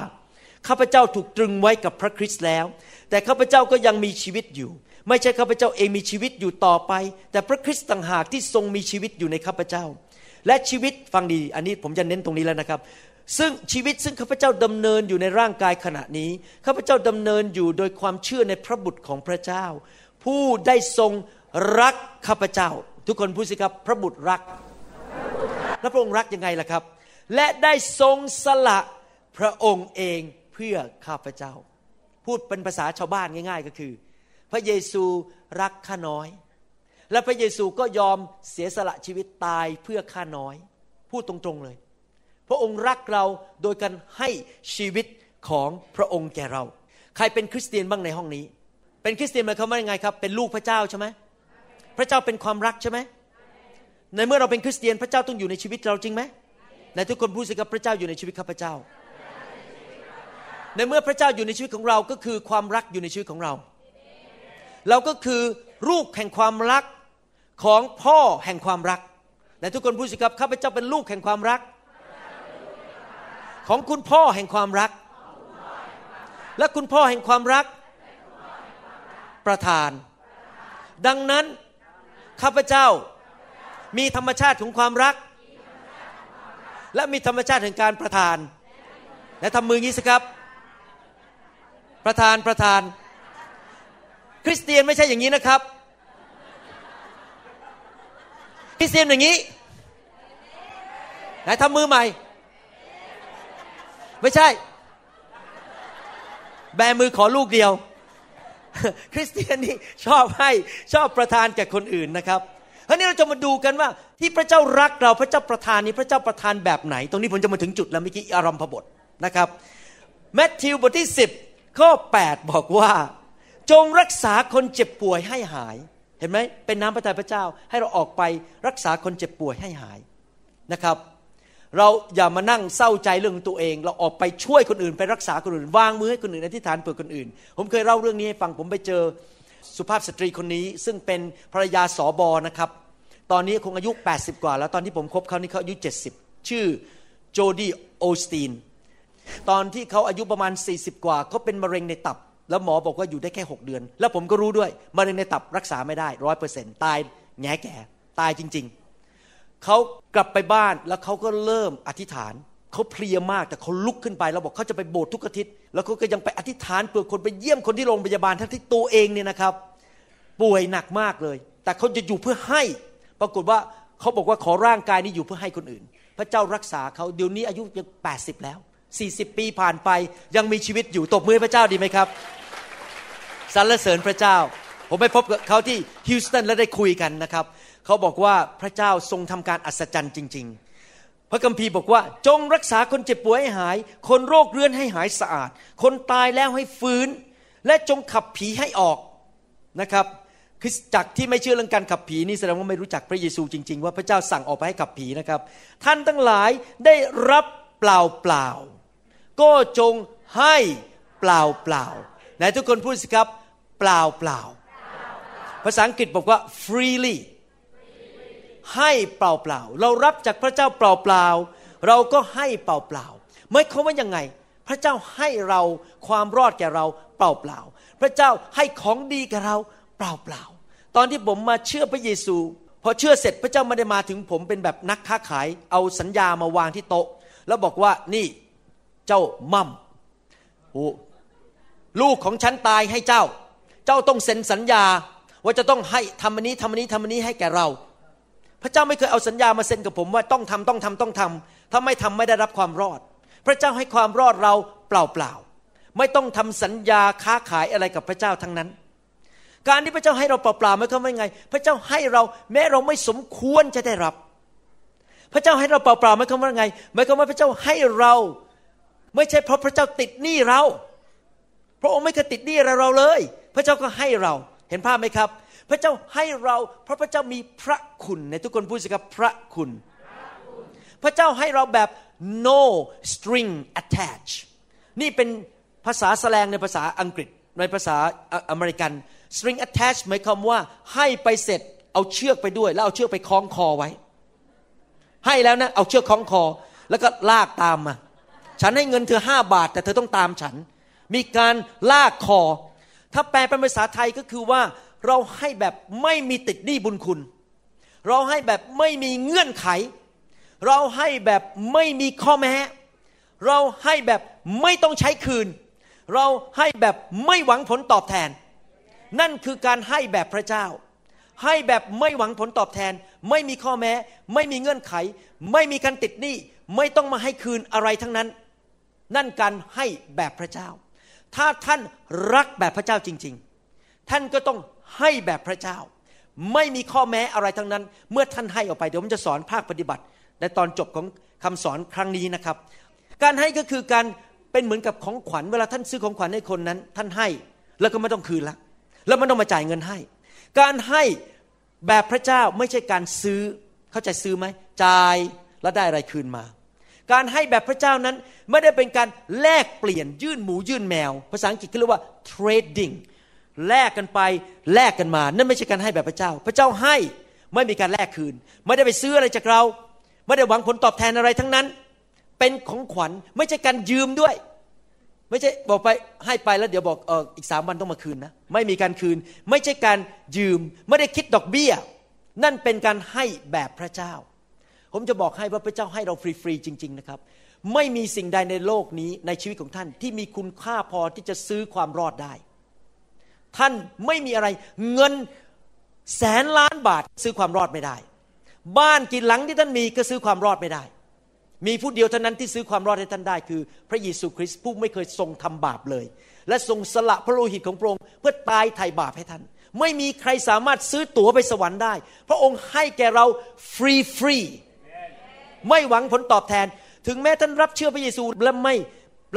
B: ข้าพเจ้าถูกตรึงไว้กับพระคริสต์แล้ว แต่ข้าพเจ้าก็ยังมีชีวิตอยู่ ไม่ใช่ข้าพเจ้าเองมีชีวิตอยู่ต่อไป แต่พระคริสต์ต่างหากที่ทรงมีชีวิตอยู่ในข้าพเจ้า และชีวิตฟังดี อันนี้ผมจะเน้นตรงนี้แล้วนะครับ ซึ่งชีวิตซึ่งข้าพเจ้าดำเนินอยู่ในร่างกายขณะนี้ข้าพเจ้าดำเนินอยู่โดยความเชื่อในพระบุตรของพระเจ้า ผู้ได้ทรงรักข้าพเจ้า ทุกคนพูดสิครับพระบุตรรักแล้วพระองค์รักยังไงล่ะครับ และได้ทรงสละพระองค์เองเพื่อข้าพเจ้า พูดเป็นภาษาชาวบ้านง่าย ๆ ก็คือ พระเยซูรักข้าน้อย และพระเยซูก็ยอมเสียสละชีวิตตายเพื่อข้าน้อย พูดตรงๆเลย พระองค์รักเราโดยการให้ชีวิตของพระองค์แก่เรา ใครเป็นคริสเตียนบ้างในห้องนี้ เป็นคริสเตียนหมายความว่ายังไงครับ เป็นลูกพระเจ้าใช่ไหมพระเจ้าเป็นความรักใช่ไหมในเมื่อเราเป็นคริสเตียนพระเจ้าต้องอยู่ในชีวิตเราจริงไหมในทุกคนพูดสิครับพระเจ้าอยู่ในชีวิตข้าพเจ้า ในเมื่อพระเจ้าอยู่ในชีวิตของเราก็คือความรักอยู่ในชีวิตของเรา เราก็คือลูกแห่งความรัก ของพ่อแห่งความรักในทุกคนพูดสิครับข้าพเจ้าเป็นลูกแห่งความรัก ของคุณพ่อแห่งความรัก และคุณพ่อแห่งความรัก ประทาน ดังนั้นข้าพเจ้ามีธรรมชาติของความรัก และมีธรรมชาติแห่งการประทานและทำมืองี้สิครับ ประทานประทาน คริสเตียนไม่ใช่อย่างนี้นะครับ คริสเตียนอย่างนี้ไหนทำมือใหม่ ไม่ใช่ แบมือขอลูกเดียว คริสเตียนนี่ชอบให้ชอบประทานแก่คนอื่นนะครับเพราะนี้เราจะมาดูกันว่า ที่พระเจ้ารักเราพระเจ้าประทานนี้พระเจ้าประทานแบบไหน ตรงนี้ผมจะมาถึงจุดแล้วเมื่อกี้อารัมพบทนะครับแมทธิวบทที่ 10ข้อ8บอกว่า จงรักษาคนเจ็บป่วยให้หาย เห็นไหมเป็นน้ำพระทัยพระเจ้าให้เราออกไปรักษาคนเจ็บป่วยให้หายนะครับ เราอย่ามานั่งเศร้าใจเรื่องตัวเอง เราออกไปช่วยคนอื่นไปรักษาคนอื่น วางมือให้คนอื่นอธิษฐานเผื่อคนอื่น ผมเคยเล่าเรื่องนี้ให้ฟังผมไปเจอสุภาพสตรีคนนี้ ซึ่งเป็นภรรยาสอบอนะครับ ตอนนี้คงอายุ 80 กว่า แล้วตอนที่ผมคบเขานี่เขาอายุ 70 ชื่อโจดี้โอสตีนตอนที่เขาอายุประมาณ 40 กว่าเขาเป็นมะเร็งในตับ แล้วหมอบอกว่าอยู่ได้แค่ 6 เดือน แล้วผมก็รู้ด้วยมะเร็งในตับรักษาไม่ได้ร้อยเปอร์เซ็นต์ตายแง่แก่ตายจริง ๆ เขากลับไปบ้านแล้วเขาก็เริ่มอธิษฐานเขาเพลียมากแต่เขาลุกขึ้นไปแล้วบอกเขาจะไปโบสถ์ทุกอาทิตย์แล้วเขาก็ยังไปอธิษฐานเพื่อคนไปเยี่ยมคนที่โรงพยาบาลทั้งที่ตัวเองเนี่ยนะครับ ป่วยหนักมากเลย แต่เขาจะอยู่เพื่อให้ ปรากฏว่าเขาบอกว่าขอร่างกายนี้อยู่เพื่อให้คนอื่น พระเจ้ารักษาเขาเดี๋ยวนี้อายุยังแปดสิบแล้ว 40 ปีผ่านไปยังมีชีวิตอยู่ตบมือพระเจ้าดีไหมครับ สรรเสริญพระเจ้า ผมไปพบกับเขาที่ฮิวสตันแล้วได้คุยกันนะครับ เขาบอกว่าพระเจ้าทรงทำการอัศจรรย์จริง ๆ พระคัมภีร์บอกว่า จงรักษาคนเจ็บป่วยให้หาย คนโรคเรื้อนให้หายสะอาด คนตายแล้วให้ฟื้น และจงขับผีให้ออกนะครับคริสตจักรที่ไม่เชื่อเรื่องการขับผีนี่แสดงว่าไม่รู้จักพระเยซูจริง ๆ ว่าพระเจ้าสั่งออกไปให้ขับผีนะครับ ท่านทั้งหลายได้รับเปล่าเปล่าก็จงให้เปล่าเปล่าไหนทุกคนพูดสิครับ เปล่าเปล่า ภาษาอังกฤษบอกว่า freely ให้เปล่าเปล่า เรารับจากพระเจ้าเปล่าเปล่า เราก็ให้เปล่าเปล่าหมายความว่ายังไง พระเจ้าให้เราความรอดแก่เราเปล่าเปล่า พระเจ้าให้ของดีแก่เราเปล่าเปล่า ตอนที่ผมมาเชื่อพระเยซู พอเชื่อเสร็จพระเจ้าไม่ได้มาถึงผมเป็นแบบนักค้าขาย เอาสัญญามาวางที่โต๊ะ แล้วบอกว่านี่เจ้ามั่มโอ้ลูกของฉันตายให้เจ้า เจ้าต้องเซ็นสัญญา ว่าจะต้องให้ทำอันนี้ทำอันนี้ทำอันนี้ให้แก่เรา พระเจ้าไม่เคยเอาสัญญามาเซ็นกับผมว่าต้องทำต้องทำต้องทำถ้าไม่ทำไม่ได้รับความรอด พระเจ้าให้ความรอดเราเปล่าเปล่าไม่ต้องทำสัญญาค้าขายอะไรกับพระเจ้าทั้งนั้น การที่พระเจ้าให้เราเปล่าๆไม่เขาไม่ไง พระเจ้าให้เราแม้เราไม่สมควรจะได้รับ พระเจ้าให้เราเปล่าๆไม่เขาว่าไงหมายความว่าพระเจ้าให้เรา ไม่ใช่เพราะพระเจ้าติดหนี้เรา พระองค์ไม่เคยติดหนี้อะไรเราเลย พระเจ้าก็ให้เราเห็นภาพไหมครับ พระเจ้าให้เราเพราะพระเจ้ามีพระคุณในทุกคนพูดสิครับพระคุณ พระเจ้าให้เราแบบ no string attach นี่เป็นภาษาแสลงในภาษาอังกฤษในภาษาอเมริกัน string attach หมายความว่าให้ไปเสร็จเอาเชือกไปด้วย แล้วเอาเชือกไปคล้องคอไว้ ให้แล้วนะเอาเชือกคล้องคอ แล้วก็ลากตามมา ฉันให้เงินเธอห้าบาท แต่เธอต้องตามฉัน มีการลากคอ ถ้าแปลเป็นภาษาไทยก็คือว่าเราให้แบบไม่มีติดหนี้บุญคุณ เราให้แบบไม่มีเงื่อนไข เราให้แบบไม่มีข้อแม้ เราให้แบบไม่ต้องใช้คืน เราให้แบบไม่หวังผลตอบแทน นั่นคือการให้แบบพระเจ้า ให้แบบไม่หวังผลตอบแทน ไม่มีข้อแม้ ไม่มีเงื่อนไข ไม่มีการติดหนี้ไม่ต้องมาให้คืนอะไรทั้งนั้น นั่นการให้แบบพระเจ้า ถ้าท่านรักแบบพระเจ้าจริง ๆ ท่านก็ต้องให้แบบพระเจ้า ไม่มีข้อแม้อะไรทั้งนั้น เมื่อท่านให้ออกไปเดี๋ยวผมจะสอนภาคปฏิบัติ ในตอนจบของคำสอนครั้งนี้นะครับ การให้ก็คือการเป็นเหมือนกับของขวัญเวลาท่านซื้อของขวัญให้คนนั้น ท่านให้แล้วก็ไม่ต้องคืนละแล้วไม่ต้องมาจ่ายเงินให้ การให้แบบพระเจ้าไม่ใช่การซื้อเข้าใจซื้อไหมจ่ายแล้วได้อะไรคืนมา การให้แบบพระเจ้านั้นไม่ได้เป็นการแลกเปลี่ยนยื่นหมูยื่นแมว ภาษาอังกฤษเขาเรียกว่า trading แลกกันไปแลกกันมา นั่นไม่ใช่การให้แบบพระเจ้า พระเจ้าให้ไม่มีการแลกคืน ไม่ได้ไปซื้ออะไรจากเรา ไม่ได้หวังผลตอบแทนอะไรทั้งนั้น เป็นของขวัญไม่ใช่การยืมด้วย ไม่ใช่บอกไปให้ไปแล้วเดี๋ยวบอกเอออีกสามวันต้องมาคืนนะไม่มีการคืน ไม่ใช่การยืม ไม่ได้คิดดอกเบี้ย นั่นเป็นการให้แบบพระเจ้า ผมจะบอกให้ว่าพระเจ้าให้เราฟรีๆจริง ๆนะครับ ไม่มีสิ่งใดในโลกนี้ในชีวิตของท่านที่มีคุณค่าพอที่จะซื้อความรอดได้ ท่านไม่มีอะไรเงินแสนล้านบาทซื้อความรอดไม่ได้ บ้านกี่หลังที่ท่านมีก็ซื้อความรอดไม่ได้ มีผู้เดียวเท่านั้นที่ซื้อความรอดให้ท่านได้คือ พระเยซูคริสต์ผู้ไม่เคยทรงทำบาปเลย และทรงสละพระโลหิตของพระองค์เพื่อตายไถ่บาปให้ท่าน ไม่มีใครสามารถซื้อตั๋วไปสวรรค์ได้ พระองค์ให้แก่เราฟรีฟรี ไม่หวังผลตอบแทน ถึงแม้ท่านรับเชื่อพระเยซูและไม่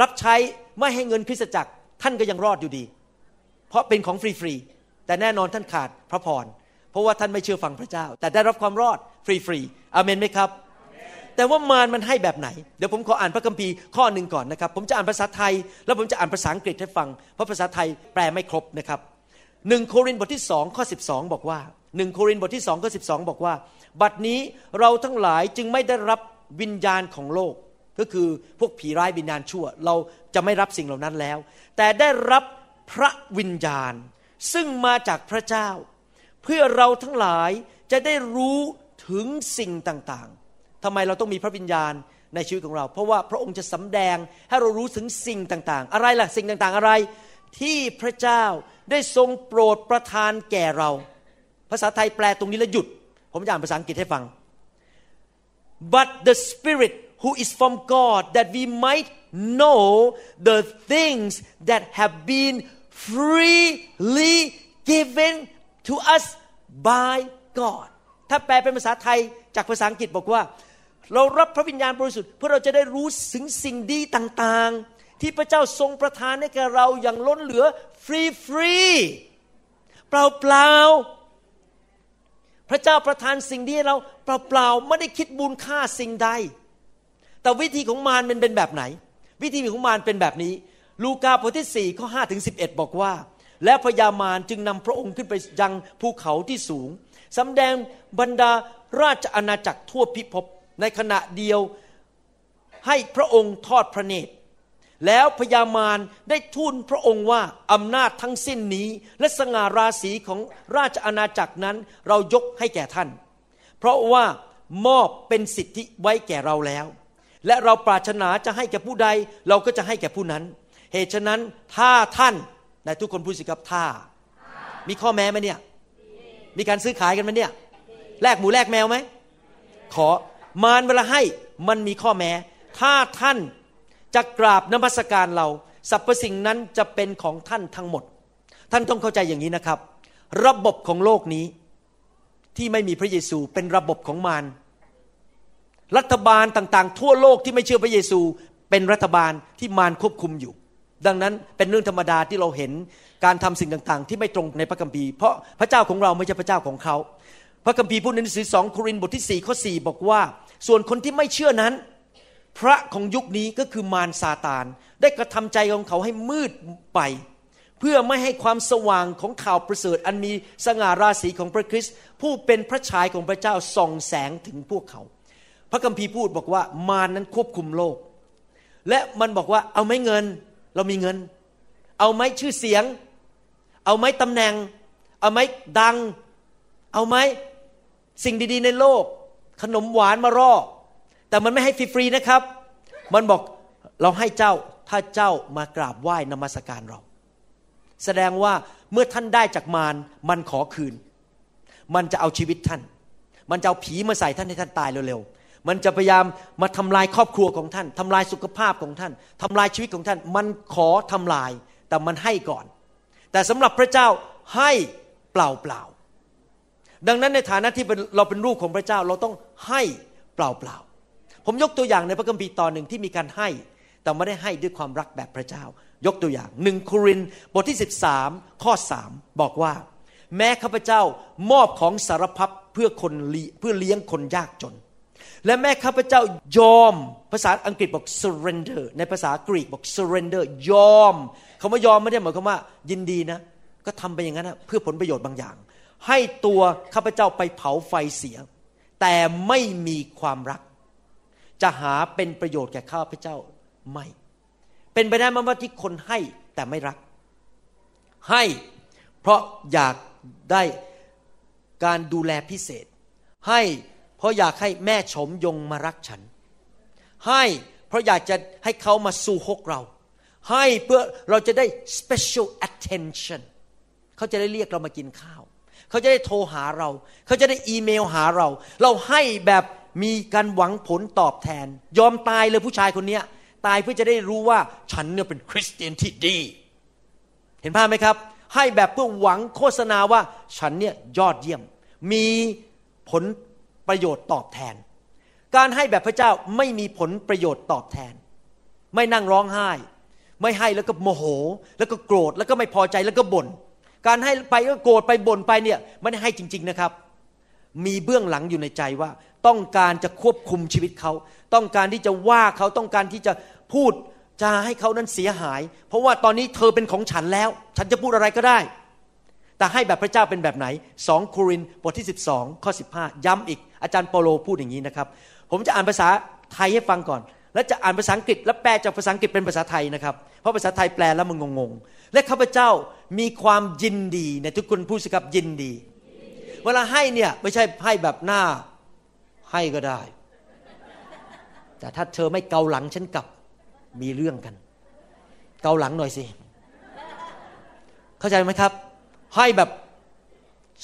B: รับใช้ไม่ให้เงินคริสตจักร ท่านก็ยังรอดอยู่ดี เพราะเป็นของฟรีๆแต่แน่นอนท่านขาดพระพรเพราะว่าท่านไม่เชื่อฟังพระเจ้า แต่ได้รับความรอดฟรีๆอเมนไหมครับ แต่ว่ามารมันให้แบบไหน เดี๋ยวผมขออ่านพระคัมภีร์ข้อหนึ่งก่อนนะครับ ผมจะอ่านภาษาไทย แล้วผมจะอ่านภาษาอังกฤษให้ฟัง เพราะภาษาไทยแปลไม่ครบนะครับหนึ่งโครินธ์บทที่สองข้อสิบสองบอกว่า หนึ่งโครินธ์บทที่สองข้อสิบสองบอกว่า บัดนี้เราทั้งหลายจึงไม่ได้รับวิญญาณของโลก ก็คือพวกผีร้ายวิญญาณชั่ว เราจะไม่รับสิ่งเหล่านั้นแล้ว แต่ได้รับพระวิญญาณ ซึ่งมาจากพระเจ้า เพื่อเราทั้งหลายจะได้รู้ถึงสิ่งต่างๆทำไมเราต้องมีพระวิญญาณในชีวิตของเรา เพราะว่าพระองค์จะสำแดงให้เรารู้ถึงสิ่งต่างๆ อะไรล่ะสิ่งต่างๆอะไร ที่พระเจ้าได้ทรงโปรดประทานแก่เรา ภาษาไทยแปลตรงนี้แล้วหยุด ผมจะอ่านภาษาอังกฤษให้ฟัง but the Spirit who is from God that we might know the things that have been freely given to us by God ถ้าแปลเป็นภาษาไทยจากภาษาอังกฤษบอกว่า เรารับพระวิญญาณบริสุทธิ์เพื่อเราจะได้รู้ถึงสิ่งดีต่างๆ ที่พระเจ้าทรงประทานให้แก่เราอย่างล้นเหลือฟรีฟรีเปล่าเปล่า พระเจ้าประทานสิ่งดีให้เราเปล่าๆไม่ได้คิดบุญค่าสิ่งใด แต่วิธีของมารมันเป็นแบบไหน วิธีของมารเป็นแบบนี้ ลูกาบทที่4ข้อ5ถึง11 บอกว่า และพญามารจึงนำพระองค์ขึ้นไปยังภูเขาที่สูงสำแดงบรรดาราชอาณาจักรทั่วพิภพในขณะเดียวให้พระองค์ทอดพระเนตร แล้วพญามารได้ทูลพระองค์ว่าอำนาจทั้งสิ้นนี้ และสง่าราศีของราชอาณาจักรนั้นเรายกให้แก่ท่าน เพราะว่ามอบเป็นสิทธิไว้แก่เราแล้ว และเราปรารถนาจะให้แก่ผู้ใด เราก็จะให้แก่ผู้นั้น เหตุฉะนั้นถ้าท่านนายทุกคนพูดสิครับถ้า มีข้อแม้ไหมเนี่ย มีการซื้อขายกันไหมเนี่ยแลกหมูแลกแมวไหมขอมารเวลาให้มันมีข้อแม้ ถ้าท่าน จะกราบนมัสการเราสรรพสิ่งนั้นจะเป็นของท่านทั้งหมด ท่านต้องเข้าใจอย่างนี้นะครับ ระบบของโลกนี้ที่ไม่มีพระเยซูเป็นระบบของมารรัฐบาลต่างๆ ทั่วโลกที่ไม่เชื่อพระเยซู เป็นรัฐบาลที่มารควบคุมอยู่ ดังนั้นเป็นเรื่องธรรมดาที่เราเห็นการทำสิ่งต่างๆ ที่ไม่ตรงในพระคัมภีร์เพราะพระเจ้าของเราไม่ใช่พระเจ้าของเขา พระคัมภีร์พูดในหนังสือสองโครินธ์บทที่4ข้อ4บอกว่า ส่วนคนที่ไม่เชื่อนั้น พระของยุคนี้ก็คือมารซาตาน ได้กระทำใจของเขาให้มืดไป เพื่อไม่ให้ความสว่างของข่าวประเสริฐอันมีสง่าราศีของพระคริสต์ผู้เป็นพระฉายของพระเจ้าส่องแสงถึงพวกเขา พระคัมภีร์พูดบอกว่ามารนั้นควบคุมโลก และมันบอกว่าเอาไหมเงินเรามีเงิน เอาไหมชื่อเสียง เอาไหมตำแหน่ง เอาไหมดัง เอาไหมสิ่งดีๆในโลก ขนมหวานมาร่อ แต่มันไม่ให้ฟรีๆนะครับ มันบอกเราให้เจ้าถ้าเจ้ามากราบไหว้นมัสการเรา แสดงว่าเมื่อท่านได้จากมารมันขอคืน มันจะเอาชีวิตท่าน มันจะเอาผีมาใส่ท่านให้ท่านตายเร็วๆมันจะพยายามมาทำลายครอบครัวของท่านทำลายสุขภาพของท่านทำลายชีวิตของท่าน มันขอทำลาย แต่มันให้ก่อน แต่สำหรับพระเจ้าให้เปล่าเปล่าๆดังนั้นในฐานะที่เราเป็นลูกของพระเจ้าเราต้องให้เปล่าเปล่าๆ ผมยกตัวอย่างในพระคัมภีร์ตอนหนึ่งที่มีการให้ แต่ไม่ได้ให้ด้วยความรักแบบพระเจ้า ยกตัวอย่างหนึ่งโครินบทที่ 13 ข้อ 3 บอกว่า แม้ข้าพเจ้ามอบของสารพัดเพื่อคนเพื่อเลี้ยงคนยากจน และแม้ข้าพเจ้ายอมภาษาอังกฤษบอก surrender ในภาษากรีกบอก surrender ยอมคำว่ายอมไม่ได้หมายความว่า ยินดีนะ ก็ทำไปอย่างนั้นนะเพื่อผลประโยชน์บางอย่าง ให้ตัวข้าพเจ้าไปเผาไฟเสีย แต่ไม่มีความรัก จะหาเป็นประโยชน์แก่ข้าพเจ้าไม่ เป็นไปได้ไหมว่าที่คนให้แต่ไม่รัก ให้เพราะอยากได้การดูแลพิเศษ ให้เพราะอยากให้แม่ชมยงมารักฉัน ให้เพราะอยากจะให้เขามาสู่ฮกเรา ให้เพื่อเราจะได้ special attention เขาจะได้เรียกเรามากินข้าว เขาจะได้โทรหาเรา เขาจะได้อีเมลหาเรา เราให้แบบ มีการหวังผลตอบแทน ยอมตายเลยผู้ชายคนนี้ตายเพื่อจะได้รู้ว่าฉันเนี่ยเป็นคริสเตียนที่ดี เห็นภาพไหมครับ ให้แบบเพื่อหวังโฆษณาว่าฉันเนี่ยยอดเยี่ยม มีผลประโยชน์ตอบแทน การให้แบบพระเจ้าไม่มีผลประโยชน์ตอบแทน ไม่นั่งร้องไห้ ไม่ให้แล้วก็โมโห แล้วก็โกรธแล้วก็ไม่พอใจแล้วก็บน่นการให้ไปก็โกรธไปบ่นไปเนี่ยไม่ได้ให้จริง ๆนะครับ มีเบื้องหลังอยู่ในใจว่า ต้องการจะควบคุมชีวิตเขา ต้องการที่จะว่าเขาต้องการที่จะพูดจะให้เขานั้นเสียหาย เพราะว่าตอนนี้เธอเป็นของฉันแล้ว ฉันจะพูดอะไรก็ได้ แต่ให้แบบพระเจ้าเป็นแบบไหน 2 โครินบทที่ 12 ข้อ 15 ย้ำอีก อาจารย์เปโลพูดอย่างนี้นะครับ ผมจะอ่านภาษาไทยให้ฟังก่อน แล้วจะอ่านภาษาอังกฤษ แล้วแปลจากภาษาอังกฤษเป็นภาษาไทยนะครับ เพราะภาษาไทยแปลแล้วมันงงๆ และข้าพเจ้ามีความยินดีในทุกคนพูดสิครับยินดี เวลาให้เนี่ยไม่ใช่ให้แบบหน้า ให้ก็ได้ แต่ถ้าเธอไม่เกาหลังฉันกลับมีเรื่องกัน เกาหลังหน่อยสิ เข้าใจไหมครับ ให้แบบ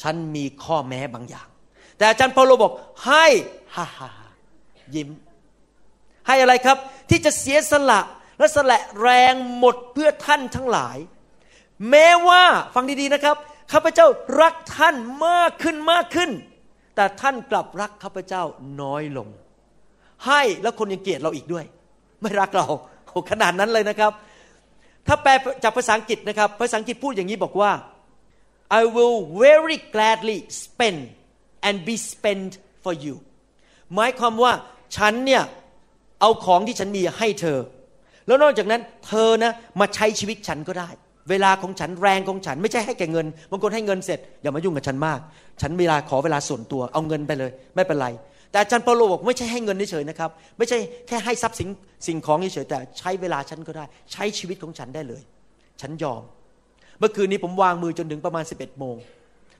B: ฉันมีข้อแม้บางอย่าง แต่อาจารย์เปาโลบอกให้ฮ่าฮ่ายิ้ม ให้อะไรครับ ที่จะเสียสละและสละแรงหมดเพื่อท่านทั้งหลาย แม้ว่าฟังดีๆนะครับข้าพเจ้ารักท่านมากขึ้นมากขึ้น แต่ท่านกลับรักข้าพเจ้าน้อยลง ให้แล้วคนยังเกลียดเราอีกด้วย ไม่รักเราขนาดนั้นเลยนะครับ ถ้าแปลจากภาษาอังกฤษนะครับ ภาษาอังกฤษพูดอย่างนี้บอกว่า I will very gladly spend and be spent for you หมายความว่าฉันเนี่ยเอาของที่ฉันมีให้เธอ แล้วนอกจากนั้นเธอนะมาใช้ชีวิตฉันก็ได้ เวลาของฉันแรงของฉัน ไม่ใช่ให้แก่เงินบางคนให้เงินเสร็จอย่ามายุ่งกับฉันมาก ฉันเวลาขอเวลาส่วนตัวเอาเงินไปเลย ไม่เป็นไร แต่อาจารย์เปาโลบอกไม่ใช่ให้เงินเฉยๆนะครับ ไม่ใช่แค่ให้ทรัพย์สินสิ่งของเฉยๆแต่ใช้เวลาฉันก็ได้ ใช้ชีวิตของฉันได้เลย ฉันยอม เมื่อคืนนี้ผมวางมือจนถึงประมาณ 11บเโมง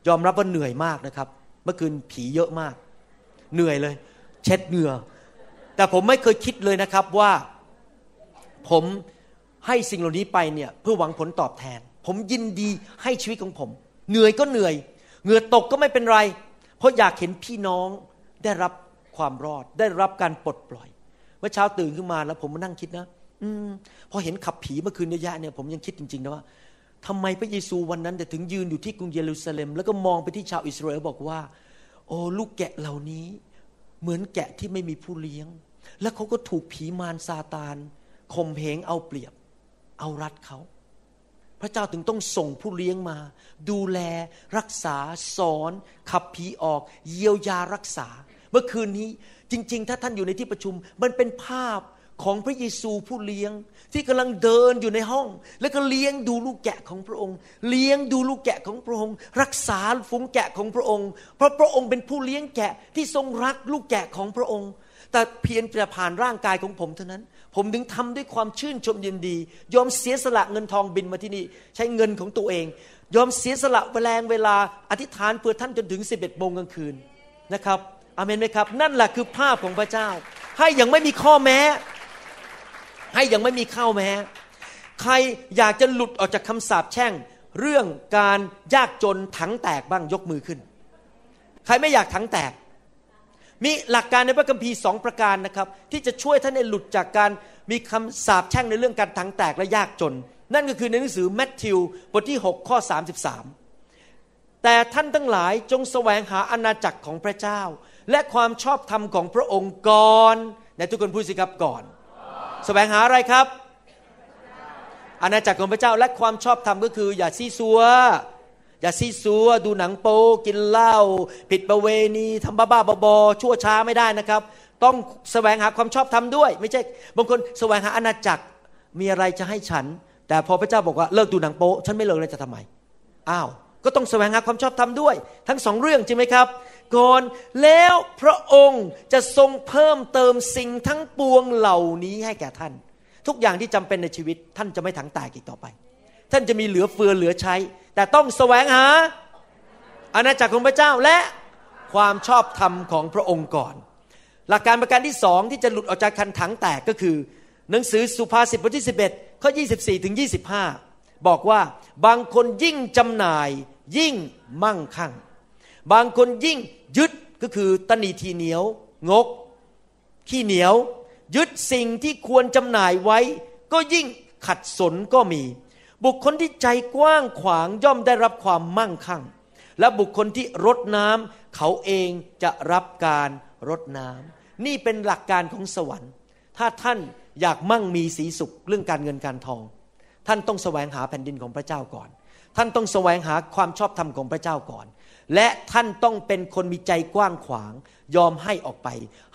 B: ยอมรับว่าเหนื่อยมากนะครับ เมื่อคืนผีเยอะมาก เหนื่อยเลย เช็ดเหงื่อแต่ผมไม่เคยคิดเลยนะครับว่าผม ให้สิ่งเหล่านี้ไปเนี่ยเพื่อหวังผลตอบแทน ผมยินดีให้ชีวิตของผม เหนื่อยก็เหนื่อย เหงื่อตกก็ไม่เป็นไร เพราะอยากเห็นพี่น้องได้รับความรอด ได้รับการปลดปล่อย เมื่อเช้าตื่นขึ้นมาแล้วผมมานั่งคิดนะ อืมพอเห็นขับผีเมื่อคืนเยอะเนี่ยผมยังคิดจริงๆนะว่าทำไมพระเยซูวันนั้นแต่ถึงยืนอยู่ที่กรุงเยรูซาเล็ม แล้วก็มองไปที่ชาวอิสราเอลบอกว่า โอ้ลูกแกะเหล่านี้ เหมือนแกะที่ไม่มีผู้เลี้ยง แล้วเขาก็ถูกผีมารซาตานข่มเหงเอาเปรียบ เอารัดเขา พระเจ้าถึงต้องส่งผู้เลี้ยงมา ดูแลรักษาสอน ขับผีออก เยียวยารักษา เมื่อคืนนี้จริง ๆ ถ้าท่านอยู่ในที่ประชุม มันเป็นภาพของพระเยซูผู้เลี้ยงที่กำลังเดินอยู่ในห้อง แล้วก็เลี้ยงดูลูกแกะของพระองค์ เลี้ยงดูลูกแกะของพระองค์ รักษาฝูงแกะของพระองค์ เพราะพระองค์เป็นผู้เลี้ยงแกะที่ทรงรักลูกแกะของพระองค์ แต่เพียงแต่ผ่านร่างกายของผมเท่านั้น ผมถึงทำด้วยความชื่นชมยินดี ยอมเสียสละเงินทองบินมาที่นี่ ใช้เงินของตัวเอง ยอมเสียสละแรงเวลาอธิษฐานเพื่อท่านจนถึงสิบเอ็ดโมงกลางคืนนะครับอเมนไหมครับ นั่นแหละคือภาพของพระเจ้า ให้อยังไม่มีข้อแม้ ให้อยังไม่มีข้าแม้ ใครอยากจะหลุดออกจากคำสาปแช่ง เรื่องการยากจนถังแตกบ้างยกมือขึ้น ใครไม่อยากถังแตก มีหลักการในพระคัมภีร์สองประการนะครับ ที่จะช่วยท่านให้หลุดจากการมีคำสาปแช่งในเรื่องการถังแตกและยากจน นั่นก็คือในหนังสือแมทธิวบทที่ 6 ข้อ 33 แต่ท่านทั้งหลายจงแสวงหาอาณาจักรของพระเจ้า และความชอบธรรมของพระองค์ก่อนในทุกคนพูดสิครับก่อน แสวงหาอะไรครับ อาณาจักรของพระเจ้าและความชอบธรรมก็คือ อย่าซีซัว อย่าซีซัวดูหนังโป๊กินเหล้าผิดประเวณีทำบ้าๆบอๆชั่วช้าไม่ได้นะครับ ต้องแสวงหาความชอบธรรมด้วย ไม่ใช่บางคนแสวงหาอาณาจักรมีอะไรจะให้ฉัน แต่พอพระเจ้าบอกว่าเลิกดูหนังโป๊ฉันไม่เลิกเลยจะทำไมอ้าวก็ต้องแสวงหาความชอบธรรมด้วย ทั้งสองเรื่องจริงไหมครับก่อนแล้วพระองค์จะทรงเพิ่มเติมสิ่งทั้งปวงเหล่านี้ให้แก่ท่าน ทุกอย่างที่จำเป็นในชีวิตท่านจะไม่ถังแตกอีกต่อไป ท่านจะมีเหลือเฟือเหลือใช้ แต่ต้องแสวงหาอาณาจักรของพระเจ้าและความชอบธรรมของพระองค์ก่อน หลักการประการที่สองที่จะหลุดออกจากคันถังแตกก็คือ หนังสือสุภาษิตบทที่ 11 ข้อ 24 ถึง 25 บอกว่าบางคนยิ่งจำหน่าย ยิ่งมั่งคั่ง บางคนยิ่งยึดก็คือตนีทีเหนียว งก ขี้เหนียว ยึดสิ่งที่ควรจำหน่ายไว้ ก็ยิ่งขัดสนก็มี บุคคลที่ใจกว้างขวางย่อมได้รับความมั่งคั่ง และบุคคลที่รดน้ำเขาเองจะรับการรดน้ำนี่เป็นหลักการของสวรรค์ ถ้าท่านอยากมั่งมีสีสุขเรื่องการเงินการทอง ท่านต้องแสวงหาแผ่นดินของพระเจ้าก่อน ท่านต้องแสวงหาความชอบธรรมของพระเจ้าก่อน และท่านต้องเป็นคนมีใจกว้างขวาง ยอมให้ออกไป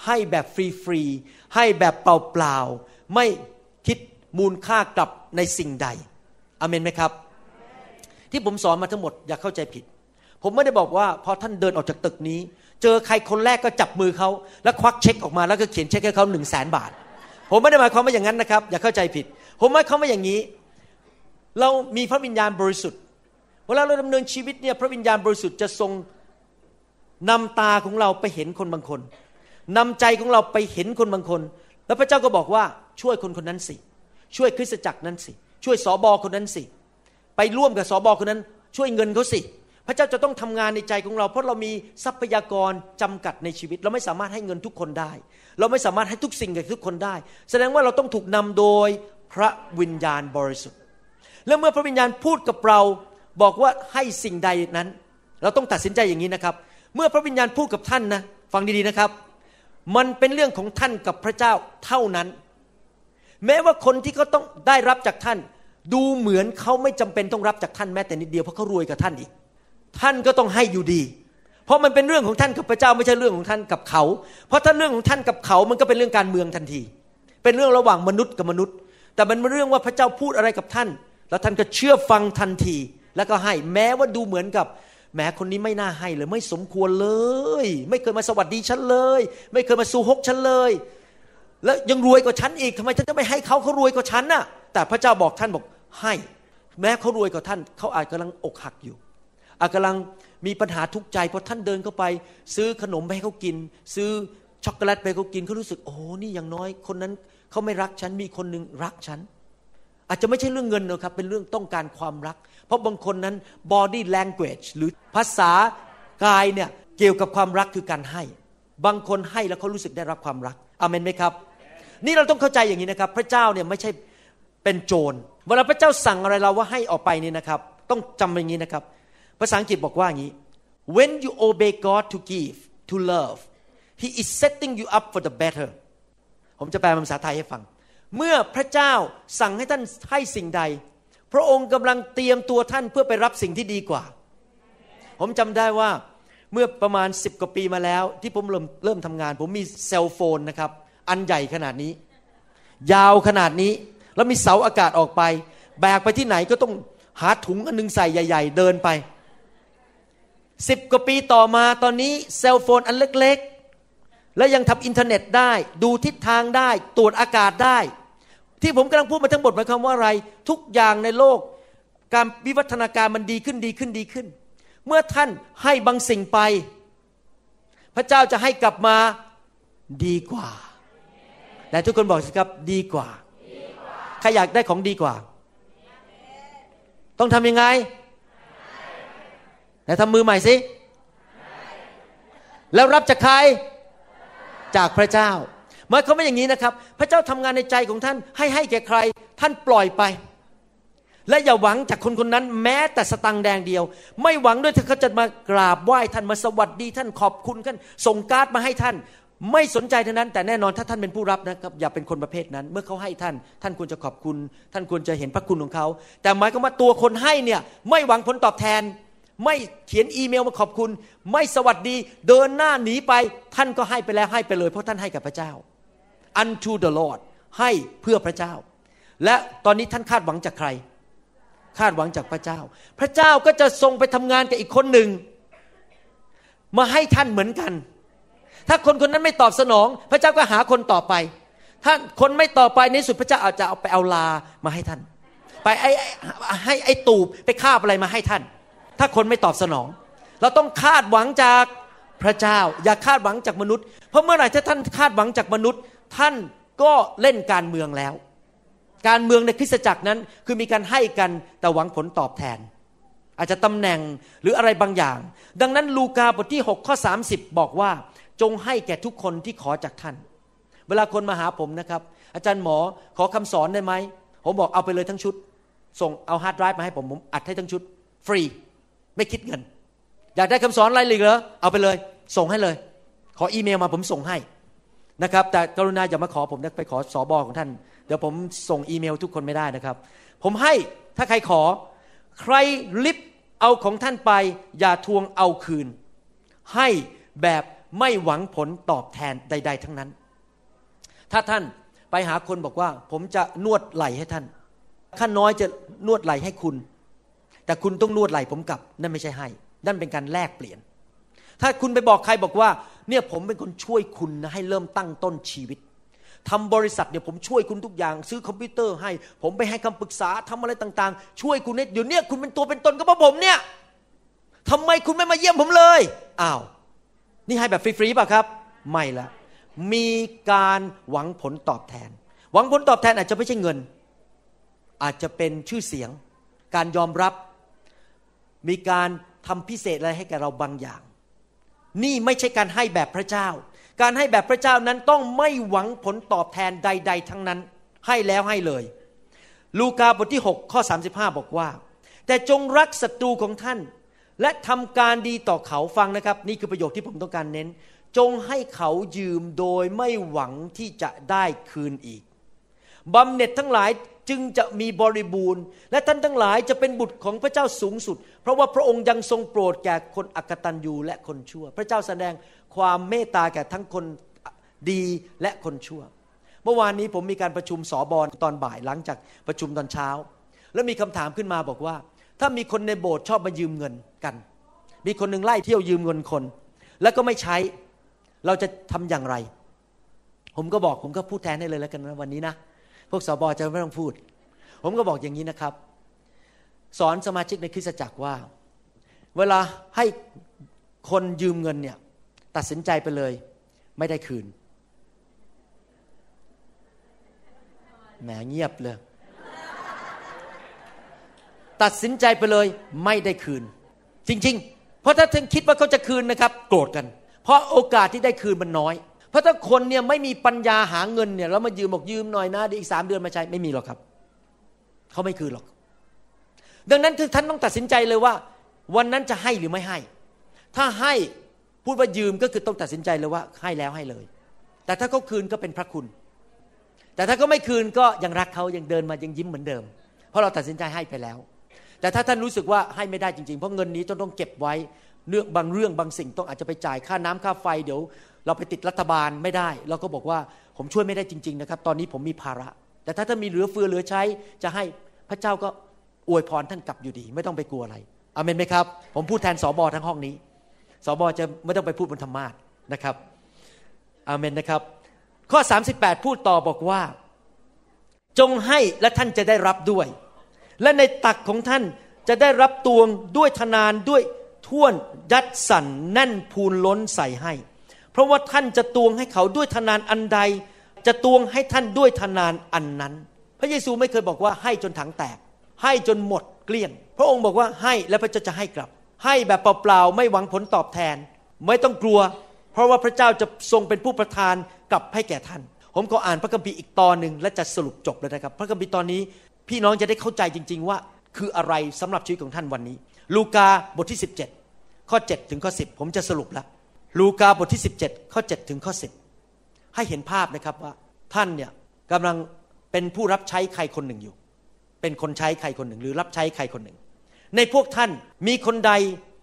B: ให้แบบฟรีๆให้แบบเปล่าๆไม่คิดมูลค่ากลับในสิ่งใด อเมนไหมครับ ที่ผมสอนมาทั้งหมดอย่าเข้าใจผิด ผมไม่ได้บอกว่าพอท่านเดินออกจากตึกนี้ เจอใครคนแรกก็จับมือเขาแล้วควักเช็คออกมาแล้วก็เขียนเช็คให้เขาหนึ่งแสนบาท ผมไม่ได้หมายความว่าอย่างนั้นนะครับ อย่าเข้าใจผิด ผมหมายความว่าอย่างนี้ เรามีพระวิญญาณบริสุทธิ์เวลาเราดำเนินชีวิตเนี่ยพระวิญญาณบริสุทธิ์จะทรงนำตาของเราไปเห็นคนบางคนนำใจของเราไปเห็นคนบางคน แล้วพระเจ้าก็บอกว่าช่วยคนคนนั้นสิ ช่วยคริสตจักรนั้นสิ ช่วยสอบอคนนั้นสิ ไปร่วมกับสอบอคนนั้น ช่วยเงินเขาสิ พระเจ้าจะต้องทำงานในใจของเรา เพราะเรามีทรัพยากรจำกัดในชีวิต เราไม่สามารถให้เงินทุกคนได้ เราไม่สามารถให้ทุกสิ่งกับทุกคนได้ แสดงว่าเราต้องถูกนำโดยพระวิญญาณบริสุทธิ์ แล้วเมื่อพระวิญญาณพูดกับเราบอกว่าให้สิ่งใดนั้น เราต้องตัดสินใจอย่างนี้นะครับ เมื่อพระวิญญาณพูดกับท่านนะ ฟังดีๆนะครับ มันเป็นเรื่องของท่านกับพระเจ้าเท่านั้น แม้ว่าคนที่เขาต้องได้รับจากท่าน ดูเหมือนเขาไม่จำเป็นต้องรับจากท่านแม้แต่นิดเดียวเพราะเขารวยกับท่านอีก ท่านก็ต้องให้อยู่ดี เพราะมันเป็นเรื่องของท่านกับพระเจ้าไม่ใช่เรื่องของท่านกับเขา เพราะถ้าเรื่องของท่านกับเขามันก็เป็นเรื่องการเมืองทันที เป็นเรื่องระหว่างมนุษย์กับมนุษย์ แต่มันเป็นเรื่องว่าพระเจ้าพูดอะไรกับท่าน แล้วท่านก็เชื่อฟังทันที แล้วก็ให้แม้ว่าดูเหมือนกับแม้คนนี้ไม่น่าให้เลยไม่สมควรเลย ไม่เคยมาสวัสดีฉันเลย ไม่เคยมาสู่ฮกฉันเลย แล้วยังรวยกว่าฉันอีกทำไมฉันจะไม่ให้เขาเขารวยกว่าฉันน่ะ แต่พระเจ้าบอกท่านบอกให้ แม้เขารวยกว่าท่าน เขาอาจกำลังอกหักอยู่ อาจกำลังมีปัญหาทุกข์ใจพอท่านเดินเข้าไป ซื้อขนมไปให้เขากิน ซื้อช็อกโกแลตไปเขากินเขารู้สึกโอ้นี่อย่างน้อย คนนั้นเขาไม่รักฉันมีคนหนึ่งรักฉัน อาจจะไม่ใช่เรื่องเงินนะครับ เป็นเรื่องต้องการความรัก เพราะบางคนนั้น body language หรือภาษากายเนี่ยเกี่ยวกับความรักคือการให้ บางคนให้แล้วเขารู้สึกได้รับความรักอเมนไหมครับ นี่เราต้องเข้าใจอย่างนี้นะครับ พระเจ้าเนี่ยไม่ใช่เป็นโจร เวลาพระเจ้าสั่งอะไรเราว่าให้ออกไปนี่นะครับ ต้องจำอย่างนี้นะครับ ภาษาอังกฤษบอกว่าอย่างนี้ when you obey God to give to love He is setting you up for the better ผมจะแปลเป็นภาษาไทยให้ฟัง เมื่อพระเจ้าสั่งให้ท่านให้สิ่งใด พระองค์กำลังเตรียมตัวท่านเพื่อไปรับสิ่งที่ดีกว่า ผมจำได้ว่าเมื่อประมาณสิบกว่าปีมาแล้ว ที่ผมเริ่มเริ่มทำงาน ผมมีเซลโฟนนะครับ อันใหญ่ขนาดนี้ ยาวขนาดนี้ แล้วมีเสาอากาศออกไป แบกไปที่ไหนก็ต้องหาถุงอันนึงใส่ใหญ่ ๆ เดินไปสิบกว่าปีต่อมาตอนนี้ cell phone อันเล็กๆ แล้วยังทำอินเทอร์เน็ตได้ ดูทิศทางได้ ตรวจอากาศได้ ที่ผมกำลังพูดมาทั้งหมดหมายความว่าอะไร ทุกอย่างในโลก การวิวัฒนาการมันดีขึ้นดีขึ้นดีขึ้น เมื่อท่านให้บางสิ่งไป พระเจ้าจะให้กลับมาดีกว่า แต่ทุกคนบอกสิครับดีกว่าใครอยากได้ของดีกว่า ต้องทำยังไงไหนทำมือใหม่สิแล้วรับจากใครจากพระเจ้าหมายความว่าอย่างนี้นะครับ พระเจ้าทำงานในใจของท่านให้ให้แก่ใคร ท่านปล่อยไป และอย่าหวังจากคนคนนั้น แม้แต่สตังแดงเดียว ไม่หวังด้วยที่เขาจะมากราบไหว้ท่านมาสวัสดีท่านขอบคุณท่านส่งการ์ดมาให้ท่าน ไม่สนใจเท่านั้น แต่แน่นอนถ้าท่านเป็นผู้รับนะครับอย่าเป็นคนประเภทนั้น เมื่อเขาให้ท่าน ท่านควรจะขอบคุณ ท่านควรจะเห็นพระคุณของเขา แต่หมายความว่าตัวคนให้เนี่ยไม่หวังผลตอบแทน ไม่เขียนอีเมลมาขอบคุณ ไม่สวัสดี เดินหน้าหนีไป ท่านก็ให้ไปแล้วให้ไปเลย เพราะท่านให้กับพระเจ้า unto the Lord ให้เพื่อพระเจ้า และตอนนี้ท่านคาดหวังจากใคร คาดหวังจากพระเจ้า พระเจ้าก็จะทรงไปทำงานกับอีกคนหนึ่งมาให้ท่านเหมือนกัน ถ้าคนคนนั้นไม่ตอบสนอง พระเจ้าก็หาคนต่อไป ถ้าคนไม่ต่อไปในสุดพระเจ้าอาจจะเอาไปเอาลามาให้ท่าน ไปไอ้ให้ไอ้ตูบไปคาบอะไรมาให้ท่าน ถ้าคนไม่ตอบสนอง เราต้องคาดหวังจากพระเจ้า อย่าคาดหวังจากมนุษย์ เพราะเมื่อไหร่ถ้าท่านคาดหวังจากมนุษย์ ท่านก็เล่นการเมืองแล้ว การเมืองในคริสตจักรนั้นคือมีการให้กันแต่หวังผลตอบแทนอาจจะตำแหน่งหรืออะไรบางอย่าง ดังนั้นลูกาบทที่ 6 ข้อ 30 บอกว่า จงให้แก่ทุกคนที่ขอจากท่าน เวลาคนมาหาผมนะครับ อาจารย์หมอขอคำสอนได้ไหม ผมบอกเอาไปเลยทั้งชุด ส่งเอาฮาร์ดไดรฟ์มาให้ผม ผมอัดให้ทั้งชุด ฟรี ไม่คิดเงิน อยากได้คำสอนอะไรเลยเหรอ เอาไปเลย ส่งให้เลย ขออีเมลมาผมส่งให้นะครับ แต่กรุณาอย่ามาขอผมนะไปขอสอบอของท่าน เดี๋ยวผมส่งอีเมลทุกคนไม่ได้นะครับ ผมให้ถ้าใครขอ ใครลิบเอาของท่านไป อย่าทวงเอาคืน ให้แบบ ไม่หวังผลตอบแทนใด ๆ ทั้งนั้น ถ้าท่านไปหาคนบอกว่า ผมจะนวดไหล่ให้ท่านข้าน้อยจะนวดไหล่ให้คุณ แต่คุณต้องนวดไหล่ผมกลับ นั่นไม่ใช่ให้ นั่นเป็นการแลกเปลี่ยน ถ้าคุณไปบอกใครบอกว่า เนี่ยผมเป็นคนช่วยคุณนะให้เริ่มตั้งต้นชีวิตทำบริษัทเนี่ยผมช่วยคุณทุกอย่าง ซื้อคอมพิวเตอร์ให้ ผมไปให้คำปรึกษาทำอะไรต่างๆ ช่วยคุณเนี่ยเดี๋ยวนี้คุณเป็นตัวเป็นตนก็เพราะผมเนี่ยทำไมคุณไม่มาเยี่ยมผมเลยอ้าว นี่ให้แบบฟรีๆป่ะครับ ไม่ละ มีการหวังผลตอบแทน หวังผลตอบแทนอาจจะไม่ใช่เงิน อาจจะเป็นชื่อเสียง การยอมรับ มีการทำพิเศษอะไรให้แกเราบางอย่าง นี่ไม่ใช่การให้แบบพระเจ้า การให้แบบพระเจ้านั้นต้องไม่หวังผลตอบแทนใด ๆ ทั้งนั้น ให้แล้วให้เลย ลูกาบทที่ 6 ข้อ 35 บอกว่า แต่จงรักศัตรูของท่าน และทำการดีต่อเขาฟังนะครับ นี่คือประโยคที่ผมต้องการเน้น จงให้เขายืมโดยไม่หวังที่จะได้คืนอีกบำเหน็จทั้งหลายจึงจะมีบริบูรณ์ และท่านทั้งหลายจะเป็นบุตรของพระเจ้าสูงสุด เพราะว่าพระองค์ยังทรงโปรดแก่คนอักตันยูและคนชั่ว พระเจ้าแสดงความเมตตาแก่ทั้งคนดีและคนชั่ว เมื่อวานนี้ผมมีการประชุมสอบอตอนบ่ายหลังจากประชุมตอนเช้า แล้วมีคำถามขึ้นมาบอกว่า ถ้ามีคนในโบสถ์ชอบมายืมเงินกัน มีคนหนึ่งไล่เที่ยวยืมเงินคน แล้วก็ไม่ใช้ เราจะทำอย่างไร ผมก็บอกผมก็พูดแทนให้เลยแล้วกันนะวันนี้นะ พวกสบจะไม่ต้องพูด ผมก็บอกอย่างนี้นะครับ สอนสมาชิกในคริสตจักรว่า เวลาให้คนยืมเงินเนี่ย ตัดสินใจไปเลย ไม่ได้คืนแหมเงียบเลย ตัดสินใจไปเลยไม่ได้คืน จริง ๆ เพราะถ้าท่านคิดว่าเขาจะคืนนะครับโกรธกัน เพราะโอกาสที่ได้คืนมันน้อย เพราะถ้าคนเนี่ยไม่มีปัญญาหาเงินเนี่ยแล้วมายืมบอกยืมหน่อยนะเดี๋ยวอีกสามเดือนมาใช้ไม่มีหรอกครับเขาไม่คืนหรอก ดังนั้นคือท่านต้องตัดสินใจเลยว่า วันนั้นจะให้หรือไม่ให้ ถ้าให้พูดว่ายืมก็คือต้องตัดสินใจเลยว่าให้แล้วให้เลย แต่ถ้าเขาคืนก็เป็นพระคุณ แต่ถ้าเขาไม่คืนก็ยังรักเขายังเดินมายังยิ้มเหมือนเดิม เพราะเราตัดสินใจให้ไปแล้ว แต่ถ้าท่านรู้สึกว่าให้ไม่ได้จริงๆ เพราะเงินนี้ต้องต้องเก็บไว้เรื่องบางเรื่องบางสิ่งต้องอาจจะไปจ่ายค่าน้ำค่าไฟเดี๋ยว เราไปติดรัฐบาลไม่ได้ เราก็บอกว่าผมช่วยไม่ได้จริง ๆ นะครับ ตอนนี้ผมมีภาระ แต่ถ้าท่านมีเหลือเฟือเหลือใช้จะให้พระเจ้าก็อวยพรท่านกลับอยู่ดี ไม่ต้องไปกลัวอะไรอเมนไหมครับ ผมพูดแทนสอบอทั้งห้องนี้สอบอจะไม่ต้องไปพูดบนธรรมาทนะครับอเมนนะครับ ข้อ 38 พูดต่อบอกว่า จงให้และท่านจะได้รับด้วย และในตักของท่านจะได้รับตวงด้วยทนานด้วยท่วนยัดสั่นแน่นพูนล้นใส่ให้ เพราะว่าท่านจะตวงให้เขาด้วยทนานอันใด จะตวงให้ท่านด้วยทนานอันนั้น พระเยซูไม่เคยบอกว่าให้จนถังแตก ให้จนหมดเกลี้ยง พระองค์บอกว่าให้แล้วพระเจ้าจะให้กลับ ให้แบบเปล่าๆไม่หวังผลตอบแทน ไม่ต้องกลัว เพราะว่าพระเจ้าจะทรงเป็นผู้ประทานกลับให้แก่ท่าน ผมก็อ่านพระคัมภีร์อีกตอนหนึ่งและจะสรุปจบเลยนะครับ พระคัมภีร์ตอนนี้ พี่น้องจะได้เข้าใจจริง ๆ ว่าคืออะไรสำหรับชีวิตของท่านวันนี้ ลูกาบทที่ 17 ข้อ 7 ถึงข้อ 10 ผมจะสรุปแล้ว ลูกาบทที่ 17 ข้อ 7 ถึงข้อ 10 ให้เห็นภาพนะครับว่าท่านเนี่ยกำลังเป็นผู้รับใช้ใครคนหนึ่งอยู่ เป็นคนใช้ใครคนหนึ่ง หรือรับใช้ใครคนหนึ่ง ในพวกท่านมีคนใด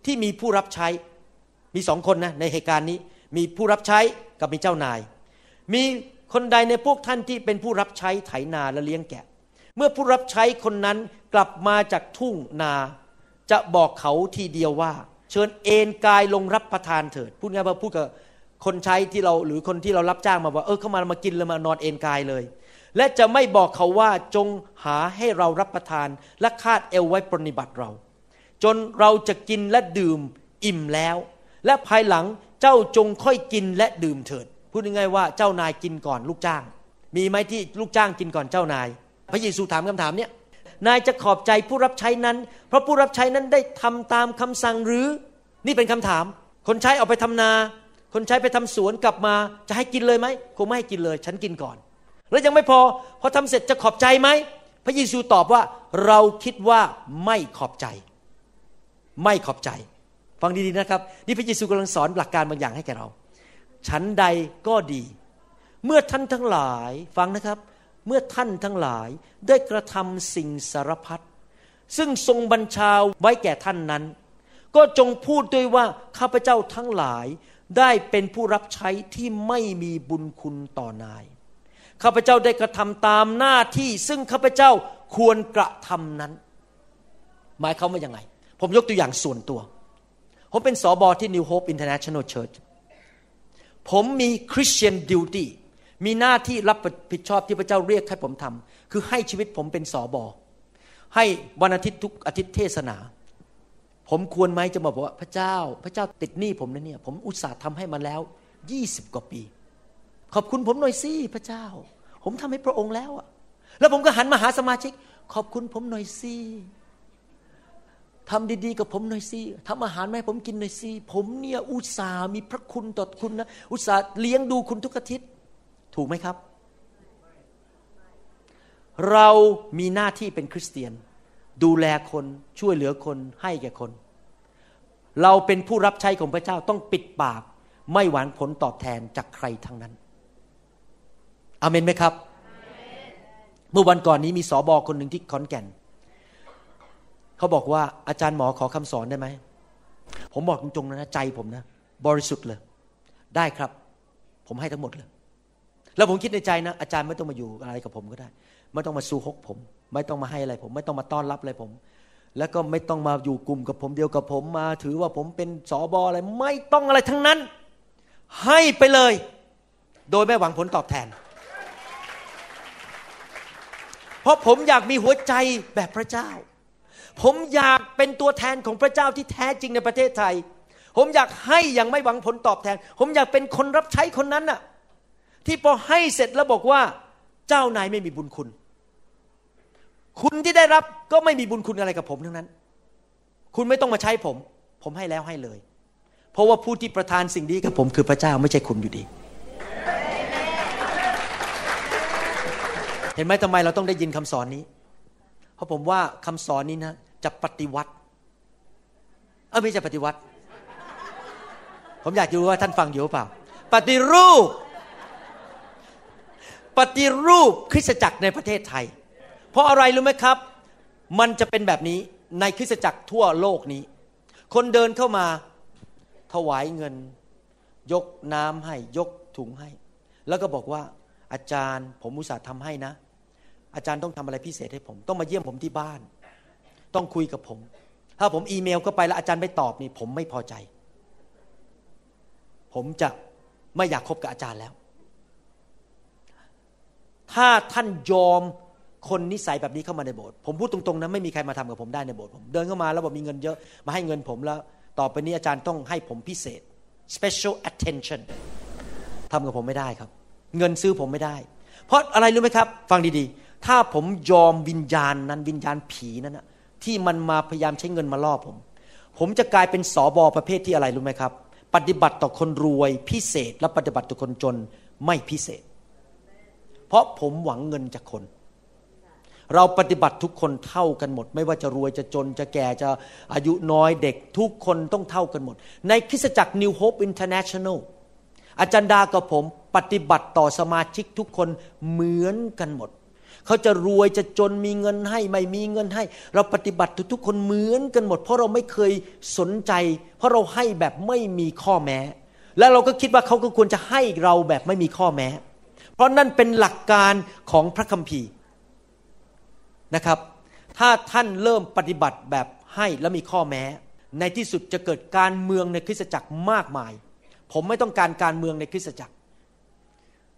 B: ที่มีผู้รับใช้ มีสองคนนะในเหตุการณ์นี้มีผู้รับใช้กับมีเจ้านาย มีคนใดในพวกท่านที่เป็นผู้รับใช้ไถนาและเลี้ยงแกะ เมื่อผู้รับใช้คนนั้นกลับมาจากทุ่งนา จะบอกเขาทีเดียวว่า เชิญเอนกายลงรับประทานเถิด พูดง่ายว่าพูดกับคนใช้ที่เราหรือคนที่เรารับจ้างมาว่า เออเข้ามามากินเลยมานอนเอนกายเลย และจะไม่บอกเขาว่าจงหาให้เรารับประทาน และคาดเอวไว้ปรนิบัติเรา จนเราจะกินและดื่มอิ่มแล้ว และภายหลังเจ้าจงค่อยกินและดื่มเถิด พูดง่ายๆว่าเจ้านายกินก่อนลูกจ้าง มีไหมที่ลูกจ้างกินก่อนเจ้านาย พระเยซูถามคำถามเนี้ยนายจะขอบใจผู้รับใช้นั้น เพราะผู้รับใช้นั้นได้ทำตามคำสั่งหรือ นี่เป็นคำถาม คนใช้เอาไปทำนา คนใช้ไปทำสวนกลับมา จะให้กินเลยไหมคงไม่ให้กินเลย ฉันกินก่อน แล้วยังไม่พอ พอทำเสร็จจะขอบใจไหม พระเยซูตอบว่าเราคิดว่าไม่ขอบใจ ไม่ขอบใจ ฟังดีๆนะครับ นี่พระเยซูกำลังสอนหลักการบางอย่างให้แก่เรา ฉันใดก็ดี เมื่อท่านทั้งหลายฟังนะครับ เมื่อท่านทั้งหลายได้กระทำสิ่งสารพัดซึ่งทรงบัญชาไว้แก่ท่านนั้น ก็จงพูดด้วยว่าข้าพเจ้าทั้งหลายได้เป็นผู้รับใช้ที่ไม่มีบุญคุณต่อนายข้าพเจ้าได้กระทำตามหน้าที่ซึ่งข้าพเจ้าควรกระทำนั้น หมายเขาว่ายังไง ผมยกตัวอย่างส่วนตัว ผมเป็นสอบอที่ New Hope International Church ผมมี Christian duty มีหน้าที่รับผิดชอบที่พระเจ้าเรียกให้ผมทำคือให้ชีวิตผมเป็นสอบอ ให้วันอาทิตย์ทุกอาทิตย์เทศนา ผมควรไหมจะมาบอกว่าพระเจ้า พระเจ้าติดหนี้ผมนะเนี่ย ผมอุตส่าห์ทำให้มาแล้วยี่สิบกว่าปี ขอบคุณผมหน่อยสิพระเจ้า ผมทำให้พระองค์แล้วอะแล้วผมก็หันมาหาสมาชิก ขอบคุณผมหน่อยสิทำดีๆกับผมหน่อยสิทำอาหารให้ผมกินหน่อยสิผมเนี่ยอุตส่าห์มีพระคุณต่อคุณนะอุตส่าห์เลี้ยงดูคุณทุกอาทิตย์ ถูกไหมครับ เรามีหน้าที่เป็นคริสเตียน ดูแลคนช่วยเหลือคนให้แก่คน เราเป็นผู้รับใช้ของพระเจ้าต้องปิดปาก ไม่หวังผลตอบแทนจากใครทั้งนั้นอเมนไหมครับ เมื่อวันก่อนนี้มีสอบอคนหนึ่งที่ขอนแก่น เขาบอกว่าอาจารย์หมอขอคำสอนได้ไหม ผมบอกตรงๆนะใจผมนะ บริสุทธิ์เลย ได้ครับ ผมให้ทั้งหมดเลย แล้วผมคิดในใจนะ อาจารย์ไม่ต้องมาอยู่อะไรกับผมก็ได้ ไม่ต้องมาสู้ฮกผม ไม่ต้องมาให้อะไรผม ไม่ต้องมาต้อนรับอะไรผม แล้วก็ไม่ต้องมาอยู่กลุ่มกับผมเดียวกับผมมา ถือว่าผมเป็นสอบออะไร ไม่ต้องอะไรทั้งนั้น ให้ไปเลย โดยไม่หวังผลตอบแทน เพราะผมอยากมีหัวใจแบบพระเจ้า ผมอยากเป็นตัวแทนของพระเจ้าที่แท้จริงในประเทศไทย ผมอยากให้อย่างไม่หวังผลตอบแทน ผมอยากเป็นคนรับใช้คนนั้นน่ะ ที่พอให้เสร็จแล้วบอกว่า เจ้านายไม่มีบุญคุณ คุณที่ได้รับก็ไม่มีบุญคุณอะไรกับผมทั้งนั้น คุณไม่ต้องมาใช้ผม ผมให้แล้วให้เลย เพราะว่าผู้ที่ประทานสิ่งดีกับผมคือพระเจ้าไม่ใช่คุณอยู่ดี เห็นไหมทำไมเราต้องได้ยินคำสอนนี้ เพราะผมว่าคำสอนนี้นะจะปฏิวัติเออไม่ใช่ปฏิวัติ ผมอยากรู้ว่าท่านฟังอยู่หรือเปล่า ปฏิรูป ปฏิรูปคริสตจักรในประเทศไทย เพราะอะไรรู้ไหมครับ มันจะเป็นแบบนี้ในคริสตจักรทั่วโลกนี้ คนเดินเข้ามาถวายเงิน ยกน้ำให้ยกถุงให้ แล้วก็บอกว่าอาจารย์ผมอุตส่าห์ทำให้นะ อาจารย์ต้องทำอะไรพิเศษให้ผม ต้องมาเยี่ยมผมที่บ้าน ต้องคุยกับผม ถ้าผมอีเมลเข้าไปแล้วอาจารย์ไม่ตอบนี่ผมไม่พอใจ ผมจะไม่อยากคบกับอาจารย์แล้ว ถ้าท่านยอมคนนิสัยแบบนี้เข้ามาในโบสถ์ผมพูดตรงๆนะไม่มีใครมาทำกับผมได้ในโบสถ์ผมเดินเข้ามาแล้วบอกมีเงินเยอะมาให้เงินผมแล้ว ต่อไปนี้อาจารย์ต้องให้ผมพิเศษ special attention ทำกับผมไม่ได้ครับ เงินซื้อผมไม่ได้ เพราะอะไรรู้ไหมครับ ฟังดีๆ ถ้าผมยอมวิญญาณนั้นวิญญาณผีนั้นนะที่มันมาพยายามใช้เงินมาล่อผม ผมจะกลายเป็นสอบอประเภทที่อะไรรู้ไหมครับ ปฏิบัติต่อคนรวยพิเศษและปฏิบัติต่อคนจนไม่พิเศษ เพราะผมหวังเงินจากคน เราปฏิบัติทุกคนเท่ากันหมด ไม่ว่าจะรวยจะจนจะแก่จะอายุน้อยเด็กทุกคนต้องเท่ากันหมด ในคริสตจักร New Hope International อาจารย์ดากับผมปฏิบัติต่อสมาชิกทุกคนเหมือนกันหมด เขาจะรวยจะจนมีเงินให้ไม่มีเงินให้ เราปฏิบัติทุกคนเหมือนกันหมด เพราะเราไม่เคยสนใจ เพราะเราให้แบบไม่มีข้อแม้ และเราก็คิดว่าเขาก็ควรจะให้เราแบบไม่มีข้อแม้ เพราะนั่นเป็นหลักการของพระคัมภีร์นะครับ ถ้าท่านเริ่มปฏิบัติแบบให้และมีข้อแม้ ในที่สุดจะเกิดการเมืองในคริสตจักรมากมาย ผมไม่ต้องการการเมืองในคริสตจักร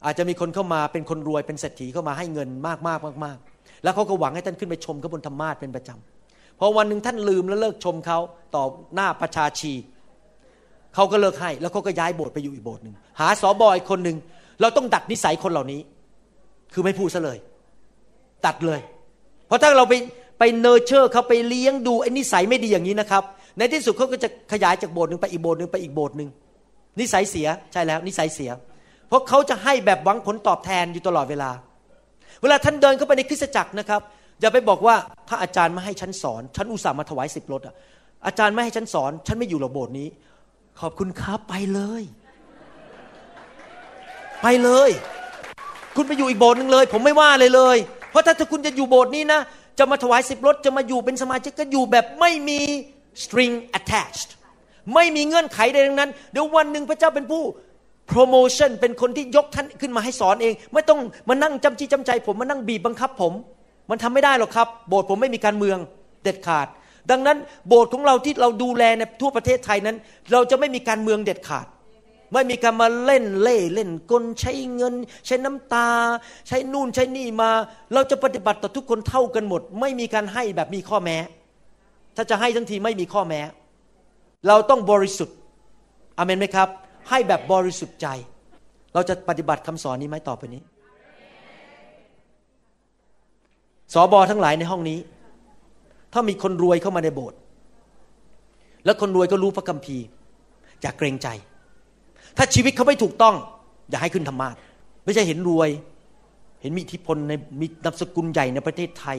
B: อาจจะมีคนเข้ามาเป็นคนรวยเป็นเศรษฐีเข้ามาให้เงินมากมากมากมากแล้วเขาก็หวังให้ท่านขึ้นไปชมเขาบนธรรมาสเป็นประจำพอวันหนึ่งท่านลืมแล้วเลิกชมเขาต่อหน้าประชาชีเขาก็เลิกให้ แล้วเขาก็ย้ายโบสถ์ไปอยู่อีกโบสถ์หนึ่งหาสอบอยคนหนึ่ง เราต้องดัดนิสัยคนเหล่านี้ คือไม่พูดซะเลย ตัดเลย เพราะถ้าเราไปไป nurture เขาไปเลี้ยงดูไอ้นิสัยไม่ดีอย่างนี้นะครับ ในที่สุดเขาก็จะขยายจากโบสถ์หนึ่งไปอีกโบสถ์หนึ่งไปอีกโบสถ์หนึ่งนิสัยเสียใช่แล้ว นิสัยเสีย เพราะเขาจะให้แบบหวังผลตอบแทนอยู่ตลอดเวลา เวลาท่านเดินเข้าไปในคริสตจักรนะครับอย่าไปบอกว่าถ้าอาจารย์ไม่ให้ฉันสอนฉันอุตส่าห์มาถวายสิบรถอะอาจารย์ไม่ให้ฉันสอน ฉันไม่อยู่หรอกโบสถ์นี้ ขอบคุณครับไปเลย ไปเลย คุณไปอยู่อีกโบสถ์หนึ่งเลย ผมไม่ว่าเลยเลย เพราะถ้าถ้าคุณจะอยู่โบสถ์นี้นะ จะมาถวายสิบรถจะมาอยู่เป็นสมาชิกก็อยู่แบบไม่มี string attached ไม่มีเงื่อนไขใดทั้งนั้น เดี๋ยววันหนึ่งพระเจ้าเป็นผู้ promotion เป็นคนที่ยกท่านขึ้นมาให้สอนเอง ไม่ต้องมานั่งจำจี้จำใจ ผมมานั่งบีบบังคับผม มันทำไม่ได้หรอกครับ โบสถ์ผมไม่มีการเมืองเด็ดขาด ดังนั้นโบสถ์ของเราที่เราดูแลในทั่วประเทศไทยนั้น เราจะไม่มีการเมืองเด็ดขาด ไม่มีการมาเล่นเล่เล่นกลใช้เงิน ใช้น้ำตา ใช้นู่นใช้นี่มา เราจะปฏิบัติต่อทุกคนเท่ากันหมด ไม่มีการให้แบบมีข้อแม้ ถ้าจะให้ทั้งทีไม่มีข้อแม้ เราต้องบริสุทธิ์อเมนไหมครับ ให้แบบบริสุทธิ์ใจ เราจะปฏิบัติคำสอนนี้ไหมต่อไปนี้สอบอทั้งหลายในห้องนี้ ถ้ามีคนรวยเข้ามาในโบสถ์แล้วคนรวยก็รู้พระคัมภีร์อย่าเกรงใจ ถ้าชีวิตเขาไม่ถูกต้อง อย่าให้ขึ้นธรรมาทไม่ใช่เห็นรวย เห็นมีอิทธิพลในมีนามสกุลใหญ่ในประเทศไทย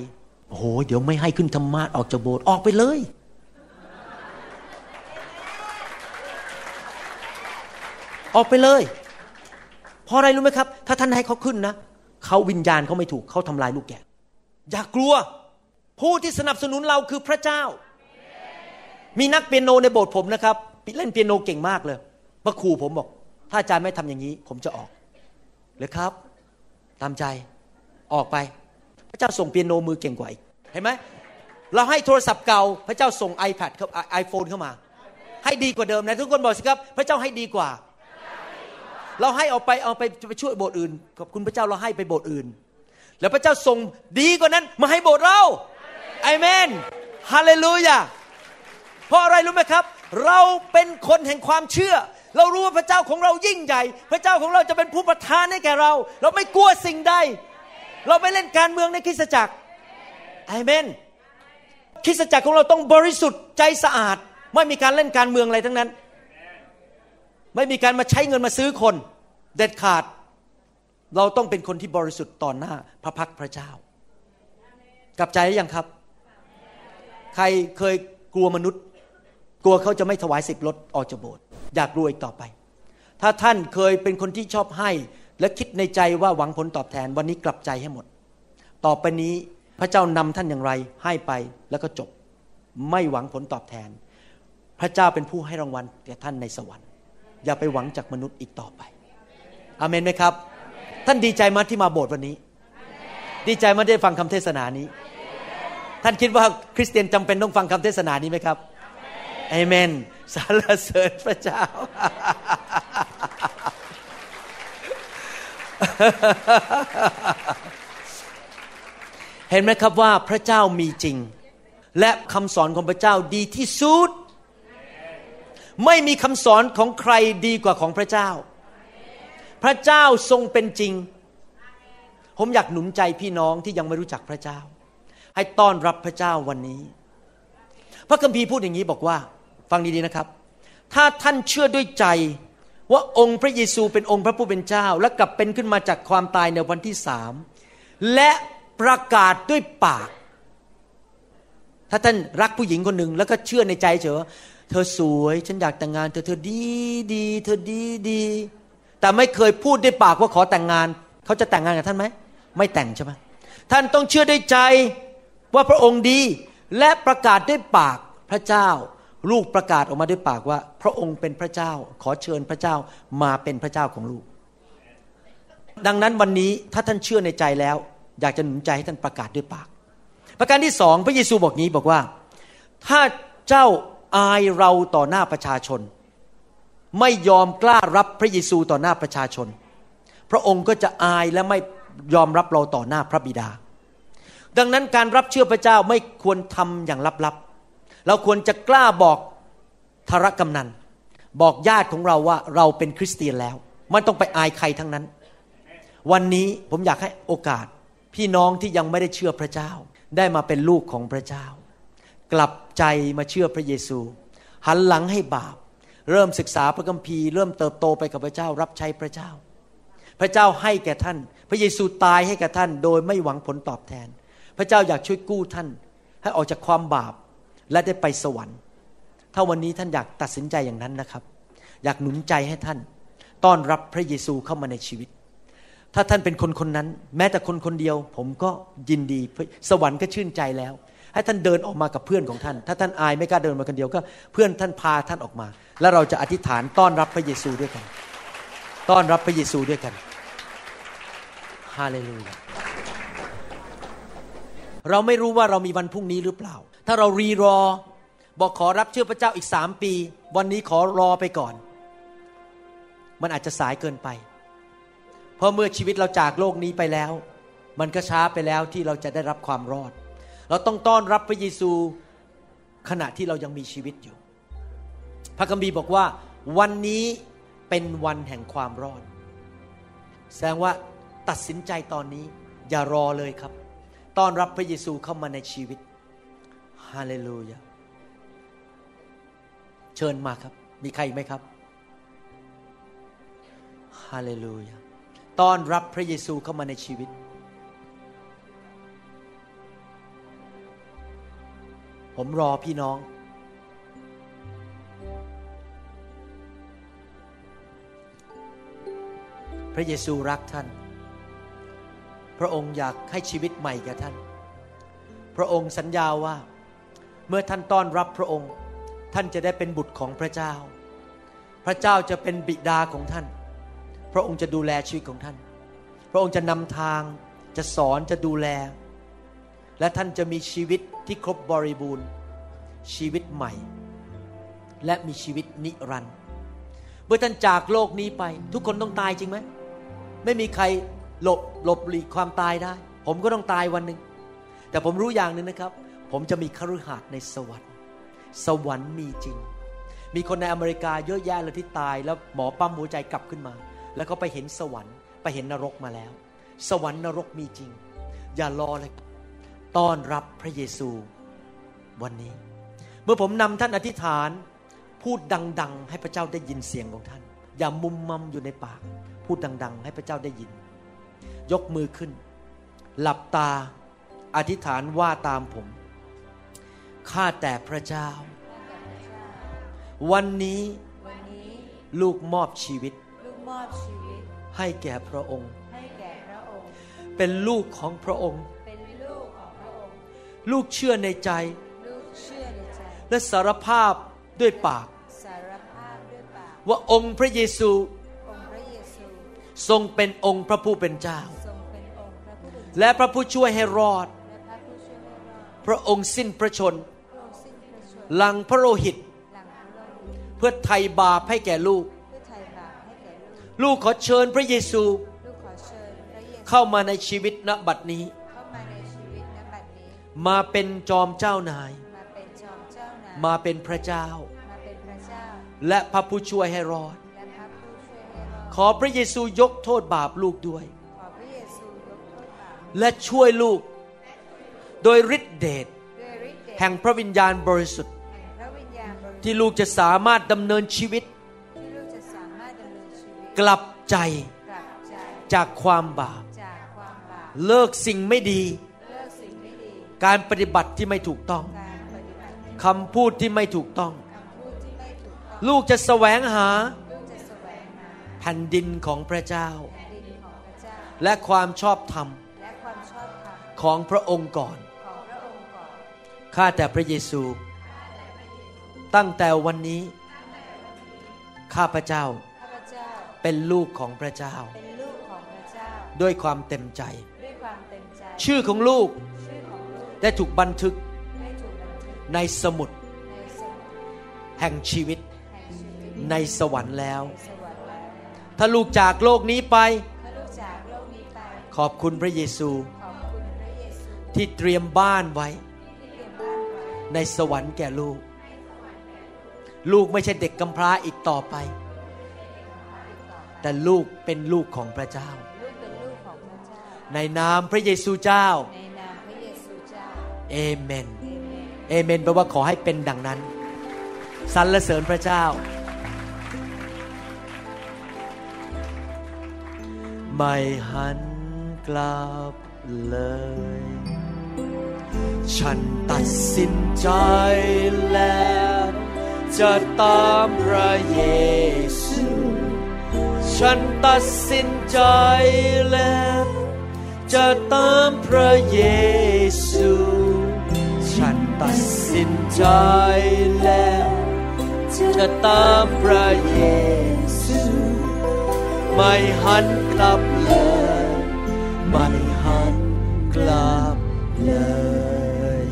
B: โอ้โหเดี๋ยวไม่ให้ขึ้นธรรมาทออกจากโบสถ์ออกไปเลย ออกไปเลยเพราะอะไรรู้ไหมครับ ถ้าท่านให้เขาขึ้นนะเขาวิญญาณเขาไม่ถูกเขาทำลายลูกแกะอย่ากลัว ผู้ที่สนับสนุนเราคือพระเจ้า มีนักเปียโนในโบสถ์ผมนะครับเล่นเปียโนเก่งมากเลย พระครูผมบอก ถ้าอาจารย์ไม่ทำอย่างนี้ ผมจะออกเลยครับ ตามใจออกไป พระเจ้าส่งเปียโนมือเก่งกว่าอีกเห็นไหมเราให้โทรศัพท์เก่า พระเจ้าส่ง iPad เข้าไอโฟนเข้ามา ให้ดีกว่าเดิมนะทุกคนบอกสิครับ พระเจ้าให้ดีกว่า เราให้ออกไปเอาไปไปช่วยโบสถ์อื่นขอบคุณพระเจ้าเราให้ไปโบสถ์อื่น แล้วพระเจ้าส่งดีกว่านั้น มาให้โบสถ์เราอเมนฮาเลลูยาเพราะอะไรรู้ไหมครับ เราเป็นคนแห่งความเชื่อ เรารู้ว่าพระเจ้าของเรายิ่งใหญ่ พระเจ้าของเราจะเป็นผู้ประทานให้แก่เรา เราไม่กลัวสิ่งใด เราไม่เล่นการเมืองในคริสตจักรอเมนคริสตจักรของเราต้องบริสุทธิ์ใจสะอาด ไม่มีการเล่นการเมืองอะไรทั้งนั้น ไม่มีการมาใช้เงินมาซื้อคน เด็ดขาด เราต้องเป็นคนที่บริสุทธิ์ต่อหน้าพระพักพระเจ้ากลับใจหรือยังครับ ใครเคยกลัวมนุษย์ กลัวเขาจะไม่ถวายสิบรถออกจากโบสถ์ อยากรวยอีกต่อไป ถ้าท่านเคยเป็นคนที่ชอบให้ และคิดในใจว่าหวังผลตอบแทนวันนี้กลับใจให้หมด ต่อไปนี้พระเจ้านำท่านอย่างไรให้ไปแล้วก็จบ ไม่หวังผลตอบแทน พระเจ้าเป็นผู้ให้รางวัลแก่ท่านในสวรรค์ อย่าไปหวังจากมนุษย์อีกต่อไปอเมนไหมครับ ท่านดีใจมาที่มาโบสถ์วันนี้ ดีใจมาได้ฟังคำเทศนานี้ ท่านคิดว่าคริสเตียนจำเป็นต้องฟังคำเทศนานี้ไหมครับ เอเมนสรรเสริญพระเจ้า เห็นไหมครับว่าพระเจ้ามีจริง และคำสอนของพระเจ้าดีที่สุด ไม่มีคำสอนของใครดีกว่าของพระเจ้า พระเจ้าทรงเป็นจริง ผมอยากหนุนใจพี่น้องที่ยังไม่รู้จักพระเจ้า ให้ต้อนรับพระเจ้าวันนี้ พระคัมภีร์พูดอย่างนี้บอกว่า ฟังดีๆนะครับ ถ้าท่านเชื่อด้วยใจว่าองค์พระเยซูเป็นองค์พระผู้เป็นเจ้า และกลับเป็นขึ้นมาจากความตายในวันที่สามและประกาศด้วยปาก ถ้าท่านรักผู้หญิงคนหนึ่งแล้วก็เชื่อในใจเฉยเธอสวยฉันอยากแต่งงานเธอเธอดีดีเธอดีดี แต่ไม่เคยพูดด้วยปากว่าขอแต่งงาน เขาจะแต่งงานกับท่านไหมไม่แต่งใช่ไหมท่านต้องเชื่อด้วยใจว่าพระองค์ดีและประกาศด้วยปากพระเจ้า ลูกประกาศออกมาด้วยปากว่า พระองค์เป็นพระเจ้า ขอเชิญพระเจ้ามาเป็นพระเจ้าของลูก ดังนั้นวันนี้ถ้าท่านเชื่อในใจแล้ว อยากจะหนุนใจให้ท่านประกาศด้วยปาก ประการที่สองพระเยซูบอกงี้บอกว่า ถ้าเจ้าอายเราต่อหน้าประชาชน ไม่ยอมกล้ารับพระเยซูต่อหน้าประชาชน พระองค์ก็จะอายและไม่ยอมรับเราต่อหน้าพระบิดา ดังนั้นการรับเชื่อพระเจ้าไม่ควรทำอย่างลับๆ เราควรจะกล้าบอกธารกำนัน บอกญาติของเราว่าเราเป็นคริสเตียนแล้วไม่ต้องไปอายใครทั้งนั้น วันนี้ผมอยากให้โอกาส พี่น้องที่ยังไม่ได้เชื่อพระเจ้า ได้มาเป็นลูกของพระเจ้า กลับใจมาเชื่อพระเยซู หันหลังให้บาป เริ่มศึกษาพระคัมภีร์เริ่มเติบโตไปกับพระเจ้ารับใช้พระเจ้า พระเจ้าให้แก่ท่าน พระเยซูตายให้แก่ท่าน โดยไม่หวังผลตอบแทน พระเจ้าอยากช่วยกู้ท่าน ให้ออกจากความบาป และได้ไปสวรรค์ ถ้าวันนี้ท่านอยากตัดสินใจอย่างนั้นนะครับ อยากหนุนใจให้ท่าน ต้อนรับพระเยซูเข้ามาในชีวิต ถ้าท่านเป็นคนคนนั้น แม้แต่คนคนเดียว ผมก็ยินดีสวรรค์ก็ชื่นใจแล้ว ให้ท่านเดินออกมากับเพื่อนของท่าน ถ้าท่านอายไม่กล้าเดินมาคนเดียวก็ เพื่อนท่านพาท่านออกมา แล้วเราจะอธิษฐานต้อนรับพระเยซูด้วยกัน ต้อนรับพระเยซูด้วยกันฮาเลลูยาเราไม่รู้ว่าเรามีวันพรุ่งนี้หรือเปล่า ถ้าเรารีรอ บอกขอรับเชื่อพระเจ้าอีกสามปี วันนี้ขอรอไปก่อน มันอาจจะสายเกินไป เพราะเมื่อชีวิตเราจากโลกนี้ไปแล้ว มันก็ช้าไปแล้วที่เราจะได้รับความรอด เราต้องต้อนรับพระเยซูขณะที่เรายังมีชีวิตอยู่ พระคัมภีร์บอกว่า วันนี้เป็นวันแห่งความรอด แสดงว่าตัดสินใจตอนนี้อย่ารอเลยครับ ต้อนรับพระเยซูเข้ามาในชีวิต ฮาเลลูยาเชิญมาครับ มีใครอีกไหมครับฮาเลลูยาต้อนรับพระเยซูเข้ามาในชีวิต ผมรอพี่น้อง พระเยซูรักท่าน พระองค์อยากให้ชีวิตใหม่แก่ท่าน พระองค์สัญญาว่า เมื่อท่านต้อนรับพระองค์ ท่านจะได้เป็นบุตรของพระเจ้า พระเจ้าจะเป็นบิดาของท่าน พระองค์จะดูแลชีวิตของท่าน พระองค์จะนำทางจะสอนจะดูแล และท่านจะมีชีวิตที่ครบบริบูรณ์ ชีวิตใหม่ และมีชีวิตนิรันดร์เมื่อท่านจากโลกนี้ไป ทุกคนต้องตายจริงไหมไม่มีใครหลบหลบหลีกความตายได้ ผมก็ต้องตายวันหนึ่งแต่ผมรู้อย่างหนึ่งนะครับ ผมจะมีคฤหาสน์ในสวรรค์ สวรรค์มีจริง มีคนในอเมริกาเยอะแยะเลยที่ตาย แล้วหมอปั๊มหัวใจกลับขึ้นมา แล้วก็ไปเห็นสวรรค์ไปเห็นนรกมาแล้ว สวรรค์นรกมีจริง อย่ารอเลยต้อนรับพระเยซูวันนี้ เมื่อผมนำท่านอธิษฐาน พูดดัง ๆ ให้พระเจ้าได้ยินเสียงของท่าน อย่ามุมมัมอยู่ในปาก พูดดัง ๆ ให้พระเจ้าได้ยิน ยกมือขึ้น หลับตาอธิษฐานว่าตามผม ข้าแต่พระเจ้า วันนี้
D: วันนี้
B: ลูกมอบชีวิต
D: ลูกมอบชีวิต
B: ให้แก่พระองค์
D: ให้แก่พระองค์
B: เป็นลูกของพระองค์
D: เป็นลูกของพระองค์
B: ลูกเชื่อในใจ
D: ลูกเชื่อในใจ
B: และสารภาพด้วยปาก
D: สารภาพด้วยปาก
B: ว่าองค์พระเยซู
D: องค์พระเยซู
B: ทรงเป็นองค์พระผู้เป็นเจ้า
D: ทรงเป็นองค์พระผู้เป็นเจ้า
B: และพระผู้ช่วยให้รอด
D: และพระผู้ช่วยให้รอด
B: พระองค์สิ้นพระชน
D: พระองค์สิ้นพระชน
B: หลังพระโลหิต
D: หลังพระโลหิต
B: เพื่อไถ่บาปให้แก่ลูก
D: เพื่อไถ่บาปให้แก่ลูก
B: ลูกขอเชิญพระเยซู
D: ลูกขอเชิญพระเยซู
B: เข้ามาในชีวิตณบัดนี้
D: เข้ามาในชีวิตณบัดนี้
B: มาเป็นจอมเจ้านาย
D: มาเป็นจอมเจ้านาย
B: มาเป็นพระเจ้า
D: มาเป็นพระเจ้า
B: และพระผู้ช่วยให้รอด
D: และพระผู้ช่วยให้รอด
B: ขอพระเยซูยกโทษบาปลูกด้วย
D: ขอพระเยซูยกโทษบาป
B: และช่วยลูกโดยฤทธิเดช
D: ด้วยฤทธิ์เดช
B: แห่งพระวิญญาณบริสุทธิ์ ที่ลูกจะสามารถดำเนินชีวิต
D: ที่ลูกจะสามารถดำเนินชีวิต
B: กลับใจ
D: กลับใจ
B: จากความบาป
D: จากความบาป
B: เลิกสิ่งไม่ดี
D: เลิกสิ่งไม่ดี
B: การปฏิบัติที่ไม่ถูกต้อง
D: การปฏิบัติที่
B: คำพูดที่ไม่ถูกต้อง
D: คำพูดที่ไม่ถูกต้อง
B: ลูกจะแสวงหา
D: ลูกจะแสวงหา
B: แผ่นดินของพระเจ้า
D: แผ่นดินของพระเจ้า
B: และความชอบธรรม
D: และความชอบธรรม
B: ของพระองค์ก่อน
D: ของพระองค์ก่อน
B: ข้าแต่พระเยซู ตั้งแต่วันนี้ ข้าพระเจ้า
D: ข้าพเจ้า
B: เป็นลูกของพระเจ้า
D: เป็นลูกของพระเจ้า
B: ด้วยความเต็มใจ
D: ด้วยความเต็มใจ
B: ชื่อของลูก
D: ชื่อของลูก
B: ได้ถูกบันทึก
D: ได้ถูกบันทึก
B: ในสมุด
D: ในสมุด
B: แห่งชีวิต
D: แห่งชีวิต
B: ในสวรรค์แล้ว
D: สวรรค์แล้ว
B: ถ้าลูกจากโลกนี้ไป
D: ถ้าลูกจากโลกนี้ไป
B: ขอบคุณพระเยซู
D: ขอบคุณพระเยซู
B: ที่เตรียมบ้านไว้
D: ที่เตรียมบ้านไว้
B: ในสวรรค์แก่ลูก ลูกไม่ใช่เด็กกำพร้าอีกต่อไป แต่ลูกเป็นลูกของพระเจ้า ในนามพระเยซูเจ้า
D: เอ
B: เมน
D: เอเมน
B: แปลว่าขอให้เป็นดังนั้น สรรเสริญพระเจ้า ไม่หันกลับเลย ฉันตัดสินใจแล้ว จะตามพระเยซู ฉันตัดสินใจแล้ว จะตามพระเยซู ฉันตัดสินใจแล้ว จะตามพระเยซู ไม่หันกลับเลย ไม่หันกลับเลย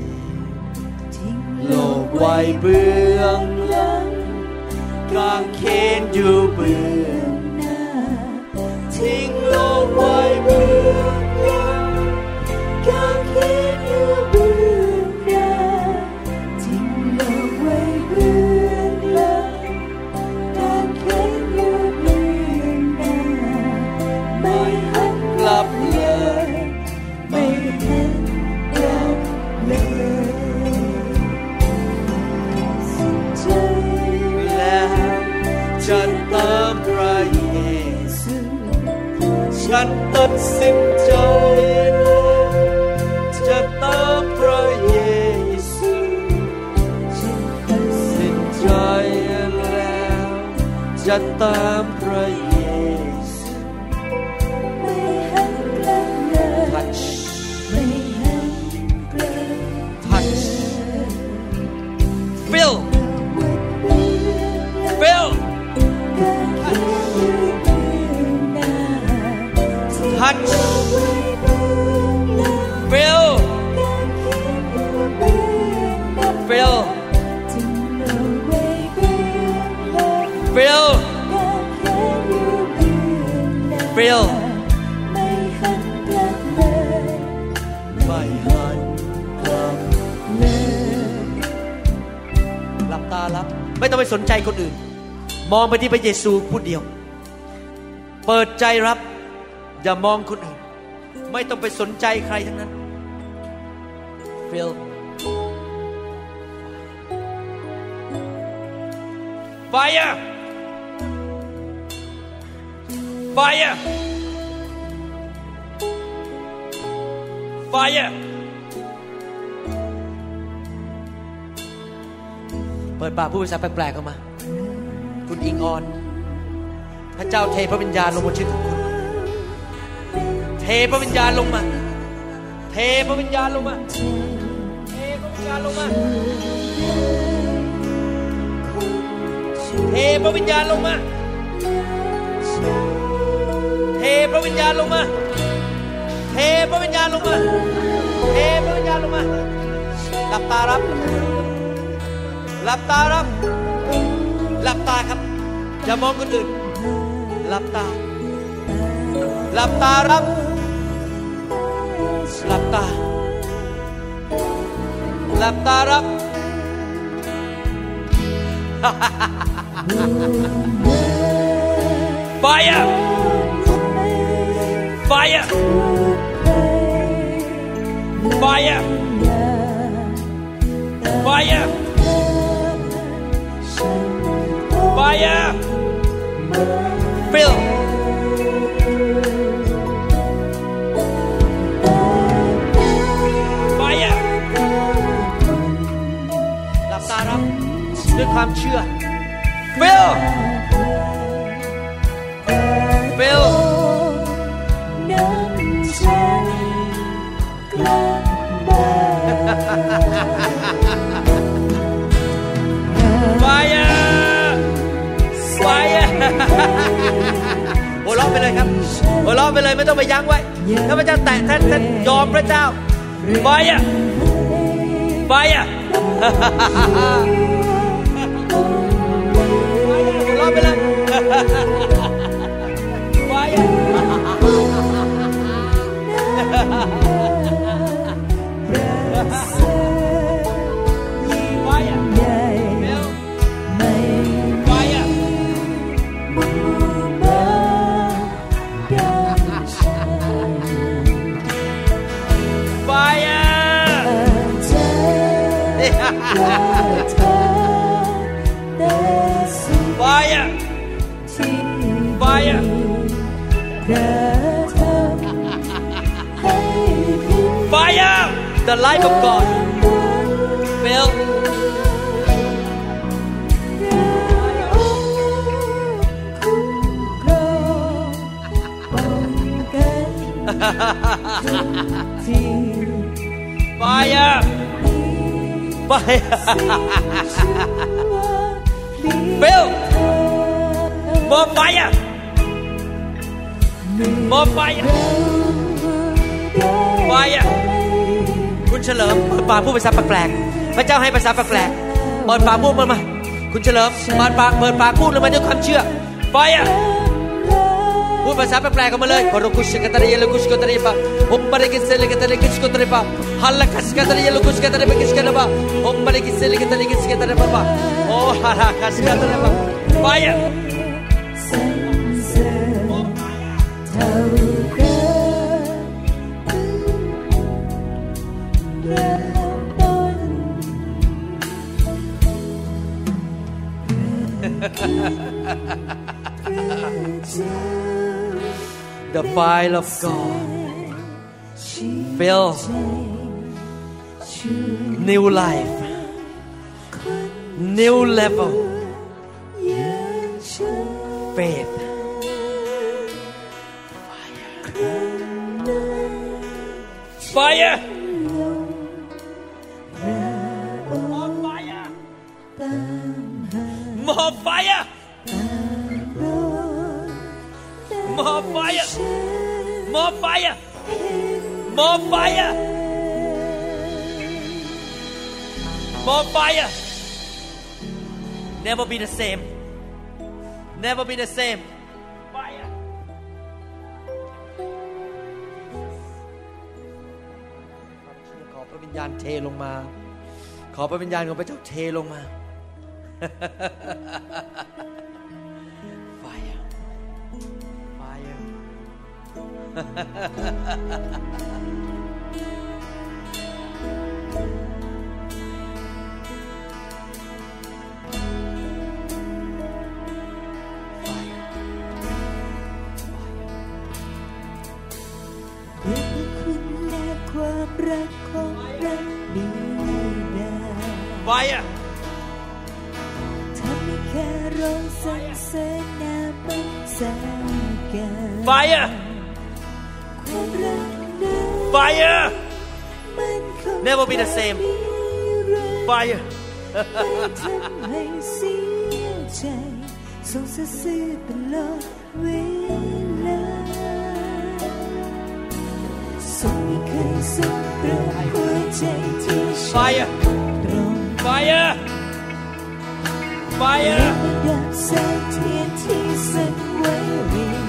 D: ทิ้ง
B: โลก ไว้เบื้องหลังกางเขนอยู่เบื้องหน้าทิ้งโลกไว้เบื้อง ฉันตัดสินใจแล้วจะตามพระเยซู
D: ฉันตัด
B: สินใจแล้วจะตามพระเย
D: ไม่
B: ต้องไปสนใจคนอื่น มองไปที่พระเยซูผู้เดียว เปิดใจรับ อย่ามองคนอื่น ไม่ต้องไปสนใจใครทั้งนั้น Fill Fire Fire Fire เปิดปากพูดภาษาแปลกๆออกมา คุณอิงออน พระเจ้าเทพระวิญญาณลงบนชีวิตของคุณ เทพระวิญญาณลงมา เทพระวิญญาณลงมา เทพระวิญญาณลงมา เทพระวิญญาณลงมา เทพระวิญญาณลงมา เทพระวิญญาณลงมา เทพระวิญญาณลงมาหลับตารับ หลับตารับ หลับตาครับ อย่ามองคนอื่น หลับตา หลับตารับ หลับตา หลับตารับ Fire! Fire! Fire! Fire! Fill ไฟอะหลับตารับด้วยความเชื่อ fill fill ไปเลยครับ หัวเราะไปเลยไม่ต้องไปยั้งไว้ ถ้าพระเจ้าแตะท่านท่านยอมพระเจ้าไปอะไปอะหัวเราะไปเลยไปอะ The life of God. Phil.
D: คุ้มครองป้องกันที่
B: Fire! Fire!
D: มี
B: Phil! More fire! More fire! Fire! คุณเฉลิมเปิดปากพูดภาษาแปลกๆพระเจ้าให้ภาษาแปลกๆเปิดปากพูดมันมาคุณเฉลิมเปิดปากเปิดปากพูดเลยมาด้วยความเชื่อ Fire! พูดภาษาแปลกๆกันมาเลยโคโรคุชกตาริยลกุชกตาริปะฮมบาริกิเซลกตาริกิชกตาริปะฮัลลักัสกตาริยลกุชกตาริปะกิชกตาริปะฮมบาริกิเซลกตาริกิชกตาริปะโอ้ฮัลลักัสกตาริปะ Fire
D: ส
B: The fire of God. Fill new life. New level. Faith. Fire. More fire. More fire more fire more fire more fire more fire never be the same never be the same fire ขอพระวิญญาณเทลงมา ขอพระวิญญาณของพระเจ้าเทลงมา fire
D: ทำให้แค่เราสรรเสริญนามมันสากัน
B: fire
D: ความรักนั้น
B: fire
D: มันคง
B: Never be the same
D: นิรันดร์
B: fire
D: ไม่ทำให้เสียใจทรงสัตย์ซื่อตลอดเวลาทรงไม่เคยทรงเปลี่ยนหัวใจที่ฉัน
B: fire
D: ตรง
B: fire fire
D: ดับแสงเทียนที่สันไว้เรีย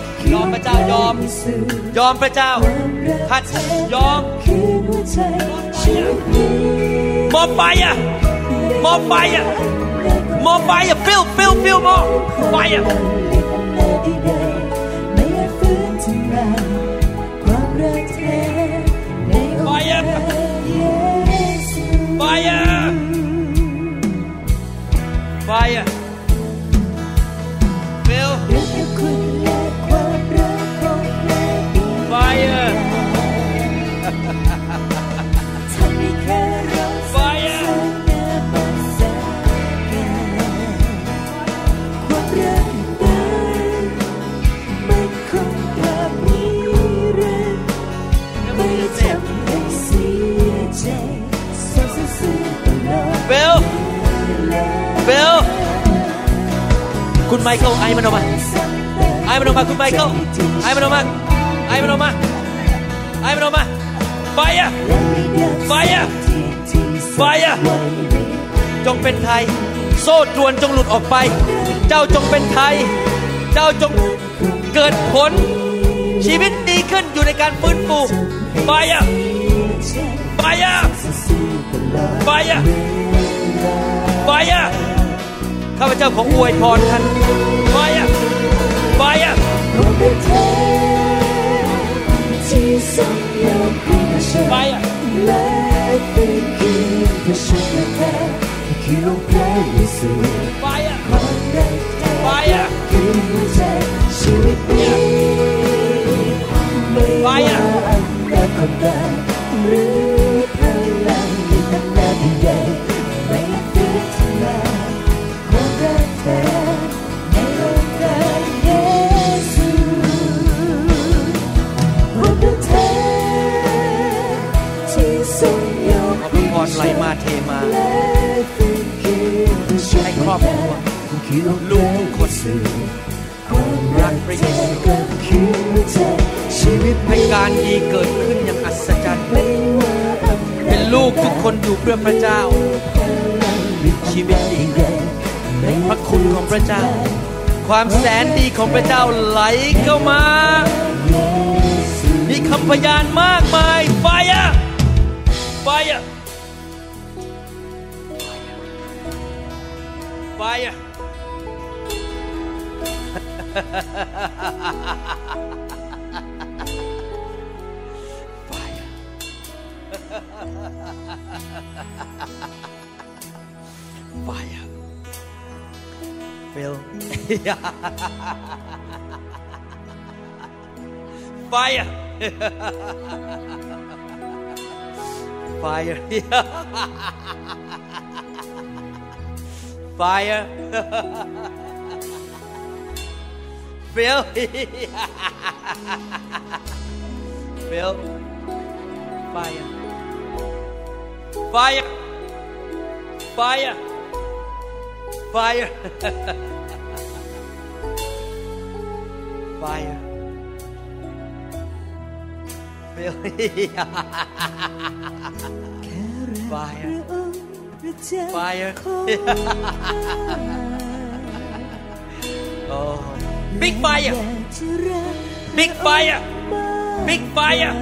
D: ญทัชทัชบิลบิลยอมพระเจ้ายอม ยอมพระเจ้าทัชยอมมอบไปอะมอบไปอะมอบไปอะฟิลฟิลฟิลมอบไปอะ Fire! Fire! Fire! Bill! Fire! Bill! Bill! คุณไมเคิลไอมันออกมา ไอมันออกมาคุณไมเคิลไอมันออกมา ไอมันออกมา ไอมันออกมา Fire! Fire! Fire! จงเป็นไทย โซ่ตรวนจงหลุดออกไป เจ้าจงเป็นไทย เจ้าจงเกิดผล ชีวิตดีขึ้นอยู่ในการฟื้นฟูไฟอะไฟอะไฟอะไฟอะข้าพเจ้าของอวยพรท่านไฟอะไฟอะไฟอะไฟอะไฟอะไฟอะข รอบครัวลูกทุกคนรักพระเยซูให้การดีเกิดขึ้นอย่างอัศจรรย์ เป็นลูกทุกคนอยู่เพื่อพระเจ้า ชีวิตดีพระคุณของพระเจ้า ความแสนดีของพระเจ้าไหลเข้ามา มีคำพยานมากมายไฟอะไฟอะ ไฟอะ Fire. Fire. Phil. Fire. Fire. Fire. [LAUGHS] Phil. [LAUGHS] Phil. Fire. Fire. Fire. Fire. [LAUGHS] Fire. Phil. Fire. Fire. [LAUGHS] oh. Big fire. Big fire. Big fire.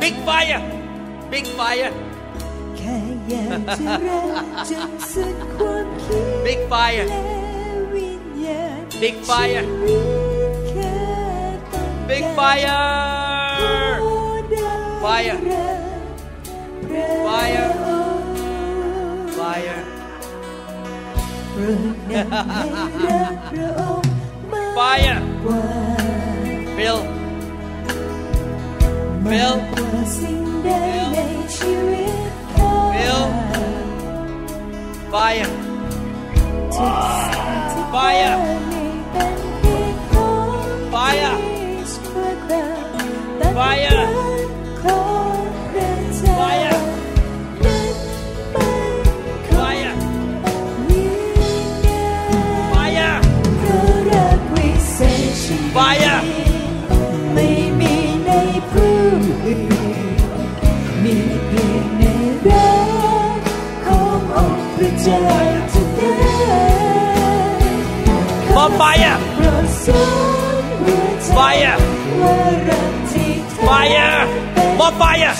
D: Big fire. Big fire. [LAUGHS] Big fire. Big fire. Big fire. Fire. Fire fire. fire. Bill. Bill. Bill. Fire. Fire. Fire. Fire.
G: For
B: fire. Fire. Fire. More fire.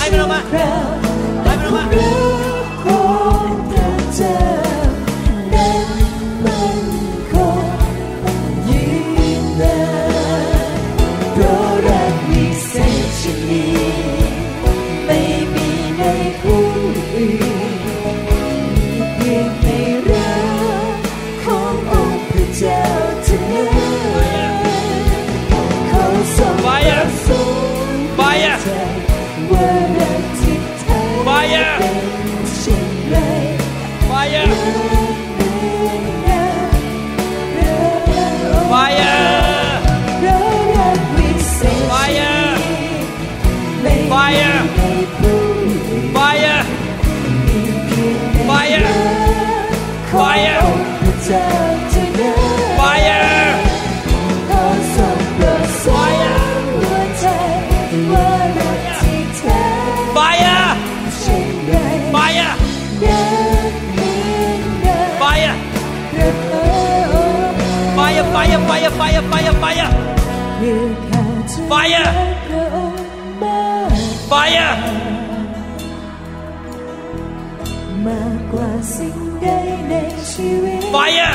D: Vai, Brahma. Vai, Brahma.
B: fire fire fire fire fire fire
D: มากกว่าสิ่งใดในชีวิต
B: fire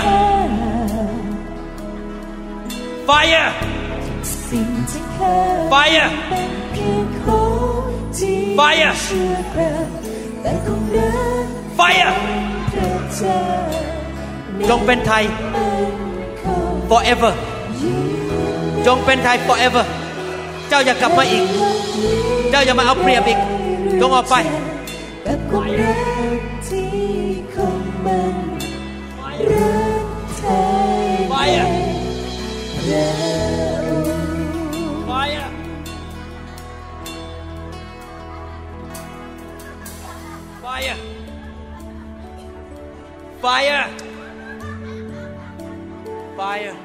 B: fire
D: สิ่งที่เคย
B: fire
D: เป็นเพียงของที่
B: fire เชื่
D: อครั้งแต่คงเดิน
B: fire
D: จ
B: งเป็นไทย forever จงเป็นไทย forever เจ้าอย่ากลับมาอีก เจ้าอย่ามาเอาเปรียบอีกจงออกไป
D: กับความรักที่คงมันรักแท้ไปอ่ะ
B: ไป
D: อ่ะไปอ่ะไปอ่ะไปอ่ะ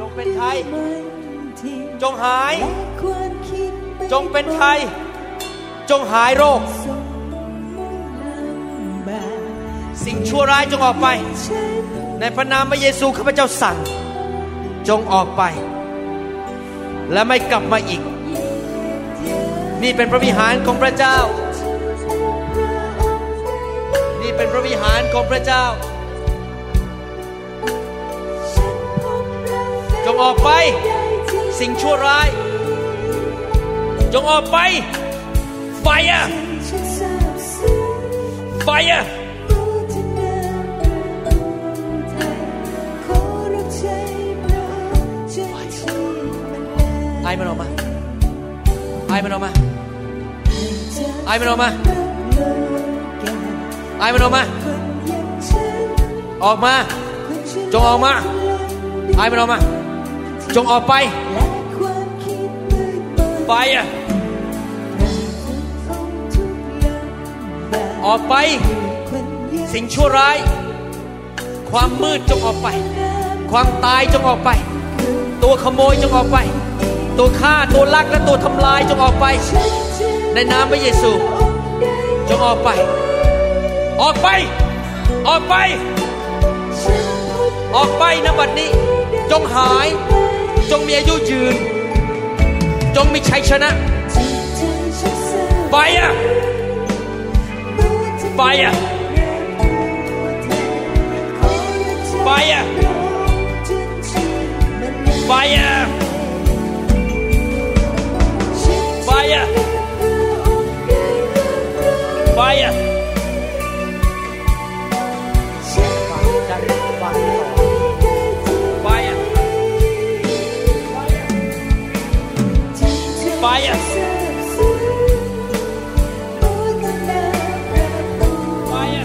B: จงเป็นไทย
D: มันทิง
B: จงหาย
D: และความคิดไม่
B: จงเป็นไทย จงหายโรค
D: ทรงลำบาก
B: สิ่งชั่วร้ายจงออกไป
D: ฉัน
B: ในพระนามพระเยซูข้าพเจ้าสั่ง จงออกไป และไม่กลับมาอีก นี่เป็นพระวิหารของพระเจ้า นี่เป็นพระวิหารของพระเจ้า จงออกไป สิ่งชั่วร้าย จงออกไปไฟอะไฟอะ
D: ไอมัน
B: ออกมาไอมันออกมาไอมันออกมาไอมันออกมา
D: อ
B: อกมา จงออกมาไอมันออกมา จงออกไปไฟอะ
D: ของทุกอย่างแบบ
B: ออกไป สิ่งชั่วร้าย ความมืดจงออกไป ความตายจงออกไป ตัวขโมยจงออกไป ตัวฆ่าตัวลักและตัวทำลายจงออกไป ในนามพระเยซู จงออกไป ออกไป ออกไป ออกไปนบัดนี้ จงหาย จงมีอายุยืน จงมีชัยชนะ Fire Fire Fire Fire Fire Fire Fire! Fire! Fire!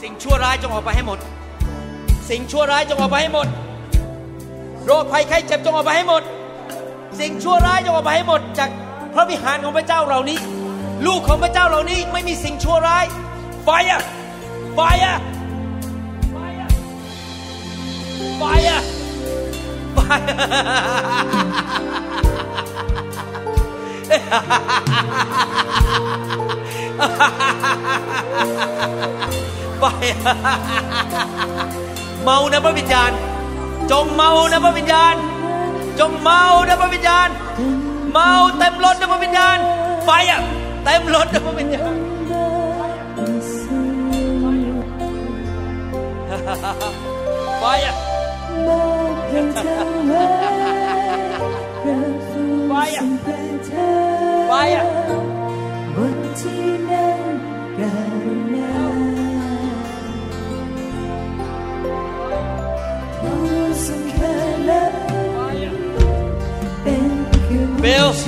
B: สิ่งชั่วร้ายจงออกไปให้หมด สิ่งชั่วร้ายจงออกไปให้หมด โรคภัยไข้เจ็บจงออกไปให้หมด สิ่งชั่วร้ายจงออกไปให้หมด จากพระวิหารของพระเจ้าเหล่านี้ ลูกของพระเจ้าเหล่านี้ไม่มีสิ่งชั่วร้าย Fire Fire Fire Fire Fire เมานะพระวิญญาณ จงเมานะพระวิญญาณ จงเมานะพระวิญญาณ เมาเต็มรถนะพระวิญญาณ ไฟอะเต็มรถนะพระวิญญาณไฟอะไฟอะไฟอะ
D: Meus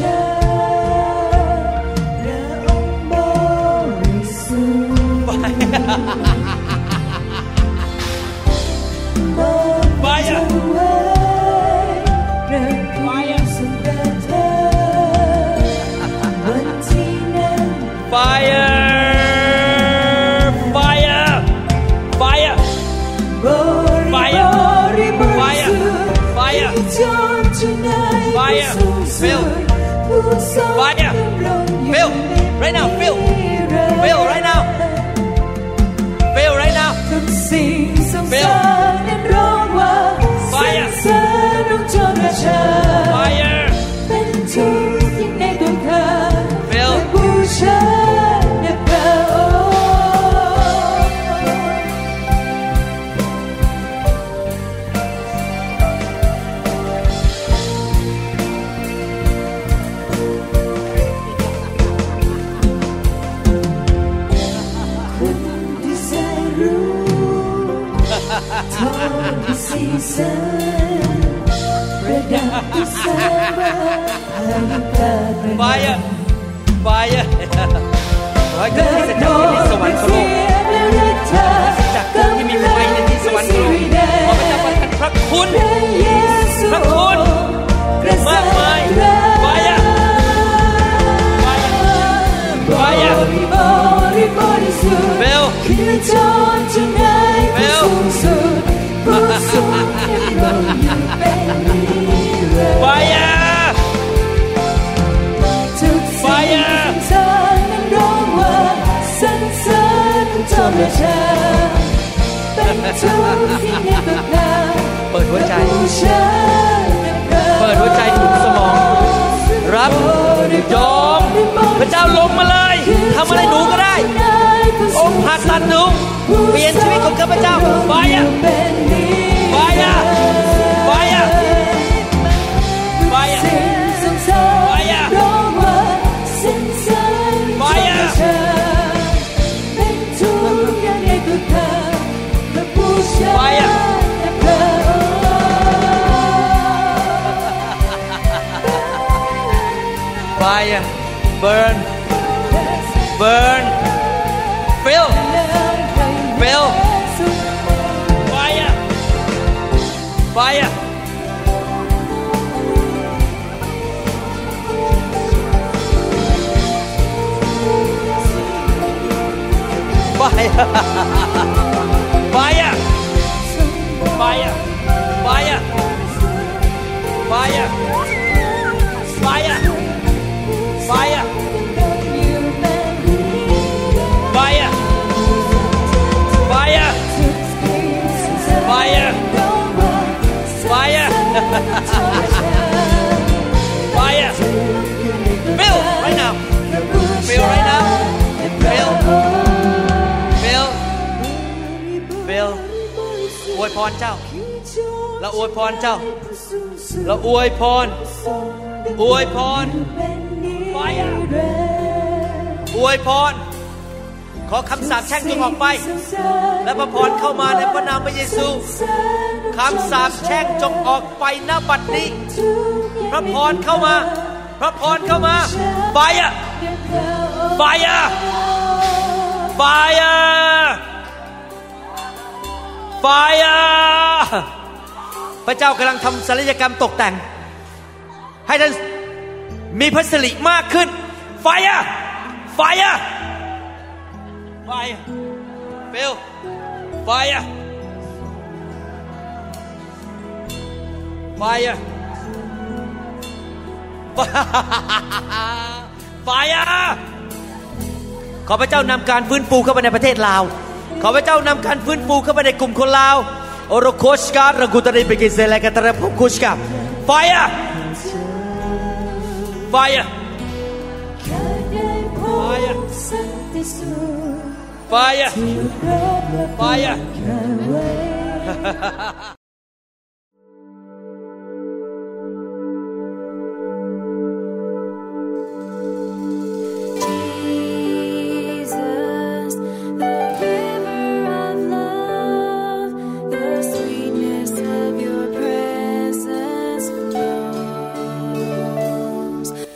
D: Bahaya Bahaya Raja yang sedang ini sewan keluar Sejak kami mulai ini
B: sewan keluar Kau
D: mendapatkan prak kun Prak kun Mak mai Bahaya Bahaya
B: Bahaya
D: Bel จอเป็นทุกสิ่งในตัวข้า
B: เปิ
D: ด
B: หัวใจ เปิดหัวใจถุงสมอง รับยอมพระเจ้าลงมาเลยทำอะไรหนูก็ได้ องค์ผ่าตัดหนูเปลี่ยนชีวิตของข้าพเจ้า
D: ไป็นะ
B: ไป
D: นะ burn, burn. Phil, Phil,
B: fire,
D: fire. Fire! [LAUGHS] Fire! Fire! Fire!
B: Fire!
D: Fail right now. Fail right now. Fail. Fail. Fail. อวยพร
B: เจ้าเราอวยพรเจ้าเราอวยพร อวยพรไฟอวยพร ขอคำสาปแช่งจงออกไป และพระพรเข้ามาในพระนามพระเยซูคำสาปแช่งจงออกไปหน้าบัดนี้ พระพรเข้ามา พระพรเข้ามาไฟอะไฟอะไฟอะไฟอะพระเจ้ากำลังทำศัลยกรรมตกแต่ง ให้ท่านมีพระสิริมากขึ้น ไฟอะไฟอะไฟอะเบลไฟอะไฟอะ ไฟอะขอพระเจ้านำการฟื้นฟูเข้าไปในประเทศลาว ขอพระเจ้านำการฟื้นฟูเข้าไปในกลุ่มคนลาวโอโรโคชการระกุตริเบกิเซเลกตระพุคุชกาไฟอะไฟอะไฟอะไฟ